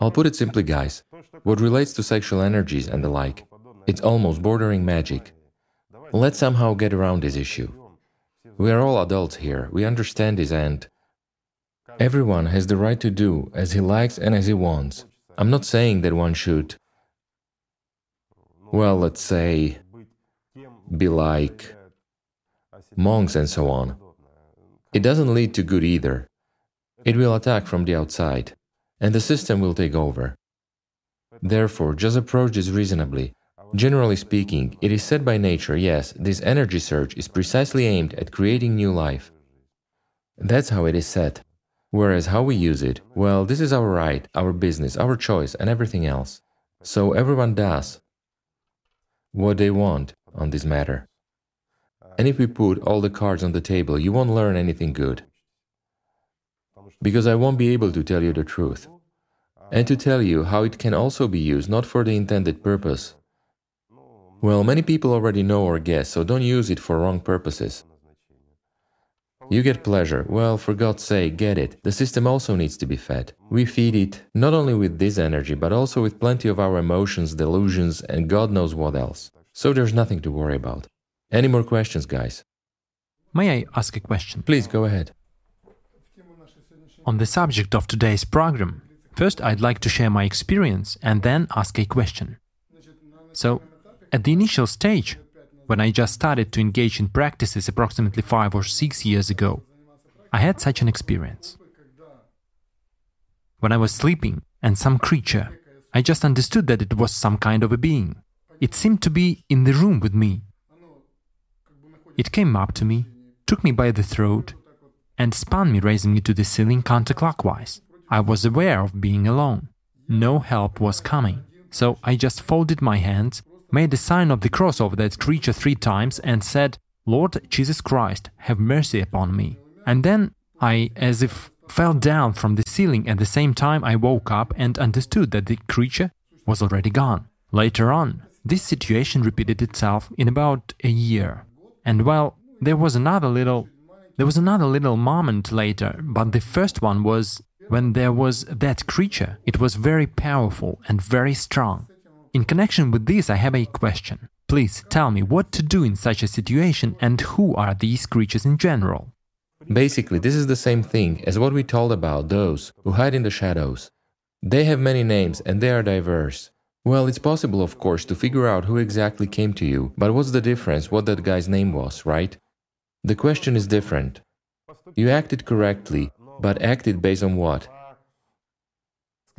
I'll put it simply, guys. What relates to sexual energies and the like, it's almost bordering magic. Let's somehow get around this issue. We are all adults here, we understand this and everyone has the right to do as he likes and as he wants. I'm not saying that one should, well, let's say, be like monks and so on. It doesn't lead to good either. It will attack from the outside, and the system will take over. Therefore, just approach this reasonably Generally speaking, it is said by nature, yes, this energy surge is precisely aimed at creating new life. That's how it is said. Whereas how we use it, well, this is our right, our business, our choice, and everything else. So everyone does what they want on this matter. And if we put all the cards on the table, you won't learn anything good. Because I won't be able to tell you the truth. And to tell you how it can also be used not for the intended purpose, well, many people already know or guess, so don't use it for wrong purposes. You get pleasure. Well, for God's sake, get it. The system also needs to be fed. We feed it not only with this energy, but also with plenty of our emotions, delusions, and God knows what else. So there's nothing to worry about. Any more questions, guys? May I ask a question? Please go ahead. On the subject of today's program, first I'd like to share my experience and then ask a question. So, at the initial stage, when I just started to engage in practices approximately five or six years ago, I had such an experience. When I was sleeping and some creature, I just understood that it was some kind of a being. It seemed to be in the room with me. It came up to me, took me by the throat, and spun me, raising me to the ceiling counterclockwise. I was aware of being alone. No help was coming. So I just folded my hands, made the sign of the cross over that creature three times, and said, Lord Jesus Christ, have mercy upon me. And then I, as if fell down from the ceiling at the same time I woke up and understood that the creature was already gone. Later on, this situation repeated itself in about a year. And well, there was another little there was another little moment later, but the first one was when there was that creature. It was very powerful and very strong. In connection with this, I have a question. Please tell me what to do in such a situation and who are these creatures in general? Basically, this is the same thing as what we told about those who hide in the shadows. They have many names and they are diverse. Well, it's possible, of course, to figure out who exactly came to you, but what's the difference what that guy's name was, right? The question is different. You acted correctly, but acted based on what?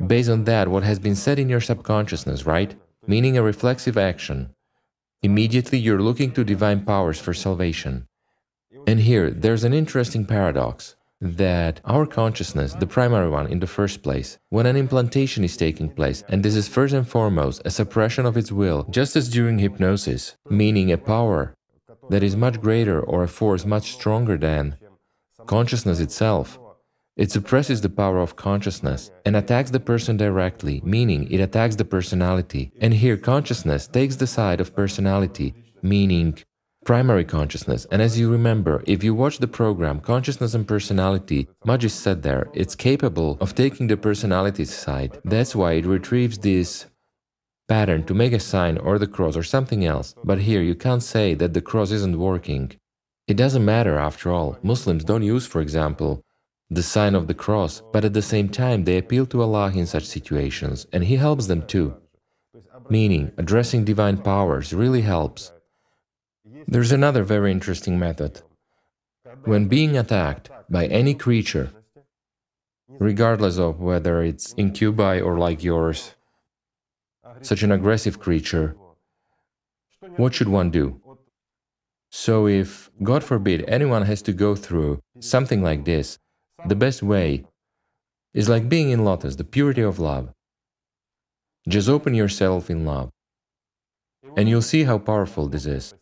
Based on that, what has been said in your subconsciousness, right? Meaning a reflexive action. Immediately you're looking to divine powers for salvation. And here, there's an interesting paradox that our consciousness, the primary one in the first place, when an implantation is taking place, and this is first and foremost a suppression of its will, just as during hypnosis, meaning a power that is much greater or a force much stronger than consciousness itself, it suppresses the power of consciousness and attacks the person directly, meaning it attacks the personality. And here, consciousness takes the side of personality, meaning primary consciousness. And as you remember, if you watch the program Consciousness and Personality, Magis said there, it's capable of taking the personality side. That's why it retrieves this pattern to make a sign or the cross or something else. But here you can't say that the cross isn't working. It doesn't matter after all. Muslims don't use, for example, the sign of the cross, but at the same time they appeal to Allah in such situations, and He helps them too. Meaning, addressing divine powers really helps. There's another very interesting method. When being attacked by any creature, regardless of whether it's incubi or like yours, such an aggressive creature, what should one do? So, if, God forbid, anyone has to go through something like this, the best way is like being in lotus, the purity of love. Just open yourself in love, and you'll see how powerful this is.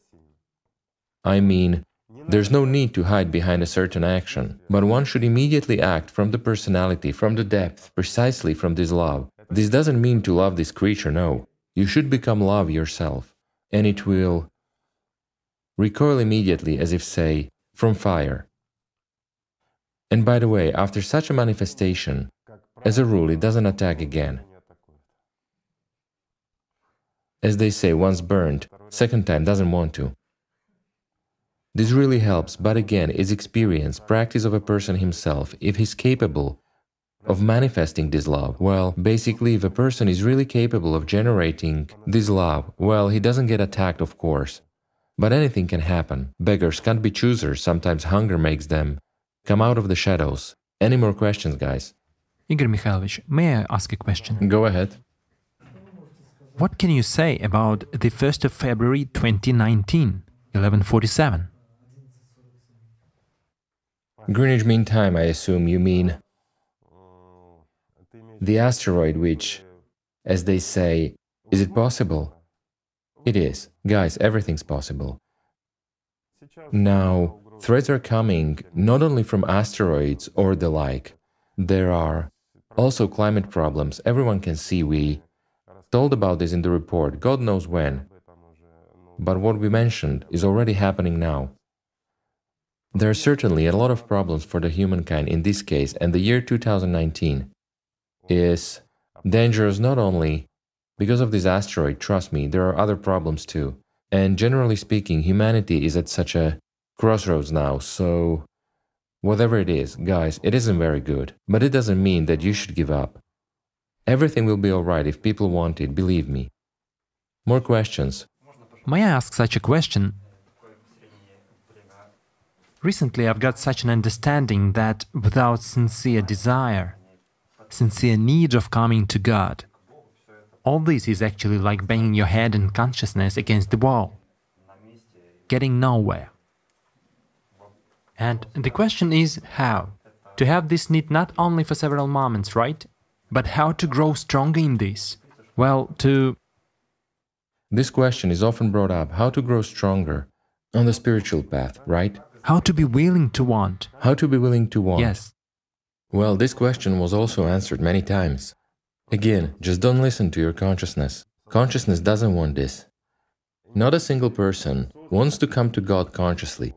I mean, there's no need to hide behind a certain action, but one should immediately act from the personality, from the depth, precisely from this love. This doesn't mean to love this creature, no. You should become love yourself, and it will recoil immediately, as if, say, from fire. And by the way, after such a manifestation, as a rule, it doesn't attack again. As they say, once burned, second time doesn't want to. This really helps, but again, it's experience, practice of a person himself, if he's capable of manifesting this love. Well, basically, if a person is really capable of generating this love, well, he doesn't get attacked, of course. But anything can happen. Beggars can't be choosers, sometimes hunger makes them come out of the shadows. Any more questions, guys? Igor Mikhailovich, may I ask a question? Go ahead. What can you say about the 1st of February 2019, 1147? Greenwich Mean Time, I assume you mean the asteroid which, as they say, is it possible? It is. Guys, everything's possible. Now, threats are coming not only from asteroids or the like, there are also climate problems. Everyone can see we told about this in the report, God knows when. But what we mentioned is already happening now. There are certainly a lot of problems for the humankind in this case, and the year 2019 is dangerous not only because of this asteroid, trust me, there are other problems too. And generally speaking, humanity is at such a crossroads now, so whatever it is, guys, it isn't very good. But it doesn't mean that you should give up. Everything will be alright if people want it, believe me. More questions? May I ask such a question? Recently, I've got such an understanding that without sincere desire, sincere need of coming to God, all this is actually like banging your head in consciousness against the wall, getting nowhere. And the question is how? To have this need not only for several moments, right? But how to grow stronger in this? Well, to. This question is often brought up how to grow stronger on the spiritual path, right? How to be willing to want. How to be willing to want. Yes. Well, this question was also answered many times. Again, just don't listen to your consciousness. Consciousness doesn't want this. Not a single person wants to come to God consciously,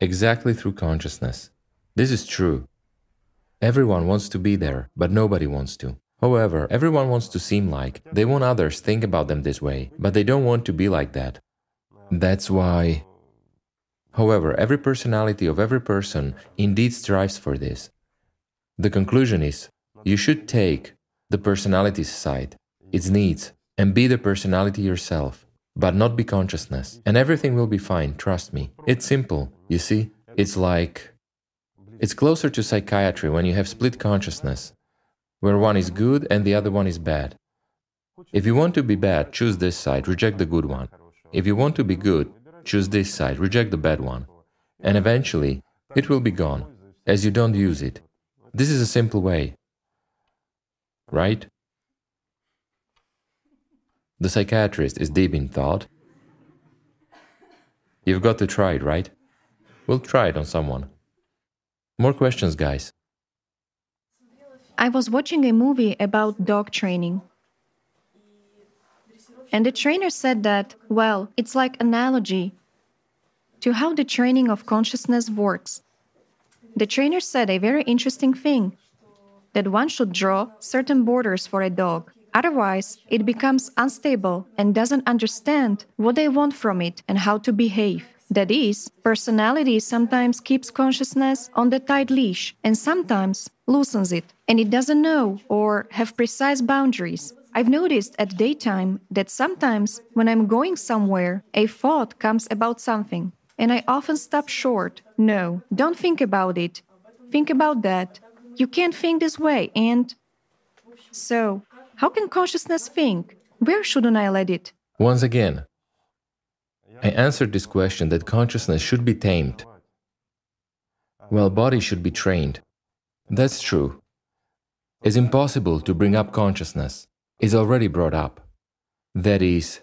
exactly through consciousness. This is true. Everyone wants to be there, but nobody wants to. However, everyone wants to seem like they want others think about them this way, but they don't want to be like that. That's why. However, every personality of every person indeed strives for this. The conclusion is you should take the personality side, its needs, and be the personality yourself, but not be consciousness. And everything will be fine, trust me. It's simple, you see? It's like. It's closer to psychiatry when you have split consciousness, where one is good and the other one is bad. If you want to be bad, choose this side, reject the good one. If you want to be good, choose this side, reject the bad one. And eventually, it will be gone, as you don't use it. This is a simple way. Right? The psychiatrist is deep in thought. You've got to try it, right? We'll try it on someone. More questions, guys. I was watching a movie about dog training. And the trainer said that, well, it's like analogy to how the training of consciousness works. The trainer said a very interesting thing that one should draw certain borders for a dog. Otherwise, it becomes unstable and doesn't understand what they want from it and how to behave. That is, personality sometimes keeps consciousness on the tight leash and sometimes loosens it, and it doesn't know or have precise boundaries. I've noticed at daytime that sometimes when I'm going somewhere, a thought comes about something, and I often stop short. No, don't think about it. Think about that. You can't think this way, and. So, how can consciousness think? Where shouldn't I let it? Once again, I answered this question that consciousness should be tamed, while body should be trained. That's true. It's impossible to bring up consciousness. It's already brought up. That is,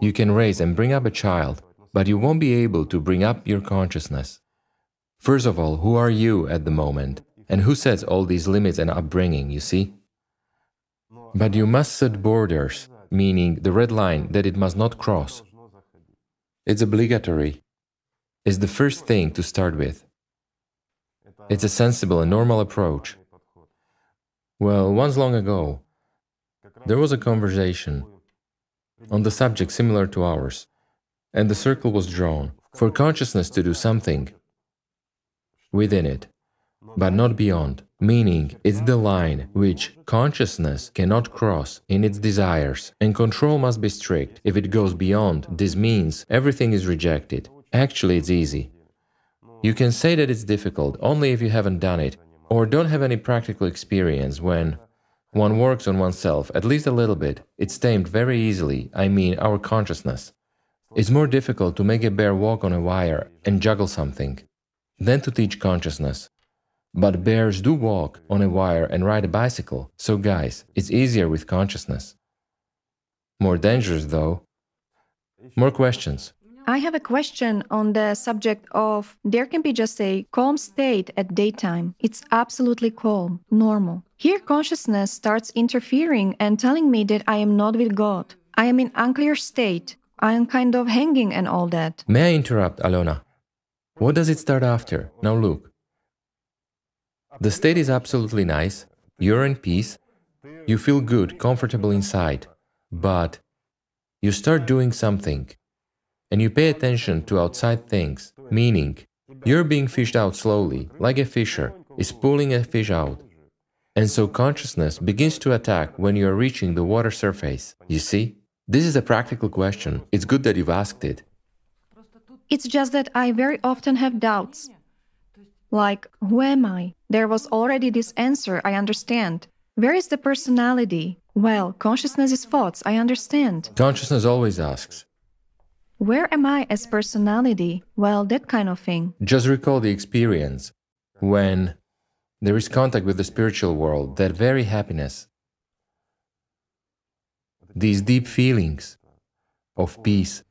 you can raise and bring up a child, but you won't be able to bring up your consciousness. First of all, who are you at the moment? And who sets all these limits and upbringing, you see? But you must set borders, meaning the red line that it must not cross. It's obligatory. It's the first thing to start with. It's a sensible and normal approach. Well, once long ago, there was a conversation on the subject similar to ours, and the circle was drawn for consciousness to do something within it but not beyond, meaning it's the line which consciousness cannot cross in its desires, and control must be strict. If it goes beyond, this means everything is rejected. Actually, it's easy. You can say that it's difficult only if you haven't done it or don't have any practical experience when one works on oneself at least a little bit. It's tamed very easily, I mean, our consciousness. It's more difficult to make a bear walk on a wire and juggle something than to teach consciousness. But bears do walk on a wire and ride a bicycle, so guys, it's easier with consciousness. More dangerous though. More questions. I have a question on the subject of there can be just a calm state at daytime. It's absolutely calm, normal. Here, consciousness starts interfering and telling me that I am not with God. I am in unclear state. I am kind of hanging and all that. May I interrupt, Alona? What does it start after? Now look. The state is absolutely nice, you're in peace, you feel good, comfortable inside, but you start doing something and you pay attention to outside things, meaning you're being fished out slowly, like a fisher is pulling a fish out. And so consciousness begins to attack when you are reaching the water surface. You see? This is a practical question. It's good that you've asked it. It's just that I very often have doubts. Like, who am I? There was already this answer, I understand. Where is the personality? Well, consciousness is thoughts, I understand. Consciousness always asks. Where am I as personality? Well, that kind of thing. Just recall the experience when there is contact with the spiritual world, that very happiness, these deep feelings of peace,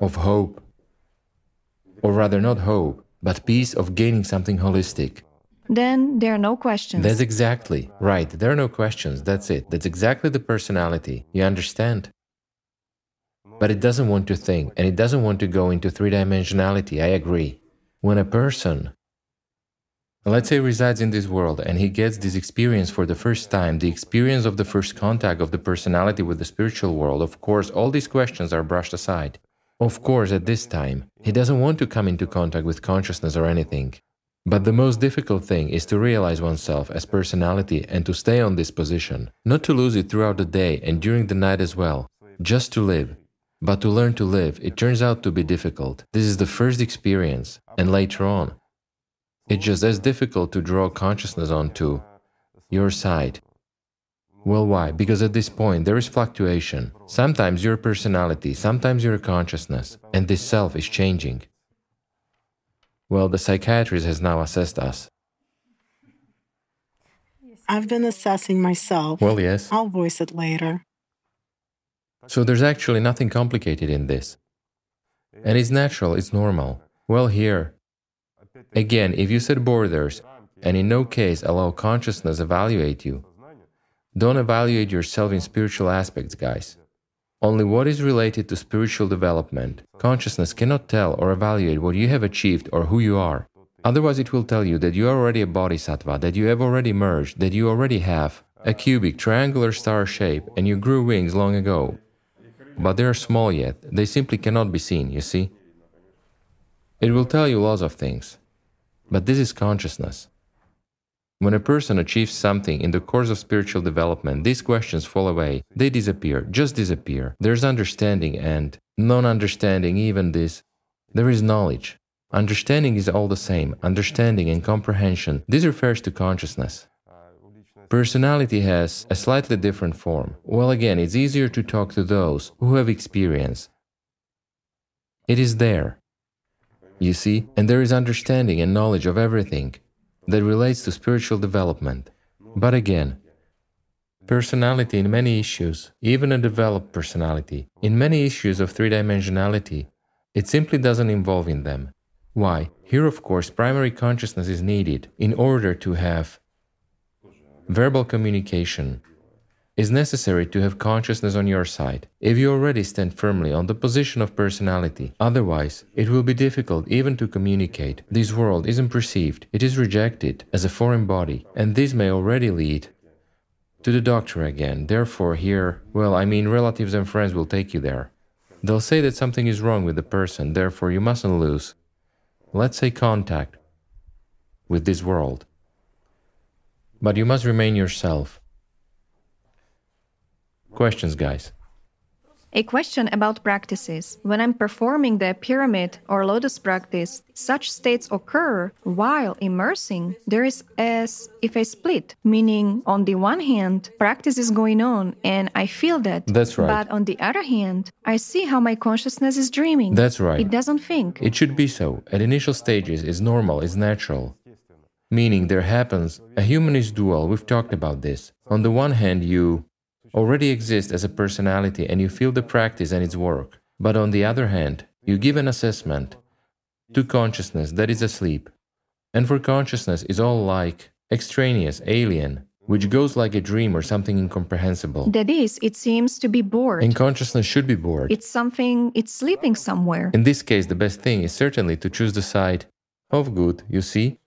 of hope, or rather not hope, but peace of gaining something holistic. Then there are no questions. That's exactly right. There are no questions. That's it. That's exactly the personality. You understand? But it doesn't want to think and it doesn't want to go into three dimensionality. I agree. When a person, let's say, resides in this world and he gets this experience for the first time, the experience of the first contact of the personality with the spiritual world, of course, all these questions are brushed aside. Of course, at this time, he doesn't want to come into contact with consciousness or anything. But the most difficult thing is to realize oneself as personality and to stay on this position, not to lose it throughout the day and during the night as well, just to live. But to learn to live, it turns out to be difficult. This is the first experience, and later on, it's just as difficult to draw consciousness onto your side well, why? Because at this point there is fluctuation. Sometimes your personality, sometimes your consciousness, and this self is changing. Well, the psychiatrist has now assessed us. I've been assessing myself. Well, yes. I'll voice it later. So there's actually nothing complicated in this. And it's natural, it's normal. Well, here, again, if you set borders and in no case allow consciousness evaluate you, don't evaluate yourself in spiritual aspects, guys. Only what is related to spiritual development. Consciousness cannot tell or evaluate what you have achieved or who you are. Otherwise, it will tell you that you are already a bodhisattva, that you have already merged, that you already have a cubic, triangular star shape, and you grew wings long ago. But they are small yet, they simply cannot be seen, you see? It will tell you lots of things. But this is consciousness. When a person achieves something in the course of spiritual development, these questions fall away. They disappear, just disappear. There's understanding and non understanding, even this. There is knowledge. Understanding is all the same. Understanding and comprehension. This refers to consciousness. Personality has a slightly different form. Well, again, it's easier to talk to those who have experience. It is there. You see, and there is understanding and knowledge of everything that relates to spiritual development. But again, personality in many issues, even a developed personality, in many issues of three dimensionality, it simply doesn't involve in them. Why? Here, of course, primary consciousness is needed in order to have verbal communication, is necessary to have consciousness on your side, if you already stand firmly on the position of personality. Otherwise, it will be difficult even to communicate. This world isn't perceived, it is rejected as a foreign body, and this may already lead to the doctor again. Therefore, here, well, I mean, relatives and friends will take you there. They'll say that something is wrong with the person, therefore, you mustn't lose, let's say, contact with this world. But you must remain yourself. Questions, guys? A question about practices. When I'm performing the pyramid or lotus practice, such states occur while immersing. There is as if a split, meaning on the one hand, practice is going on and I feel that. That's right. But on the other hand, I see how my consciousness is dreaming. That's right. It doesn't think. It should be so. At initial stages, it's normal, it's natural. Meaning there happens, a human is dual, we've talked about this. On the one hand, you already exist as a personality and you feel the practice and its work. But on the other hand, you give an assessment to consciousness that is asleep. And for consciousness is all like extraneous, alien, which goes like a dream or something incomprehensible. That is, it seems to be bored. And consciousness should be bored. It's something, it's sleeping somewhere. In this case, the best thing is certainly to choose the side of good, you see,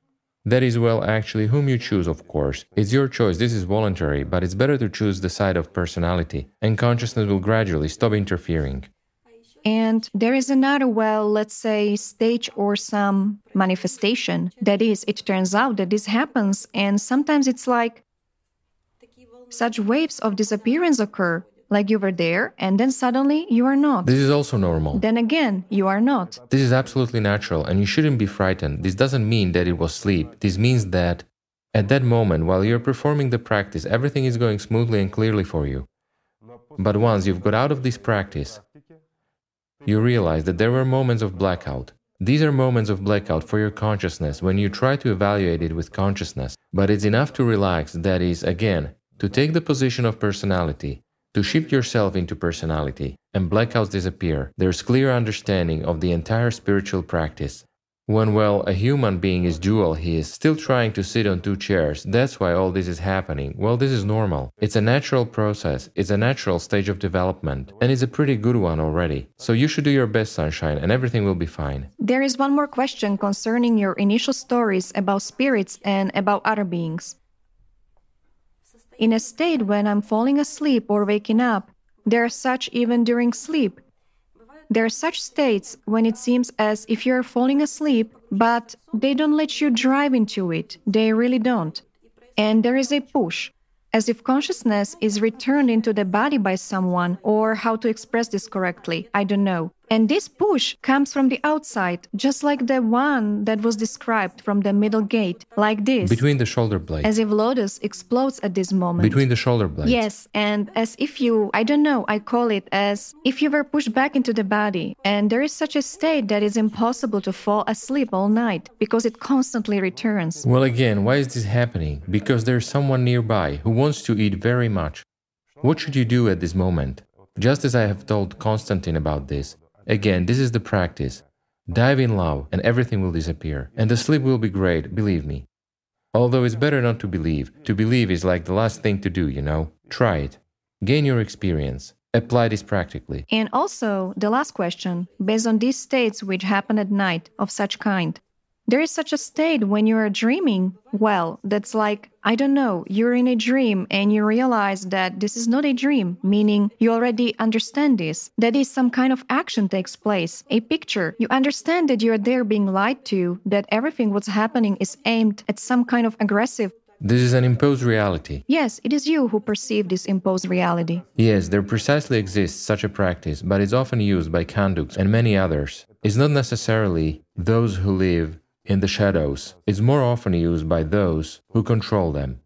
that is, well, actually, whom you choose, of course. It's your choice, this is voluntary, but it's better to choose the side of personality, and consciousness will gradually stop interfering. And there is another, well, let's say, stage or some manifestation. That is, it turns out that this happens, and sometimes it's like such waves of disappearance occur, like you were there, and then suddenly you are not. This is also normal. Then again, you are not. This is absolutely natural, and you shouldn't be frightened. This doesn't mean that it was sleep. This means that at that moment, while you're performing the practice, everything is going smoothly and clearly for you. But once you've got out of this practice, you realize that there were moments of blackout. These are moments of blackout for your consciousness when you try to evaluate it with consciousness. But it's enough to relax, that is, again, to take the position of personality, to shift yourself into personality, and blackouts disappear. There's clear understanding of the entire spiritual practice. When, well, a human being is dual, he is still trying to sit on two chairs. That's why all this is happening. Well, this is normal. It's a natural process, it's a natural stage of development, and it's a pretty good one already. So you should do your best, sunshine, and everything will be fine. There is one more question concerning your initial stories about spirits and about other beings. In a state when I'm falling asleep or waking up, there are such even during sleep there are such states when it seems as if you're falling asleep, but they don't let you drive into it. They really don't. And there is a push as if consciousness is returned into the body by someone, or how to express this correctly, I don't know. And this push comes from the outside, just like the one that was described from the middle gate, like this. Between the shoulder blades. As if Lotus explodes at this moment. Between the shoulder blades. Yes, and as if you, I don't know, I call it as if you were pushed back into the body. And there is such a state that is impossible to fall asleep all night because it constantly returns. Well, again, why is this happening? Because there's someone nearby who wants to eat very much. What should you do at this moment? Just as I have told Konstantin about this, Again, this is the practice. Dive in love and everything will disappear. And the sleep will be great, believe me. Although it's better not to believe. To believe is like the last thing to do, you know. Try it. Gain your experience. Apply this practically. And also, the last question, based on these states which happen at night of such kind, there is such a state when you are dreaming. Well, that's like, I don't know, you're in a dream and you realize that this is not a dream, meaning you already understand this. That is, some kind of action takes place, a picture. You understand that you're there being lied to, that everything what's happening is aimed at some kind of aggressive this is an imposed reality. Yes, it is you who perceive this imposed reality. Yes, there precisely exists such a practice, but it's often used by Kanduks and many others. It's not necessarily those who live in the shadows is more often used by those who control them.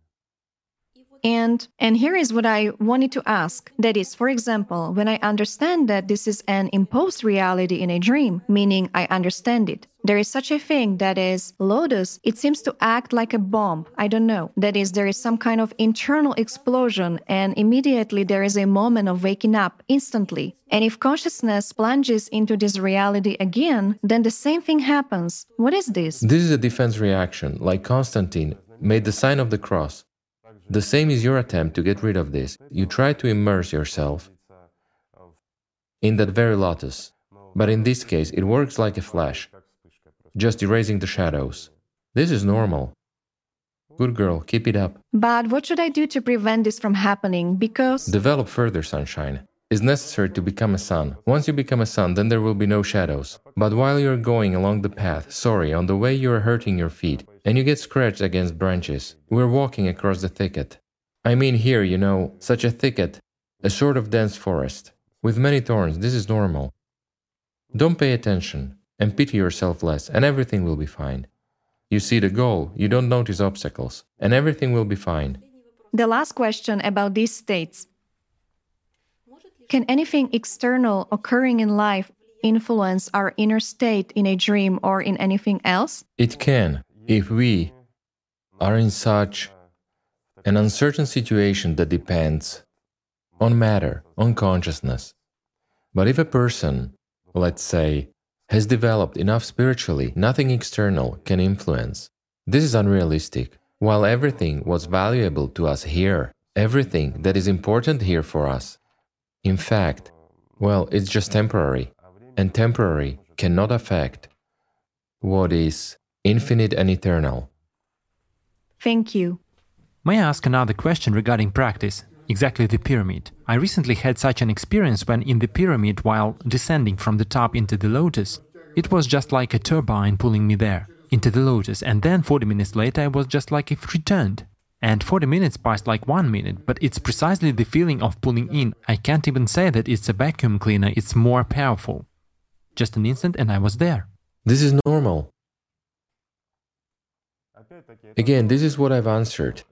And and here is what I wanted to ask. That is, for example, when I understand that this is an imposed reality in a dream, meaning I understand it. There is such a thing that is Lotus, it seems to act like a bomb. I don't know. That is, there is some kind of internal explosion, and immediately there is a moment of waking up instantly. And if consciousness plunges into this reality again, then the same thing happens. What is this? This is a defense reaction, like Constantine made the sign of the cross. The same is your attempt to get rid of this. You try to immerse yourself in that very lotus. But in this case, it works like a flash, just erasing the shadows. This is normal. Good girl, keep it up. But what should I do to prevent this from happening? Because. Develop further, sunshine. It's necessary to become a sun. Once you become a sun, then there will be no shadows. But while you're going along the path, sorry, on the way you are hurting your feet, and you get scratched against branches. We're walking across the thicket. I mean, here, you know, such a thicket, a sort of dense forest, with many thorns, this is normal. Don't pay attention, and pity yourself less, and everything will be fine. You see the goal, you don't notice obstacles, and everything will be fine. The last question about these states Can anything external occurring in life influence our inner state in a dream or in anything else? It can, if we are in such an uncertain situation that depends on matter, on consciousness, but if a person, let's say, has developed enough spiritually, nothing external can influence. This is unrealistic. While everything was valuable to us here, everything that is important here for us, in fact, well, it's just temporary, and temporary cannot affect what is infinite and eternal. Thank you. May I ask another question regarding practice? exactly the pyramid. I recently had such an experience when in the pyramid, while descending from the top into the lotus, it was just like a turbine pulling me there, into the lotus, and then 40 minutes later I was just like if returned. And 40 minutes passed like one minute, but it's precisely the feeling of pulling in. I can't even say that it's a vacuum cleaner, it's more powerful. Just an instant and I was there. This is normal. Again, this is what I've answered.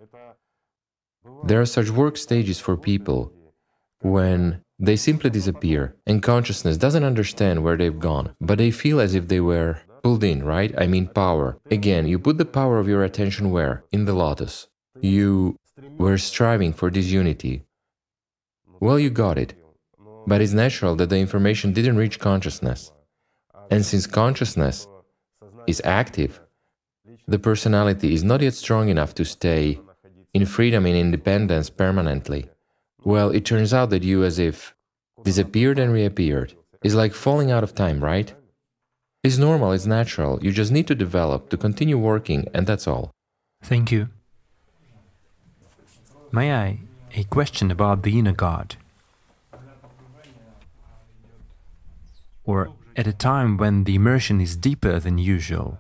There are such work stages for people when they simply disappear and consciousness doesn't understand where they've gone, but they feel as if they were pulled in, right? I mean, power. Again, you put the power of your attention where? In the lotus. You were striving for this unity. Well, you got it. But it's natural that the information didn't reach consciousness. And since consciousness is active, the personality is not yet strong enough to stay in freedom and independence permanently. Well, it turns out that you, as if disappeared and reappeared, is like falling out of time, right? It's normal, it's natural. You just need to develop, to continue working, and that's all. Thank you. May I? A question about the inner God. Or at a time when the immersion is deeper than usual.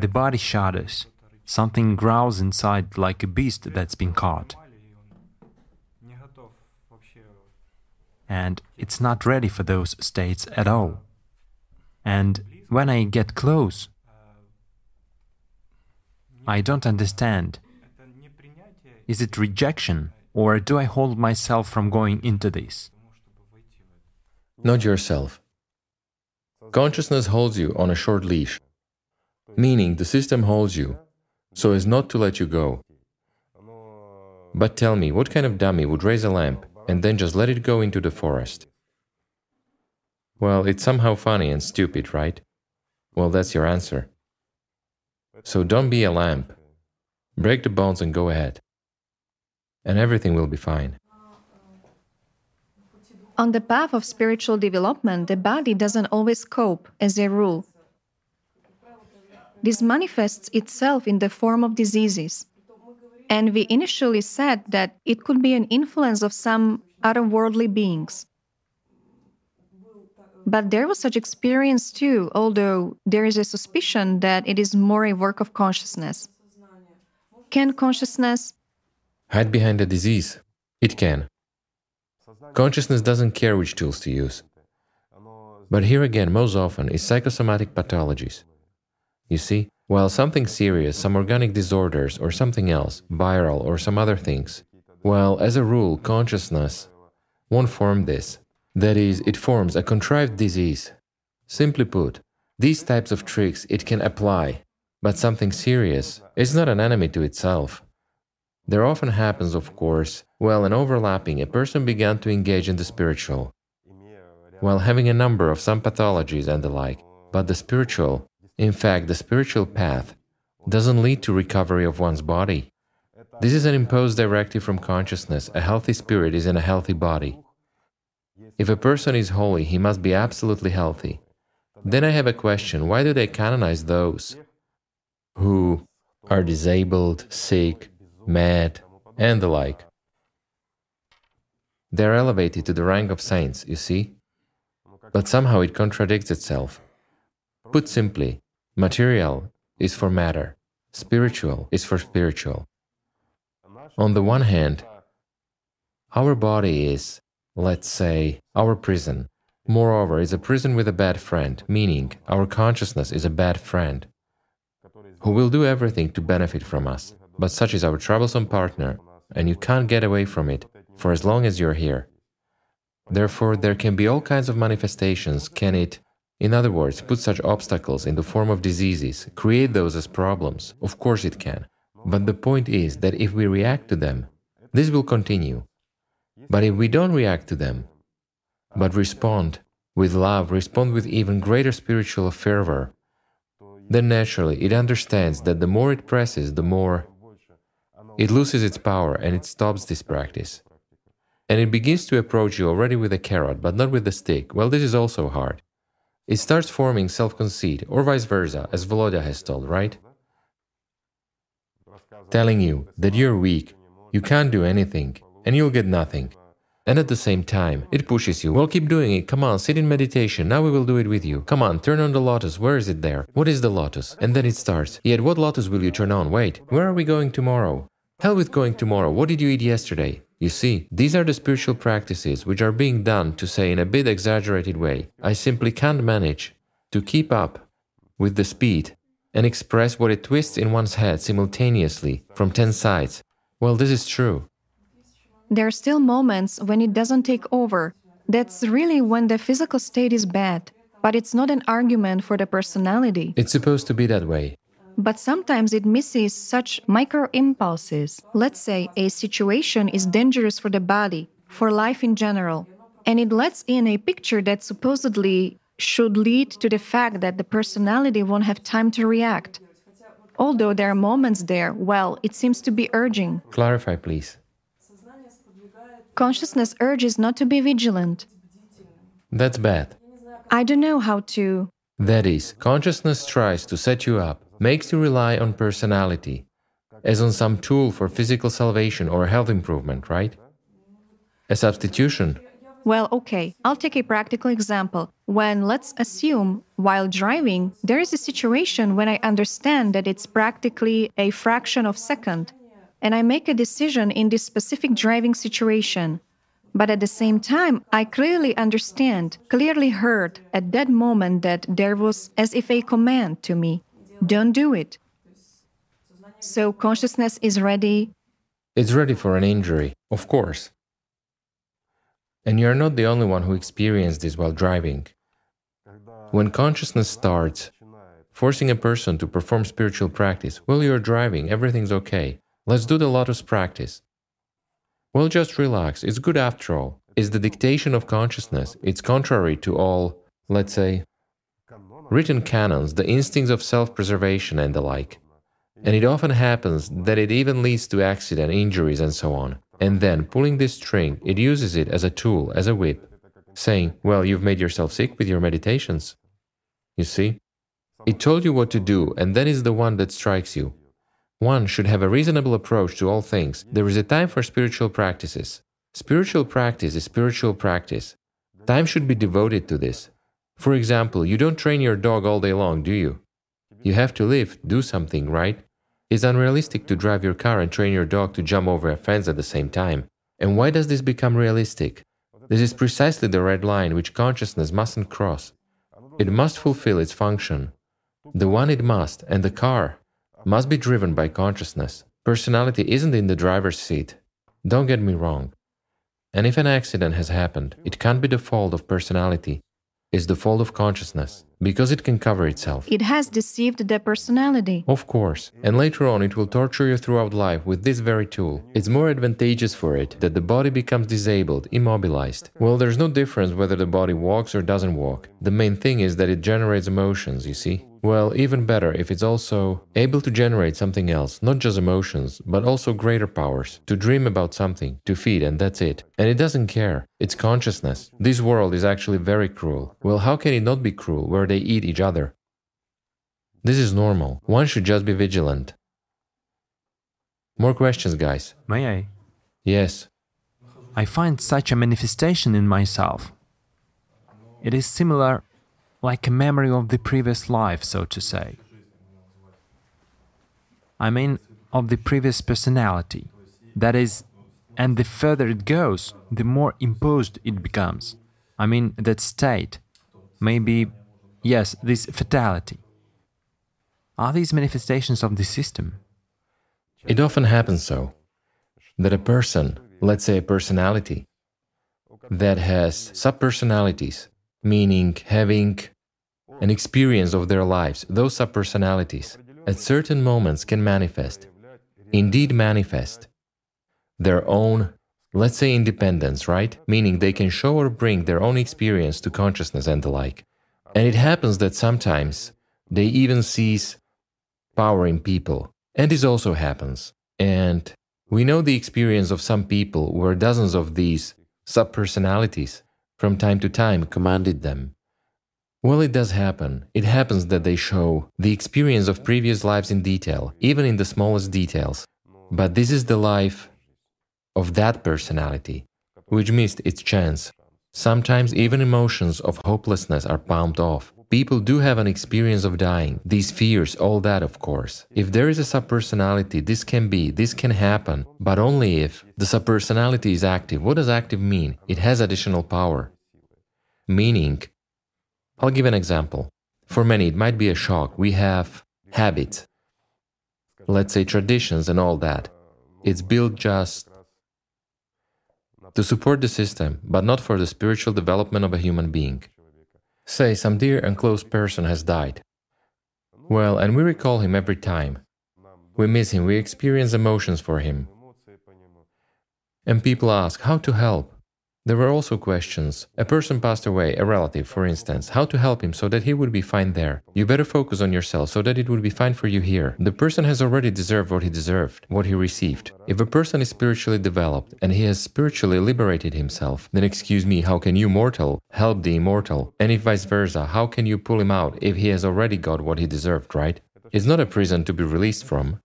The body shudders, something growls inside like a beast that's been caught. And it's not ready for those states at all. And when I get close, I don't understand. Is it rejection, or do I hold myself from going into this? Not yourself. Consciousness holds you on a short leash, meaning the system holds you so as not to let you go. But tell me, what kind of dummy would raise a lamp and then just let it go into the forest? Well, it's somehow funny and stupid, right? Well, that's your answer. So don't be a lamp. Break the bonds and go ahead. And everything will be fine. On the path of spiritual development, the body doesn't always cope, as a rule. This manifests itself in the form of diseases. And we initially said that it could be an influence of some otherworldly beings. But there was such experience too, although there is a suspicion that it is more a work of consciousness. Can consciousness hide behind a disease? It can. Consciousness doesn't care which tools to use. But here again, most often, is psychosomatic pathologies. You see, while something serious, some organic disorders or something else, viral or some other things, well, as a rule, consciousness won't form this. That is, it forms a contrived disease. Simply put, these types of tricks it can apply, but something serious is not an enemy to itself. There often happens, of course, while in overlapping, a person began to engage in the spiritual, while having a number of some pathologies and the like, but the spiritual in fact, the spiritual path doesn't lead to recovery of one's body. This is an imposed directive from consciousness. A healthy spirit is in a healthy body. If a person is holy, he must be absolutely healthy. Then I have a question why do they canonize those who are disabled, sick, mad, and the like? They're elevated to the rank of saints, you see? But somehow it contradicts itself. Put simply, Material is for matter, spiritual is for spiritual. On the one hand, our body is, let's say, our prison. Moreover, is a prison with a bad friend, meaning our consciousness is a bad friend who will do everything to benefit from us. But such is our troublesome partner, and you can't get away from it for as long as you're here. Therefore, there can be all kinds of manifestations, can it, in other words, put such obstacles in the form of diseases, create those as problems. Of course it can. But the point is that if we react to them, this will continue. But if we don't react to them, but respond with love, respond with even greater spiritual fervor, then naturally it understands that the more it presses, the more it loses its power and it stops this practice. And it begins to approach you already with a carrot, but not with a stick. Well, this is also hard. It starts forming self conceit, or vice versa, as Volodya has told, right? Telling you that you're weak, You can't do anything, and you'll get nothing. And at the same time, it pushes you. Well, keep doing it. Come on, sit in meditation. Now we will do it with you. Come on, turn on the lotus. Where is it there? What is the lotus? And then it starts. Yet what lotus will you turn on? Wait, where are we going tomorrow? Hell with going tomorrow. What did you eat yesterday? You see, these are the spiritual practices which are being done to say in a bit exaggerated way, I simply can't manage to keep up with the speed and express what it twists in one's head simultaneously from 10 sides. Well, this is true. There are still moments when it doesn't take over. That's really when the physical state is bad, but it's not an argument for the personality. It's supposed to be that way. But sometimes it misses such micro impulses. Let's say a situation is dangerous for the body, for life in general, and it lets in a picture that supposedly should lead to the fact that the personality won't have time to react. Although there are moments there, well, it seems to be urging. Clarify, please. Consciousness urges not to be vigilant. That's bad. I don't know how to. That is, consciousness tries to set you up, makes you rely on personality, as on some tool for physical salvation or health improvement, right? A substitution well, okay, I'll take a practical example. When, let's assume, while driving, there is a situation when I understand that it's practically a fraction of second, and I make a decision in this specific driving situation. But at the same time, I clearly understand, clearly heard at that moment that there was as if a command to me don't do it. So consciousness is ready. It's ready for an injury, of course. And you are not the only one who experienced this while driving. When consciousness starts forcing a person to perform spiritual practice while you're driving, everything's okay. Let's do the lotus practice. Well, just relax. It's good after all. It's the dictation of consciousness. It's contrary to all, let's say, written canons, the instincts of self preservation, and the like. And it often happens that it even leads to accident, injuries, and so on. And then, pulling this string, it uses it as a tool, as a whip, saying, Well, you've made yourself sick with your meditations. You see? It told you what to do, and then is the one that strikes you. One should have a reasonable approach to all things. There is a time for spiritual practices. Spiritual practice is spiritual practice. Time should be devoted to this. For example, you don't train your dog all day long, do you? You have to live, do something, right? It's unrealistic to drive your car and train your dog to jump over a fence at the same time. And why does this become realistic? This is precisely the red line which consciousness mustn't cross. It must fulfill its function. The one it must, and the car, must be driven by consciousness. Personality isn't in the driver's seat. Don't get me wrong. And if an accident has happened, it can't be the fault of personality, it's the fault of consciousness because it can cover itself. It has deceived the personality. Of course. And later on, it will torture you throughout life with this very tool. It's more advantageous for it that the body becomes disabled, immobilized. Well, there's no difference whether the body walks or doesn't walk. The main thing is that it generates emotions, you see? Well, even better if it's also able to generate something else, not just emotions, but also greater powers, to dream about something, to feed, and that's it. And it doesn't care. It's consciousness. This world is actually very cruel. Well, how can it not be cruel where they eat each other? This is normal. One should just be vigilant. More questions, guys? May I? Yes. I find such a manifestation in myself. It is similar like a memory of the previous life, so to say. I mean, of the previous personality. That is, and the further it goes, the more imposed it becomes. I mean, that state. Maybe, yes, this fatality. Are these manifestations of the system? It often happens so that a person, let's say a personality, that has subpersonalities, meaning having an experience of their lives, those subpersonalities, at certain moments can manifest, indeed manifest, their own, let's say, independence, right? Meaning they can show or bring their own experience to consciousness and the like. And it happens that sometimes they even seize power in people. And this also happens. And we know the experience of some people where dozens of these subpersonalities from time to time commanded them. Well, it does happen. It happens that they show the experience of previous lives in detail, even in the smallest details. But this is the life of that personality, which missed its chance. Sometimes even emotions of hopelessness are palmed off. People do have an experience of dying, these fears, all that, of course. If there is a subpersonality, this can be, this can happen, but only if the subpersonality is active. What does active mean? It has additional power. Meaning, I'll give an example. For many, it might be a shock. We have habits, let's say traditions and all that. It's built just to support the system, but not for the spiritual development of a human being. Say some dear and close person has died. Well, and we recall him every time. We miss him, we experience emotions for him. And people ask how to help. There were also questions. A person passed away, a relative, for instance, how to help him so that he would be fine there. You better focus on yourself so that it would be fine for you here. The person has already deserved what he deserved, what he received. If a person is spiritually developed and he has spiritually liberated himself, then excuse me, how can you, mortal, help the immortal? And if vice versa, how can you pull him out if he has already got what he deserved, right? It's not a prison to be released from.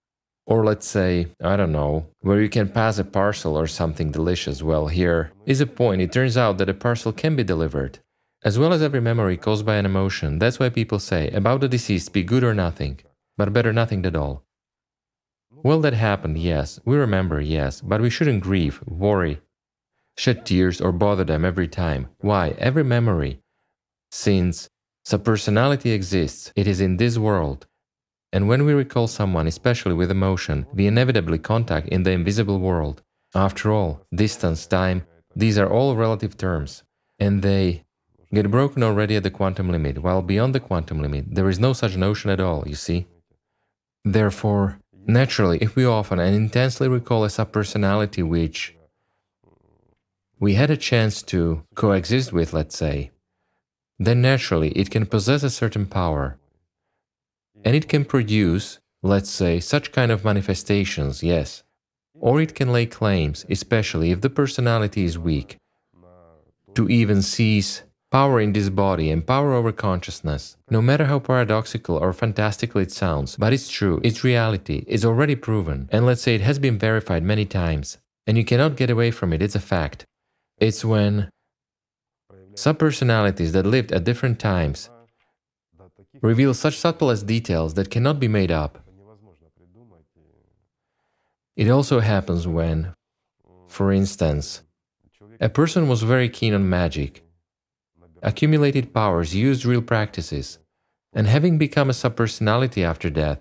Or let's say, I don't know, where you can pass a parcel or something delicious. Well, here is a point. It turns out that a parcel can be delivered. As well as every memory caused by an emotion, that's why people say, about the deceased, be good or nothing, but better nothing at all. Well, that happened, yes, we remember, yes, but we shouldn't grieve, worry, shed tears, or bother them every time. Why? Every memory. Since subpersonality exists, it is in this world, and when we recall someone, especially with emotion, we inevitably contact in the invisible world. After all, distance, time, these are all relative terms, and they get broken already at the quantum limit, while beyond the quantum limit, there is no such notion at all, you see? Therefore, naturally, if we often and intensely recall a subpersonality which we had a chance to coexist with, let's say, then naturally it can possess a certain power and it can produce, let's say, such kind of manifestations, yes. Or it can lay claims, especially if the personality is weak, to even seize power in this body and power over consciousness. No matter how paradoxical or fantastical it sounds, but it's true, it's reality, it's already proven, and let's say it has been verified many times, and you cannot get away from it, it's a fact. It's when subpersonalities that lived at different times reveal such subtlest details that cannot be made up. It also happens when, for instance, a person was very keen on magic, accumulated powers, used real practices, and having become a subpersonality after death,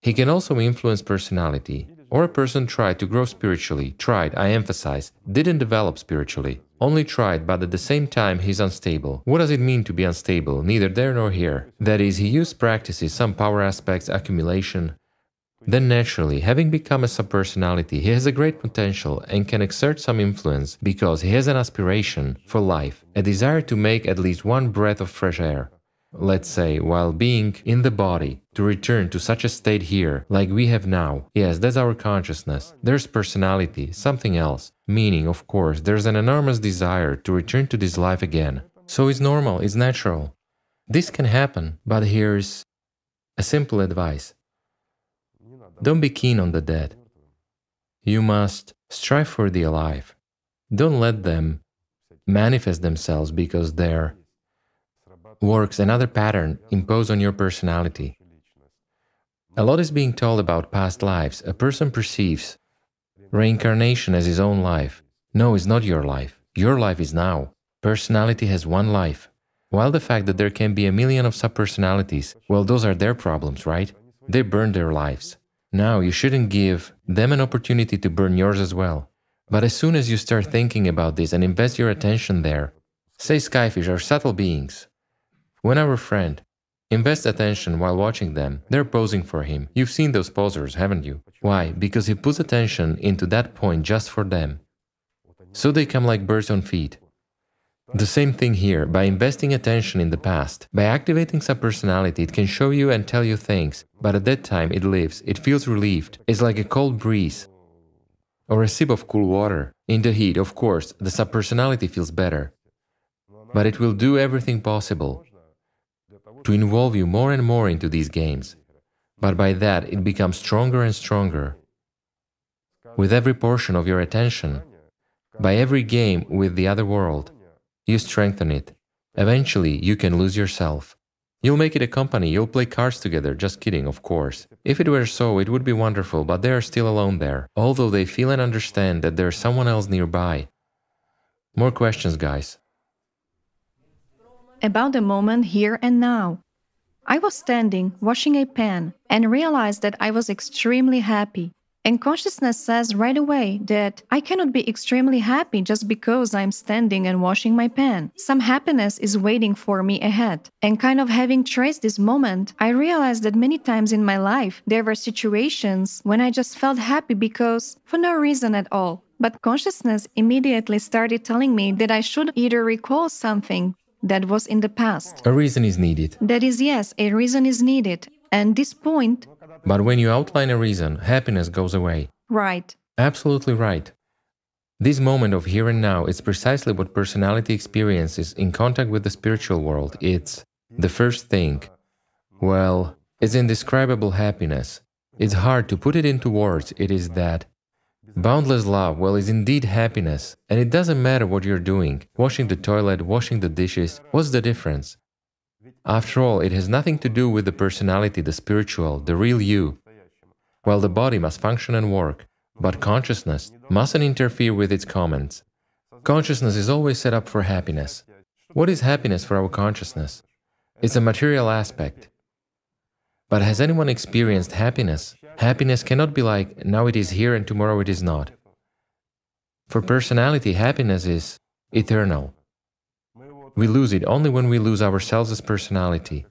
he can also influence personality. Or a person tried to grow spiritually, tried, I emphasize, didn't develop spiritually. Only tried, but at the same time he's unstable. What does it mean to be unstable? Neither there nor here. That is, he used practices, some power aspects, accumulation. Then naturally, having become a subpersonality, he has a great potential and can exert some influence because he has an aspiration for life, a desire to make at least one breath of fresh air let's say, while being in the body, to return to such a state here, like we have now. Yes, that's our consciousness. There's personality, something else. Meaning, of course, there's an enormous desire to return to this life again. So it's normal, it's natural. This can happen, but here's a simple advice. Don't be keen on the dead. You must strive for the alive. Don't let them manifest themselves because they're works another pattern imposed on your personality. A lot is being told about past lives. A person perceives reincarnation as his own life. No, it's not your life. Your life is now. Personality has one life. While the fact that there can be a million of subpersonalities, well, those are their problems, right? They burn their lives. Now, you shouldn't give them an opportunity to burn yours as well. But as soon as you start thinking about this and invest your attention there, say skyfish are subtle beings, when our friend invests attention while watching them, they're posing for him. You've seen those posers, haven't you? Why? Because he puts attention into that point just for them. So they come like birds on feet. The same thing here, by investing attention in the past, by activating subpersonality, it can show you and tell you things, but at that time it lives, it feels relieved, it's like a cold breeze or a sip of cool water. In the heat, of course, the subpersonality feels better, but it will do everything possible to involve you more and more into these games. But by that, it becomes stronger and stronger. With every portion of your attention, By every game with the other world, you strengthen it. Eventually, you can lose yourself. You'll make it a company, you'll play cards together, just kidding, of course. If it were so, it would be wonderful, but they are still alone there, although they feel and understand that there's someone else nearby. More questions, guys. About the moment here and now. I was standing, washing a pan, and realized that I was extremely happy. And consciousness says right away that I cannot be extremely happy just because I'm standing and washing my pan. Some happiness is waiting for me ahead. And kind of having traced this moment, I realized that many times in my life there were situations when I just felt happy because for no reason at all. But consciousness immediately started telling me that I should either recall something that was in the past. A reason is needed. That is, yes, a reason is needed. And this point but when you outline a reason, happiness goes away. Right. Absolutely right. This moment of here and now is precisely what personality experiences in contact with the spiritual world. It's the first thing. Well, it's indescribable happiness. It's hard to put it into words. It is that. Boundless love, well, is indeed happiness. And it doesn't matter what you're doing washing the toilet, washing the dishes. What's the difference? After all, it has nothing to do with the personality, the spiritual, the real you. Well, the body must function and work, but consciousness mustn't interfere with its comments. Consciousness is always set up for happiness. What is happiness for our consciousness? It's a material aspect. But has anyone experienced happiness? Happiness cannot be like, now it is here and tomorrow it is not. For personality, happiness is eternal. We lose it only when we lose ourselves as personality.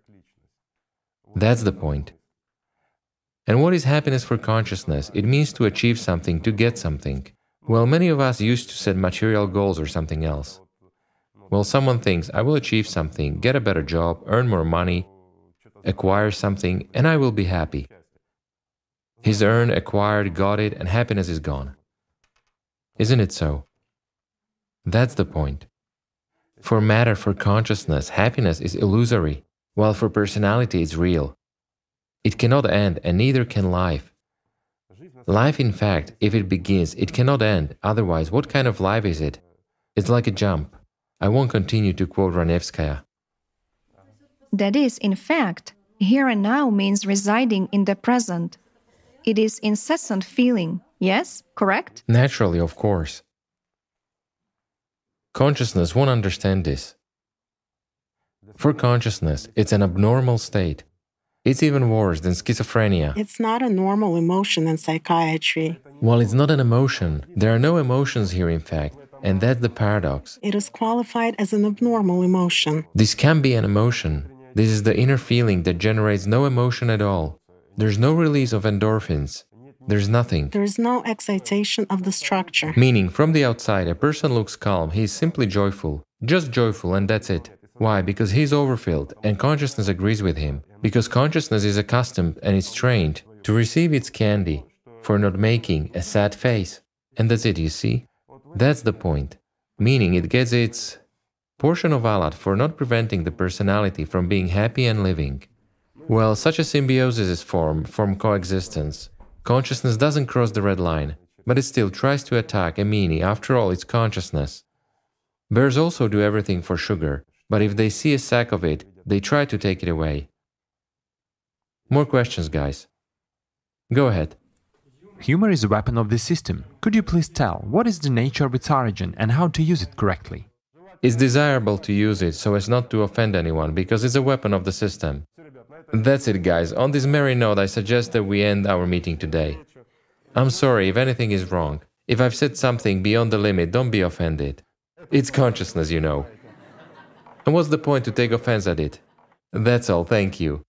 That's the point. And what is happiness for consciousness? It means to achieve something, to get something. Well, many of us used to set material goals or something else. Well, someone thinks, I will achieve something, get a better job, earn more money, acquire something, and I will be happy. He's earned, acquired, got it, and happiness is gone. Isn't it so? That's the point. For matter, for consciousness, happiness is illusory, while for personality it's real. It cannot end, and neither can life. Life, in fact, if it begins, it cannot end, otherwise, what kind of life is it? It's like a jump. I won't continue to quote Ranevskaya. That is, in fact, here and now means residing in the present. It is incessant feeling, yes, correct? Naturally, of course. Consciousness won't understand this. For consciousness, it's an abnormal state. It's even worse than schizophrenia. It's not a normal emotion in psychiatry. Well, it's not an emotion. There are no emotions here, in fact, and that's the paradox. It is qualified as an abnormal emotion. This can be an emotion. This is the inner feeling that generates no emotion at all. There's no release of endorphins. There's nothing. There is no excitation of the structure. Meaning, from the outside, a person looks calm, he is simply joyful. Just joyful, and that's it. Why? Because he's overfilled, and consciousness agrees with him. Because consciousness is accustomed and is trained to receive its candy for not making a sad face. And that's it, you see? That's the point. Meaning, it gets its portion of Allat for not preventing the personality from being happy and living. Well, such a symbiosis is formed from coexistence. Consciousness doesn't cross the red line, but it still tries to attack a meanie, after all, it's consciousness. Bears also do everything for sugar, but if they see a sack of it, they try to take it away. More questions, guys. Go ahead. Humor is a weapon of the system. Could you please tell what is the nature of its origin and how to use it correctly? It's desirable to use it so as not to offend anyone because it's a weapon of the system. That's it, guys. On this merry note, I suggest that we end our meeting today. I'm sorry if anything is wrong. If I've said something beyond the limit, don't be offended. It's consciousness, you know. And what's the point to take offense at it? That's all, thank you.